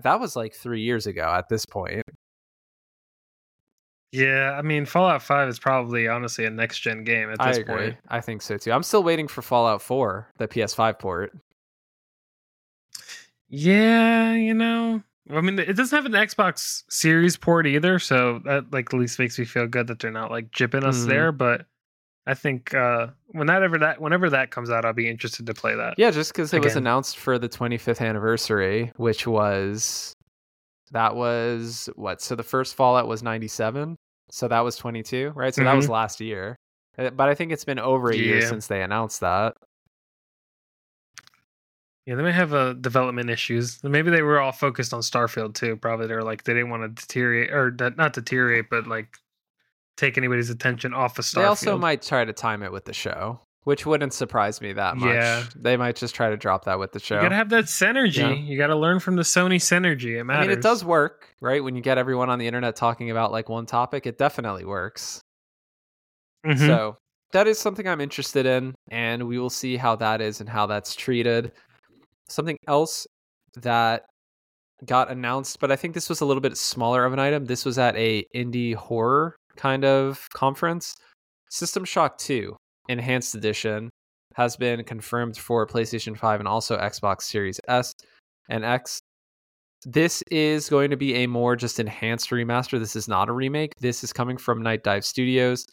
that was like three years ago at this point. Yeah, I mean Fallout Five is probably honestly a next gen game at I this agree. point. I think so too. I'm still waiting for Fallout Four, the PS5 port. Yeah, you know. I mean, it doesn't have an Xbox Series port either, so that like at least makes me feel good that they're not like jipping us Mhm. there. But I think uh when that ever that whenever that comes out, I'll be interested to play that. Yeah, just because it was announced for the 25th anniversary, which was that was what? So the first Fallout was 97, so that was 22, right? So that was last year. Uh, But I think it's been over a year since they announced that. Yeah, they may have uh, development issues. Maybe they were all focused on Starfield too. Probably they're like they didn't want to deteriorate or not deteriorate, but like take anybody's attention off of Starfield. They also might try to time it with the show, which wouldn't surprise me that much. Yeah. They might just try to drop that with the show. You gotta have that synergy. Yeah. You gotta learn from the Sony synergy. It matters. I mean, it does work, right? When you get everyone on the internet talking about like one topic, it definitely works. Mhm. So that is something I'm interested in, and we will see how that is and how that's treated. Something else that got announced, but I think this was a little bit smaller of an item. This was at a indie horror kind of conference. System Shock 2 Enhanced Edition has been confirmed for PlayStation 5 and also Xbox Series S and X. This is going to be a more just enhanced remaster. This is not a remake. This is coming from Nightdive Studios.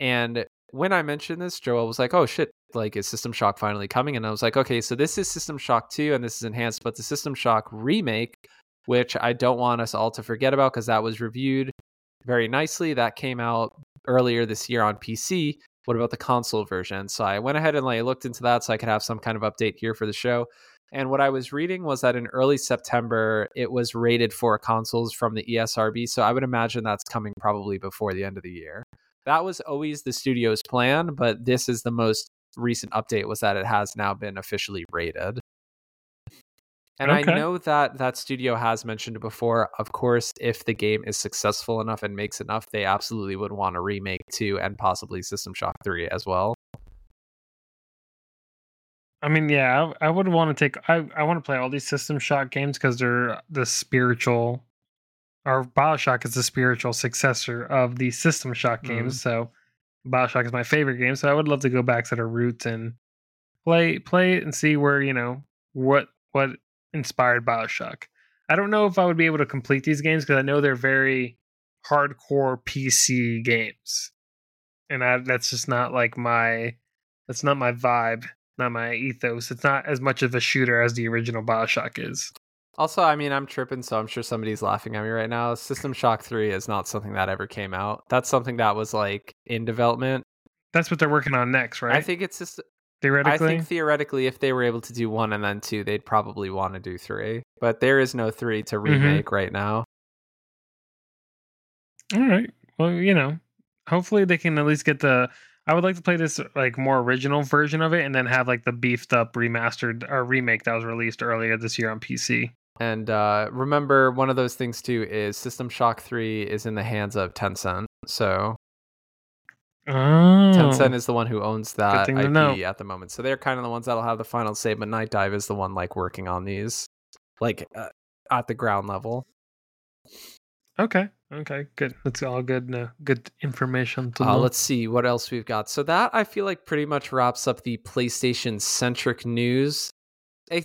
And when I mentioned this, Joel was like, "Oh shit, like is System Shock finally coming?" And I was like, "Okay, so this is System Shock 2 and this is enhanced, but the System Shock remake, which I don't want us all to forget about because that was reviewed very nicely. That came out earlier this year on PC. What about the console version? So I went ahead and like looked into that so I could have some kind of update here for the show. And what I was reading was that in early September, it was rated for consoles from the ESRB. So I would imagine that's coming probably before the end of the year. That was always the studio's plan, but this is the most recent update was that it has now been officially rated. And Okay. I know that that studio has mentioned before. Of course, if the game is successful enough and makes enough, they absolutely would want a remake too, and possibly System Shock 3 as well. I mean, yeah, I, I would want to take. I I want to play all these System Shock games because they're the spiritual, or Bioshock is the spiritual successor of the System Shock games. Mm-hmm. So, Bioshock is my favorite game. So I would love to go back to the roots and play play it and see where you know what what inspired Bioshock. I don't know if I would be able to complete these games because I know they're very hardcore PC games, and I, that's just not like my that's not my vibe, not my ethos. It's not as much of a shooter as the original Bioshock is. Also, I mean, I'm tripping, so I'm sure somebody's laughing at me right now. System Shock 3 is not something that ever came out. That's something that was like in development. That's what they're working on next, right? I think it's just theoretically. I think theoretically, if they were able to do one and then two, they'd probably want to do three. But there is no three to Mm-hmm. remake right now. All right. Well, you know, hopefully they can at least get the. I would like to play this like more original version of it, and then have like the beefed up remastered or remake that was released earlier this year on PC. And uh, remember, one of those things too is System Shock 3 is in the hands of Tencent. So Oh, Tencent is the one who owns that IP know. at the moment. So they're kind of the ones that'll have the final say, but Nightdive is the one like working on these, like uh, at the ground level. okay. Okay, good. That's all good. Good information to Uh, let's see what else we've got. So that I feel like pretty much wraps up the PlayStation centric news.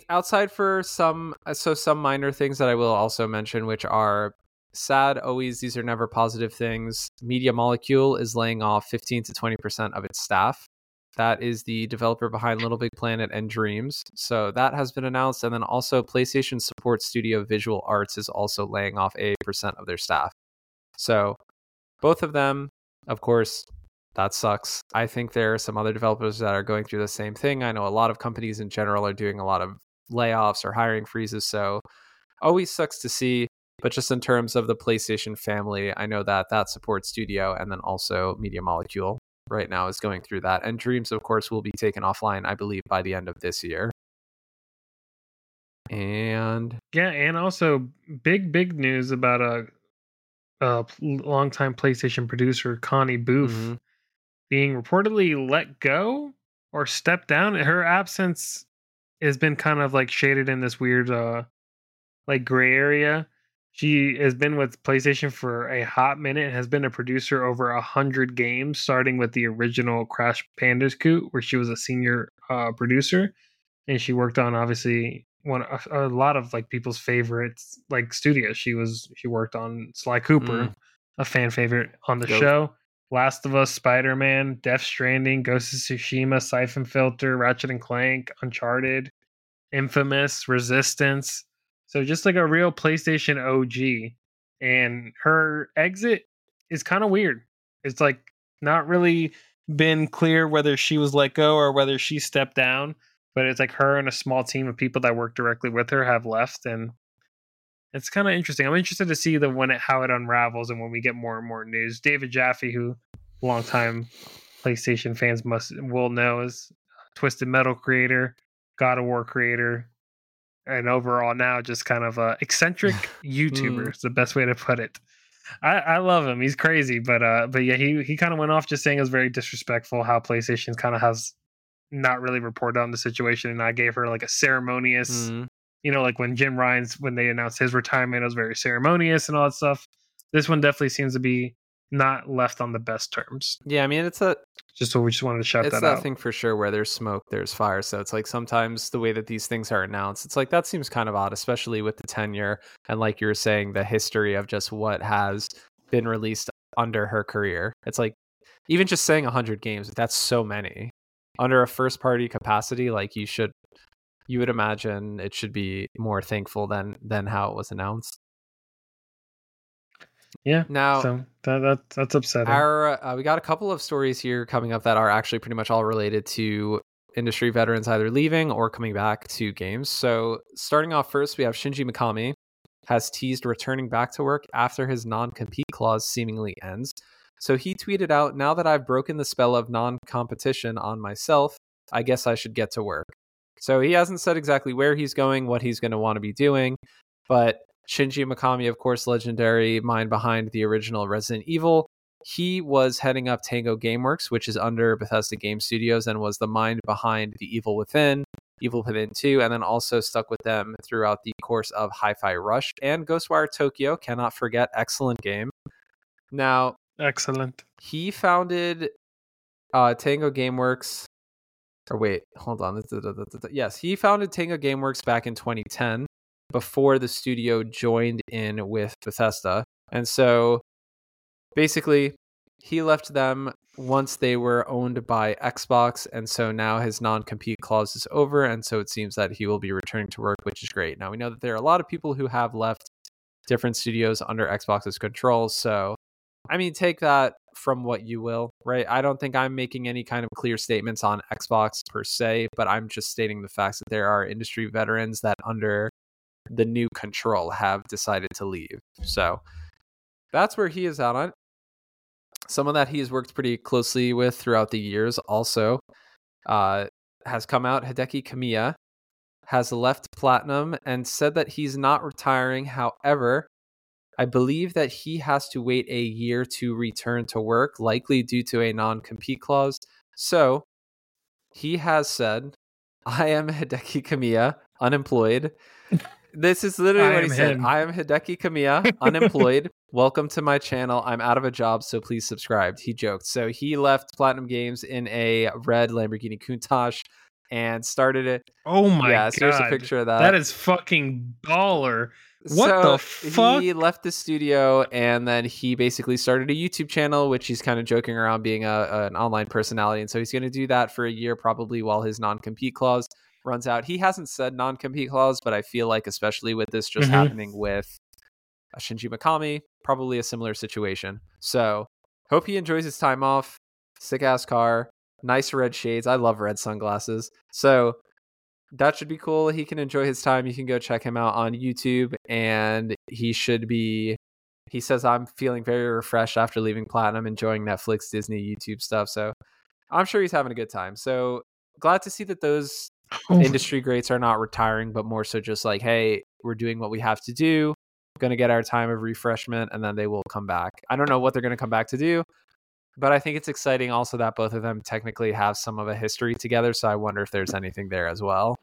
Outside for some, uh, so some minor things that I will also mention, which are sad. Always, these are never positive things. Media Molecule is laying off 15 to 20 percent of its staff. That is the developer behind Little Big Planet and Dreams. So that has been announced, and then also PlayStation Support Studio Visual Arts is also laying off a percent of their staff. So both of them, of course, that sucks. I think there are some other developers that are going through the same thing. I know a lot of companies in general are doing a lot of layoffs or hiring freezes. So always sucks to see. But just in terms of the PlayStation family, I know that that support studio and then also Media Molecule right now is going through that. And Dreams, of course, will be taken offline, I believe, by the end of this year. And Yeah, and also big big news about a, a longtime PlayStation producer Connie Booth Mhm. Being reportedly let go or stepped down. Her absence has been kind of like shaded in this weird uh like gray area. She has been with PlayStation for a hot minute and has been a producer over a hundred games, starting with the original Crash Bandicoot, where she was a senior uh, producer, and she worked on obviously one a, a lot of like people's favorites like studios. She was she worked on Sly Cooper, Mm. a fan favorite on the Goat. show. Last of Us, Spider Man, Death Stranding, Ghost of Tsushima, Siphon Filter, Ratchet and Clank, Uncharted, Infamous, Resistance. So just like a real PlayStation OG. And her exit is kind of weird. It's like not really been clear whether she was let go or whether she stepped down. but it's like her and a small team of people that work directly with her have left, and it's kind of interesting. I'm interested to see the when it how it unravels and when we get more and more news. David Jaffe, who longtime PlayStation fans must will know, is Twisted Metal creator, God of War creator, and overall now just kind of a eccentric YouTuber. Mm. Is the best way to put it. I, I love him. He's crazy, but uh, but yeah, he he kind of went off just saying it was very disrespectful how PlayStation kind of has not really reported on the situation, and I gave her like a ceremonious, Mm. You know, like when Jim Ryan's when they announced his retirement, it was very ceremonious and all that stuff. This one definitely seems to be not left on the best terms. Yeah, I mean it's a Just so we just wanted to shout it's that that out. thing for sure where there's smoke, there's fire. So it's like sometimes the way that these things are announced, it's like that seems kind of odd, especially with the tenure and like you were saying, the history of just what has been released under her career. It's like even just saying 100 games, that's so many under a first party capacity. Like you should, you would imagine it should be more thankful than than how it was announced. Yeah. Now, so that, that that's upsetting. Our uh, we got a couple of stories here coming up that are actually pretty much all related to industry veterans either leaving or coming back to games. So starting off first, we have Shinji Mikami has teased returning back to work after his non-compete clause seemingly ends. So he tweeted out, "Now that I've broken the spell of non-competition on myself, I guess I should get to work." So he hasn't said exactly where he's going, what he's going to want to be doing, but Shinji Mikami, of course, legendary mind behind the original Resident Evil, he was heading up Tango Gameworks, which is under Bethesda Game Studios, and was the mind behind The Evil Within, Evil Within 2, and then also stuck with them throughout the course of Hi Fi Rush and Ghostwire Tokyo. Cannot forget, excellent game. Now, Excellent. he founded uh, Tango Gameworks. Or wait, hold on. Yes, he founded Tango Gameworks back in 2010 before the studio joined in with Bethesda. And so basically, he left them once they were owned by Xbox. And so now his non compete clause is over. And so it seems that he will be returning to work, which is great. Now, we know that there are a lot of people who have left different studios under Xbox's control. So, I mean, take that from what you will, right? I don't think I'm making any kind of clear statements on Xbox per se, but I'm just stating the facts that there are industry veterans that under the new control have decided to leave. So that's where he is out on. Someone that he has worked pretty closely with throughout the years also uh, has come out. Hideki Kamiya has left Platinum and said that he's not retiring. However, I believe that he has to wait a year to return to work, likely due to a non compete clause. So he has said, I am Hideki Kamiya, unemployed. This is literally what he am said. I am Hideki Kamiya, unemployed. Welcome to my channel. I'm out of a job, so please subscribe. He joked. So he left Platinum Games in a red Lamborghini Countach and started it. Oh my yeah, god. so here's a picture of that. that is fucking baller. What so the fuck? He left the studio and then he basically started a YouTube channel, which he's kind of joking around being a, an online personality. And so he's going to do that for a year, probably while his non compete clause runs out. He hasn't said non compete clause, but I feel like, especially with this just Mhm. happening with uh, Shinji Mikami, probably a similar situation. So hope he enjoys his time off. Sick ass car, nice red shades. I love red sunglasses. So that should be cool. He can enjoy his time. You can go check him out on YouTube, and he should be. He says, I'm feeling very refreshed after leaving Platinum, enjoying Netflix, Disney, YouTube stuff. So I'm sure he's having a good time. So glad to see that those Oh, industry greats are not retiring, but more so just like, hey, we're doing what we have to do, going to get our time of refreshment, and then they will come back. I don't know what they're going to come back to do, but I think it's exciting also that both of them technically have some of a history together. So I wonder if there's anything there as well.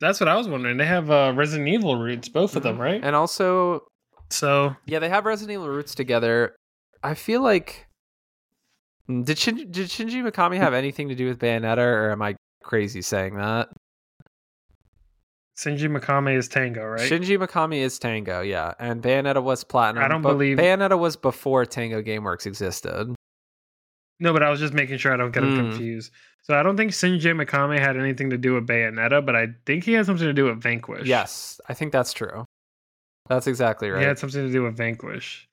That's what I was wondering. They have uh, Resident Evil roots, both of them, Mhm. right? And also, So yeah, they have Resident Evil roots together. I feel like Mm, did Shin- did Shinji Mikami have anything to do with Bayonetta, or am I crazy saying that? Shinji Mikami is Tango, right? Shinji Mikami is Tango, yeah, and Bayonetta was Platinum. I don't but believe- Bayonetta was before Tango GameWorks existed. No, but I was just making sure I don't get them Mm. confused. So I don't think Shinji Mikami had anything to do with Bayonetta, but I think he had something to do with Vanquish. Yes, I think that's true. That's exactly right. He had something to do with Vanquish.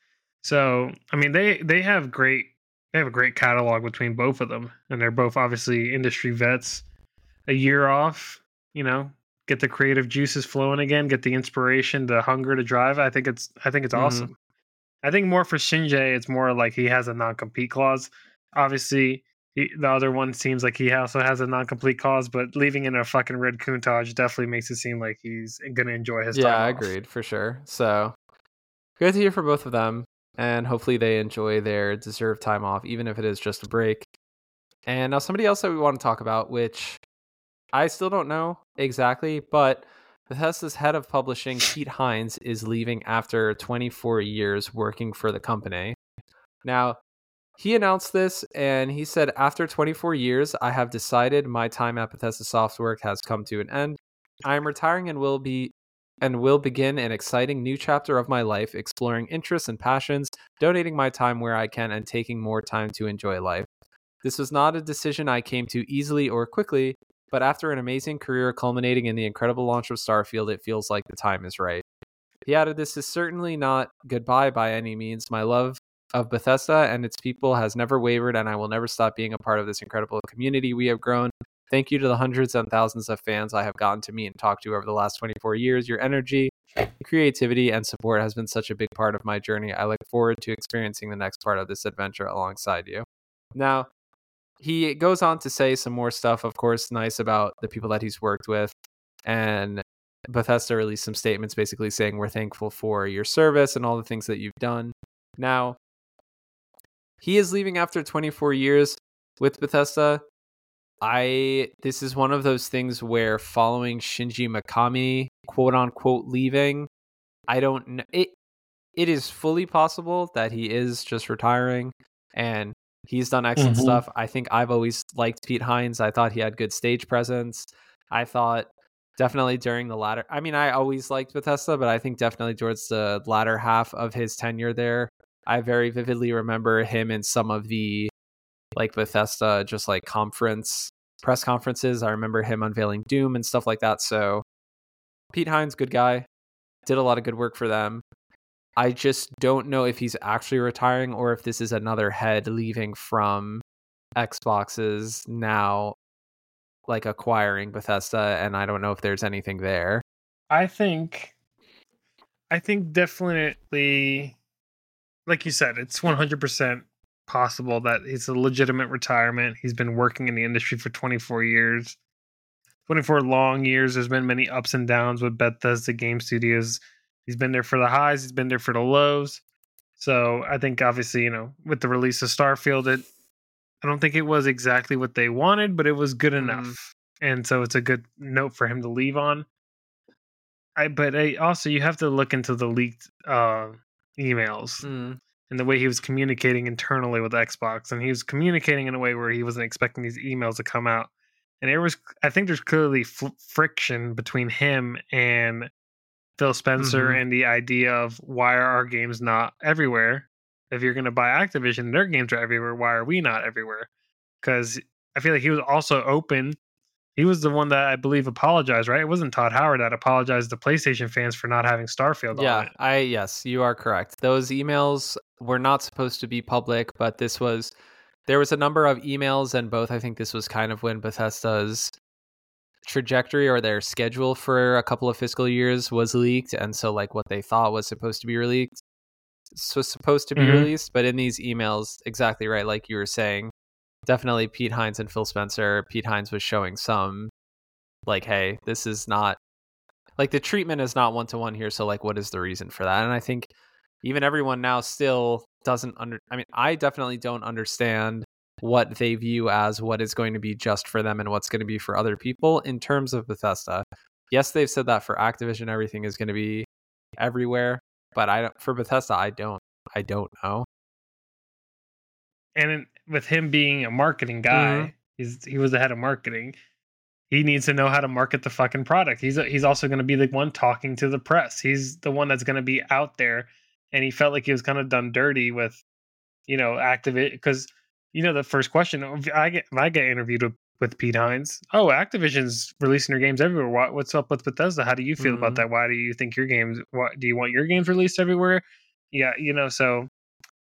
So I mean, they they have great they have a great catalog between both of them, and they're both obviously industry vets. a year off, you know, get the creative juices flowing again, get the inspiration, the hunger to drive. I think it's I think it's Mhm. awesome. I think more for Shinji, it's more like he has a non compete clause. Obviously, he, the other one seems like he also has a non complete cause, but leaving in a fucking red Countach definitely makes it seem like he's gonna enjoy his yeah, time. I off. agreed for sure. So good to hear for both of them, and hopefully they enjoy their deserved time off, even if it is just a break. And now somebody else that we want to talk about, which I still don't know exactly, but Bethesda's head of publishing, Pete Hines, is leaving after 24 years working for the company. Now, he announced this and he said, After 24 years, I have decided my time at Bethesda Softwork has come to an end. I am retiring and will be and will begin an exciting new chapter of my life, exploring interests and passions, donating my time where I can, and taking more time to enjoy life. This was not a decision I came to easily or quickly, but after an amazing career culminating in the incredible launch of Starfield, it feels like the time is right. He added, This is certainly not goodbye by any means. My love of Bethesda and its people has never wavered, and I will never stop being a part of this incredible community we have grown. Thank you to the hundreds and thousands of fans I have gotten to meet and talk to over the last 24 years. Your energy, creativity, and support has been such a big part of my journey. I look forward to experiencing the next part of this adventure alongside you. Now, he goes on to say some more stuff, of course, nice about the people that he's worked with. And Bethesda released some statements basically saying, We're thankful for your service and all the things that you've done. Now, he is leaving after 24 years with Bethesda. I this is one of those things where following Shinji Mikami, quote unquote, leaving, I don't know it. It is fully possible that he is just retiring, and he's done excellent Mhm. stuff. I think I've always liked Pete Hines. I thought he had good stage presence. I thought definitely during the latter. I mean, I always liked Bethesda, but I think definitely towards the latter half of his tenure there, I very vividly remember him in some of the like Bethesda just like conference press conferences. I remember him unveiling Doom and stuff like that. So Pete Hines, good guy, did a lot of good work for them. I just don't know if he's actually retiring or if this is another head leaving from Xboxes now like acquiring Bethesda and I don't know if there's anything there. I think I think definitely like you said, it's 100% possible that it's a legitimate retirement. He's been working in the industry for 24 years. 24 long years. There's been many ups and downs with Bethesda Game Studios. He's been there for the highs, he's been there for the lows. So I think obviously, you know, with the release of Starfield, it I don't think it was exactly what they wanted, but it was good Mhm. enough. And so it's a good note for him to leave on. I but I also you have to look into the leaked uh emails Mm. and the way he was communicating internally with Xbox, and he was communicating in a way where he wasn't expecting these emails to come out. And there was, I think, there's clearly f- friction between him and Phil Spencer, Mhm. and the idea of why are our games not everywhere? If you're going to buy Activision, their games are everywhere. Why are we not everywhere? Because I feel like he was also open. He was the one that I believe apologized, right? It wasn't Todd Howard that apologized to PlayStation fans for not having Starfield on Yeah. I yes, you are correct. Those emails were not supposed to be public, but this was there was a number of emails and both I think this was kind of when Bethesda's trajectory or their schedule for a couple of fiscal years was leaked and so like what they thought was supposed to be released was supposed to be Mhm. released, but in these emails exactly right like you were saying, definitely Pete Hines and Phil Spencer, Pete Hines was showing some like hey, this is not like the treatment is not one to one here so like what is the reason for that? And i think even everyone now still doesn't under i mean i definitely don't understand what they view as what is going to be just for them and what's going to be for other people in terms of bethesda. Yes they've said that for activision everything is going to be everywhere but i for bethesda i don't i don't know. And in- with him being a marketing guy, Mhm. he's he was the head of marketing. He needs to know how to market the fucking product. He's he's also going to be the one talking to the press. He's the one that's going to be out there, and he felt like he was kind of done dirty with, you know, Activate because you know the first question if I get if I get interviewed with, with Pete Hines. Oh, Activision's releasing their games everywhere. What, what's up with Bethesda? How do you feel about Mhm. that? Why do you think your games? What do you want your games released everywhere? Yeah, you know, so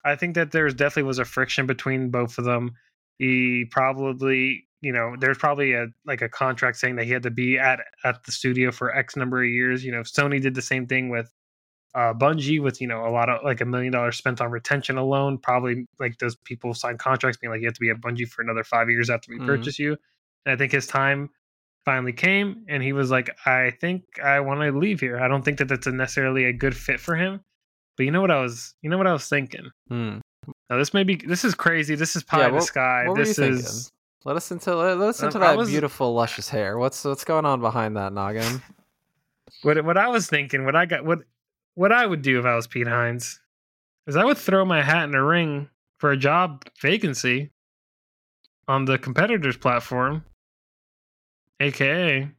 I think that there's definitely was a friction between both of them. He probably you know, there's probably a like a contract saying that he had to be at at the studio for X number of years. You know, Sony did the same thing with uh Bungie with, you know, a lot of like a million dollars spent on retention alone. Probably like those people sign contracts being like you have to be at Bungie for another five years after we Mhm. purchase you. And I think his time finally came and he was like, I think I want to leave here. I don't think that that's a necessarily a good fit for him. But you know what I was you know what I was thinking? Hmm. Now this may be this is crazy. This is pie Yeah, in the sky. what were you this thinking? is Let us into let us Um, into that was- beautiful luscious hair. What's what's going on behind that noggin? what what I was thinking, what I got what what I would do if I was Pete Hines is I would throw my hat in the ring for a job vacancy on the competitor's platform. AKA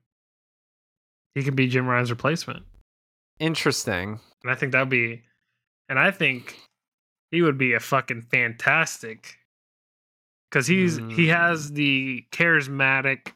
he could be Jim Ryan's replacement. Interesting. And I think that'd be and I think he would be a fucking fantastic because he's he has the charismatic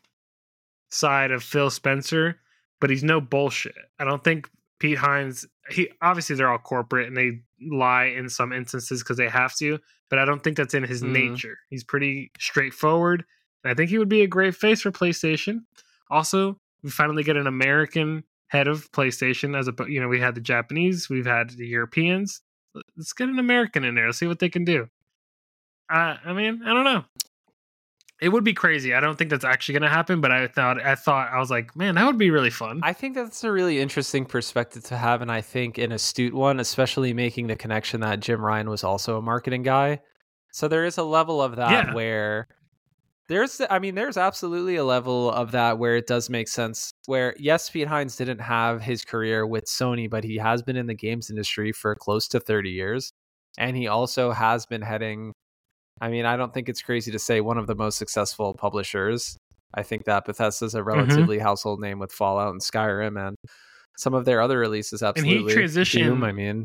side of Phil Spencer, but he's no bullshit. I don't think Pete Hines. He obviously they're all corporate and they lie in some instances because they have to, but I don't think that's in his Mhm. nature. He's pretty straightforward, and I think he would be a great face for PlayStation. Also, we finally get an American head of PlayStation as a you know we had the Japanese, we've had the Europeans. Let's get an American in there. Let's see what they can do. Uh, I mean, I don't know. It would be crazy. I don't think that's actually going to happen, but I thought I thought I was like, man, that would be really fun. I think that's a really interesting perspective to have, and I think an astute one, especially making the connection that Jim Ryan was also a marketing guy. So there is a level of that Yeah. where there's, I mean, there's absolutely a level of that where it does make sense. Where yes, Pete Hines didn't have his career with Sony, but he has been in the games industry for close to 30 years, and he also has been heading. I mean, I don't think it's crazy to say one of the most successful publishers I think that Bethesda's a relatively household name with Fallout and Skyrim and some of their other releases. Absolutely, and he transitioned- Doom, I mean,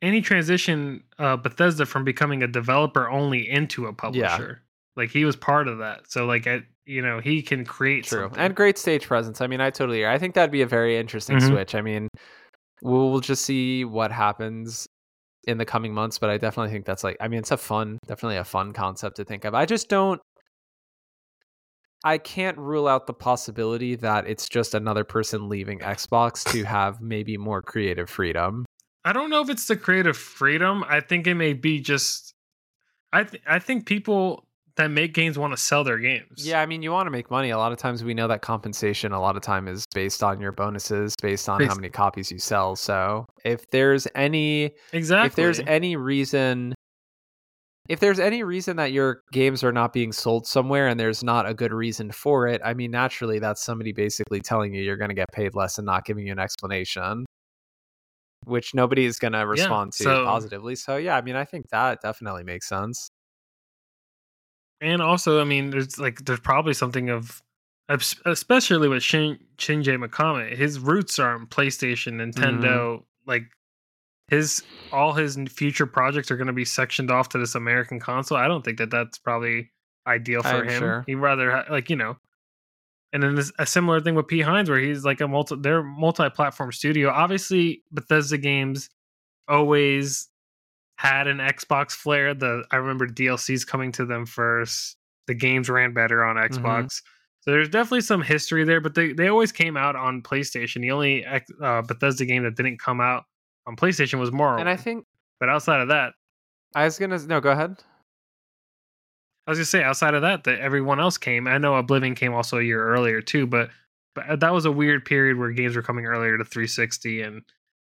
and he transitioned uh, Bethesda from becoming a developer only into a publisher. Like he was part of that. So like, I, you know, he can create true something. and great stage presence. I mean, I totally. I think that'd be a very interesting Mhm. switch. I mean, we'll, we'll just see what happens in the coming months, but I definitely think that's like. I mean, it's a fun, definitely a fun concept to think of. I just don't. I can't rule out the possibility that it's just another person leaving Xbox to have maybe more creative freedom. I don't know if it's the creative freedom. I think it may be just. I th- I think people that make games want to sell their games. Yeah, I mean, you want to make money. A lot of times we know that compensation a lot of time is based on your bonuses, based on how many copies you sell. So if there's any exactly. if there's any reason if there's any reason that your games are not being sold somewhere and there's not a good reason for it, I mean naturally that's somebody basically telling you you're going to get paid less and not giving you an explanation. Which nobody is going to respond to so- positively. So yeah, I mean I think that definitely makes sense. And also, I mean, there's like there's probably something of, especially with Shin, Shinji Mikami. His roots are in PlayStation, Nintendo. Mm-hmm. Like his all his future projects are going to be sectioned off to this American console. I don't think that that's probably ideal for I'm him. sure. He'd rather ha- like you know. And then there's a similar thing with Pete Hines, where he's like a multi, they're multi-platform studio. Obviously, Bethesda games always had an Xbox flair. The I remember DLCs coming to them first. The games ran better on Mm-hmm. Xbox. So there's definitely some history there, but they, they always came out on PlayStation. The only uh, Bethesda game that didn't come out on PlayStation was Morrowind. And I think but outside of that, I was going to no, go ahead. I was gonna say outside of that, that everyone else came. I know Oblivion came also a year earlier too, but but that was a weird period where games were coming earlier to 360, and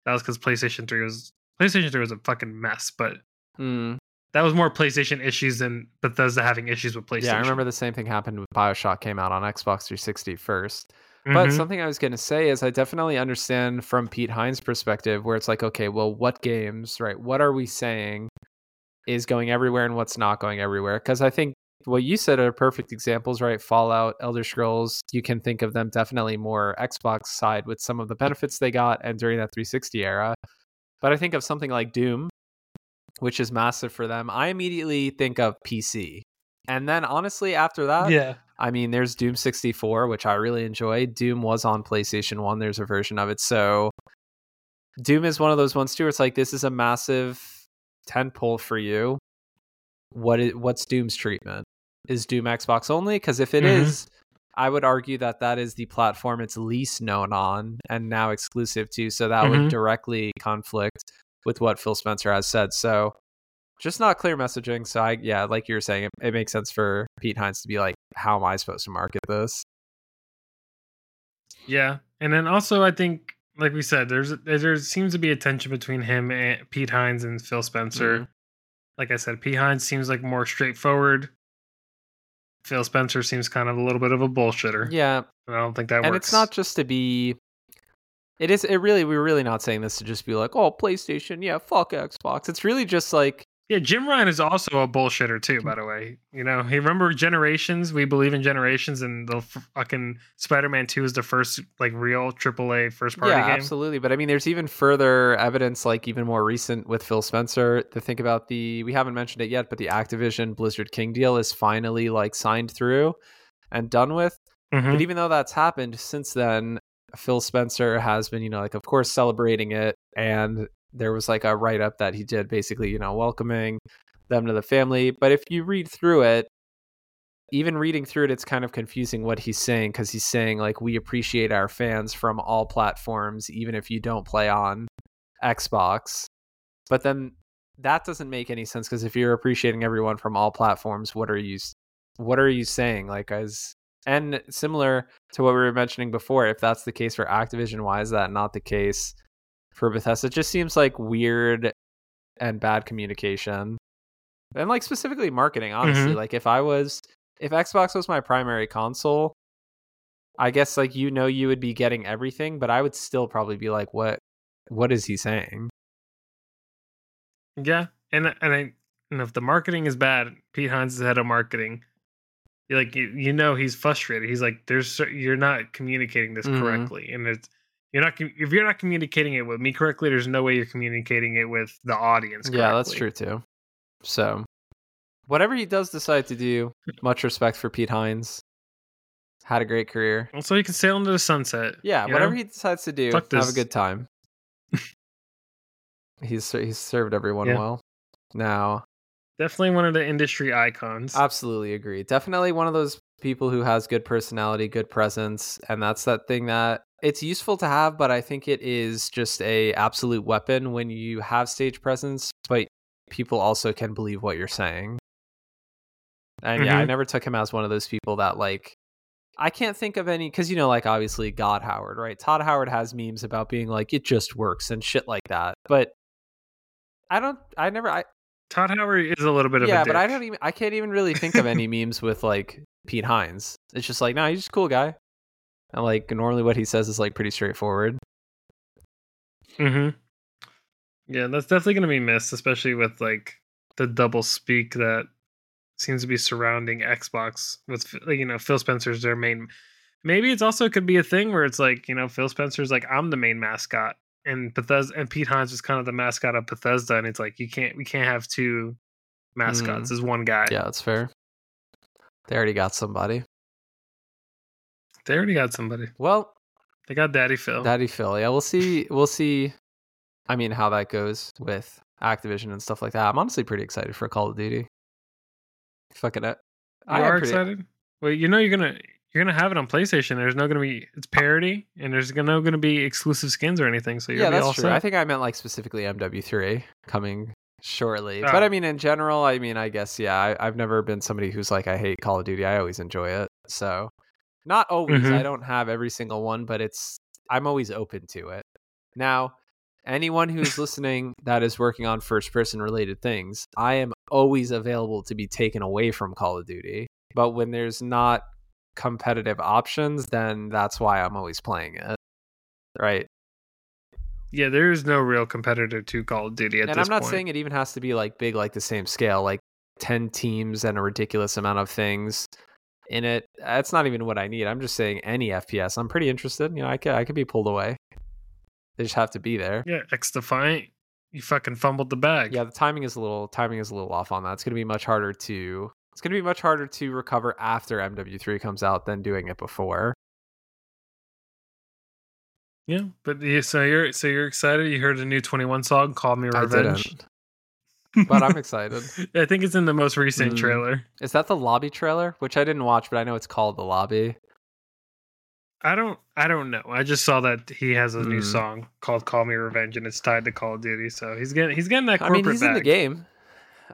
that was because PlayStation 3 was PlayStation 3 was a fucking mess. But Mm. that was more PlayStation issues than Bethesda having issues with PlayStation. Yeah, I remember the same thing happened with BioShock came out on Xbox 360 first. But Mhm. something I was going to say is I definitely understand from Pete Hines' perspective where it's like, okay, well, what games, right? What are we saying is going everywhere and what's not going everywhere? Because I think what you said are perfect examples, right? Fallout, Elder Scrolls, you can think of them definitely more Xbox side with some of the benefits they got and during that 360 era. But I think of something like Doom, which is massive for them. I immediately think of PC. And then honestly, after that, yeah, I mean, there's Doom 64, which I really enjoyed. Doom was on PlayStation 1. There's a version of it. So Doom is one of those ones too. Where it's like this is a massive tentpole for you. What is what's Doom's treatment? is Doom Xbox only? Because if it Mhm. is, I would argue that that is the platform it's least known on and now exclusive to. So that Mhm. would directly conflict with what Phil Spencer has said. So just not clear messaging. So I, yeah, like you were saying, it, it makes sense for Pete Hines to be like, how am I supposed to market this? Yeah, and then also I think, like we said, there's there seems to be a tension between him and Pete Hines and Phil Spencer. Mhm. Like I said, Pete Hines seems like more straightforward. Phil Spencer seems kind of a little bit of a bullshitter. Yeah, I don't think that and works. it's not just to be it is it really we're really not saying this to just be like oh playstation yeah fuck xbox it's really just like Yeah, Jim Ryan is also a bullshitter too. By the way, you know he remember Generations. We believe in Generations, and the fucking Spider Man Two is the first like real AAA first party yeah game. absolutely but i mean there's even further evidence like even more recent with phil spencer to think about the we haven't mentioned it yet but the activision blizzard king deal is finally like signed through and done with Mhm. But even though that's happened since then, Phil Spencer has been, you know, like, of course, celebrating it. And there was like a write up that he did basically, you know, welcoming them to the family. But if you read through it, even reading through it, it's kind of confusing what he's saying because he's saying, like, we appreciate our fans from all platforms, even if you don't play on Xbox. But then that doesn't make any sense because if you're appreciating everyone from all platforms, what are you what are you saying? Like as and similar to what we were mentioning before, if that's the case for Activision, why is that not the case for Bethesda? It just seems like weird and bad communication. And like specifically marketing, honestly. Mhm. Like if I was if Xbox was my primary console, I guess like you know you would be getting everything, but I would still probably be like, what what is he saying? Yeah, and and I and if the marketing is bad, Pete Hines is head of marketing. Like you, you know he's frustrated. He's like, "There's you're not communicating this Mhm. correctly, and it's you're not if you're not communicating it with me correctly. There's no way you're communicating it with the audience. Correctly. Yeah, that's true too. So, whatever he does decide to do, much respect for Pete Hines. Had a great career. Also, he can sail into the sunset. Yeah, whatever know? he decides to do, Fuck have a good time. he's he's served everyone Yeah. well. Now, definitely one of the industry icons. absolutely agree. Definitely one of those people who has good personality, good presence, and that's that thing that it's useful to have, but I think it is just a absolute weapon when you have stage presence, but people also can believe what you're saying. And yeah, I Mhm. never took him as one of those people that like I can't think of any because you know, like obviously God Howard, right? Todd Howard has memes about being like it just works and shit like that. But I don't I never I Todd Howard is a little bit of yeah, but I don't even I can't even really think of any memes with like Pete Hines. It's just like, no, he's just a cool guy. Like normally what he says is like pretty straightforward. Mm-hmm. Yeah, that's definitely going to be missed, especially with like the double speak that seems to be surrounding Xbox. With like, you know, Phil Spencer's their main. Maybe it's also could be a thing where it's like you know Phil Spencer's like I'm the main mascot, and Bethesda and Pete Hines is kind of the mascot of Bethesda, and it's like you can't we can't have two mascots as one guy. Yeah, that's fair. They already got somebody. They already got somebody. Well, They got Daddy Phil. Daddy Phil. Yeah, we'll see. We'll see. I mean, how that goes with Activision and stuff like that. I'm honestly pretty excited for Call of Duty. Fucking it. you are excited. Well, you know you're gonna you're gonna have it on PlayStation. There's no gonna be it's parody, and there's no gonna be exclusive skins or anything. So you're Yeah, that's true. set. I think I meant like specifically MW3 coming shortly. Oh. But I mean, in general, I mean, I guess yeah. I, I've never been somebody who's like I hate Call of Duty. I always enjoy it. So not always. Mhm. I don't have every single one, but it's I'm always open to it. Now, anyone who's listening that is working on first person related things, I am always available to be taken away from Call of Duty. But when there's not competitive options, then that's why I'm always playing it. Right. Yeah, there is no real competitor to Call of Duty at and this point. And I'm not point. saying it even has to be like big, like the same scale, like 10 teams and a ridiculous amount of things in it. That's not even what I need. I'm just saying any FPS. I'm pretty interested. You know, I could, I could be pulled away. They just have to be there. yeah, XDefiant, you fucking fumbled the bag. Yeah, the timing is a little timing is a little off on that. It's to be much harder to it's to be much harder to recover after MW3 comes out than doing it before. yeah. But so you're so you're excited. You heard a new Twenty One song, called Me I Revenge." But I'm excited. I think it's in the most recent Mm. trailer. Is that the lobby trailer? Which I didn't watch, but I know it's called the lobby. I don't I don't know. I just saw that he has a new Mm. song called Call Me Revenge and it's tied to Call of Duty. So he's getting he's getting that I corporate mean, he's bag. in the game.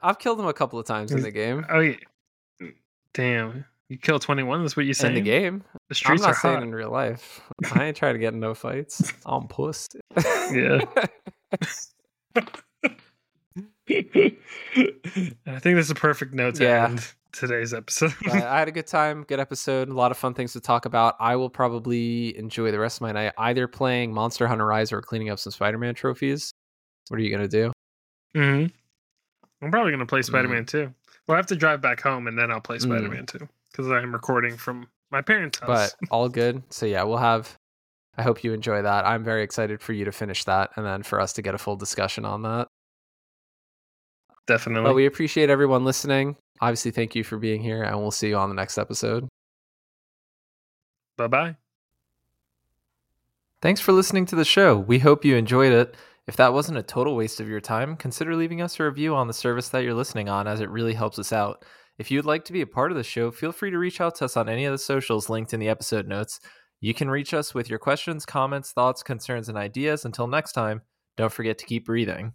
I've killed him a couple of times in the game. Oh yeah. Damn. You kill 21, that's what you say. In the game. The I'm streets not are saying hot. in real life. I ain't trying to get in no fights. I'm puss. Yeah. I think this is a perfect note to Yeah. end today's episode. I had a good time, good episode, a lot of fun things to talk about. I will probably enjoy the rest of my night either playing Monster Hunter Rise or cleaning up some Spider-Man trophies. What are you gonna do? hmm I'm probably gonna play Spider Mm. Man 2. Well, I have to drive back home and then I'll play Spider Man 2 because I'm recording from my parents' house. But all good. So yeah, we'll have. I hope you enjoy that. I'm very excited for you to finish that, and then for us to get a full discussion on that. Definitely. But we appreciate everyone listening. Obviously, thank you for being here, and we'll see you on the next episode. bye bye. Thanks for listening to the show. We hope you enjoyed it. If that wasn't a total waste of your time, consider leaving us a review on the service that you're listening on, as it really helps us out. If you'd like to be a part of the show, feel free to reach out to us on any of the socials linked in the episode notes. You can reach us with your questions, comments, thoughts, concerns, and ideas. Until next time, don't forget to keep breathing.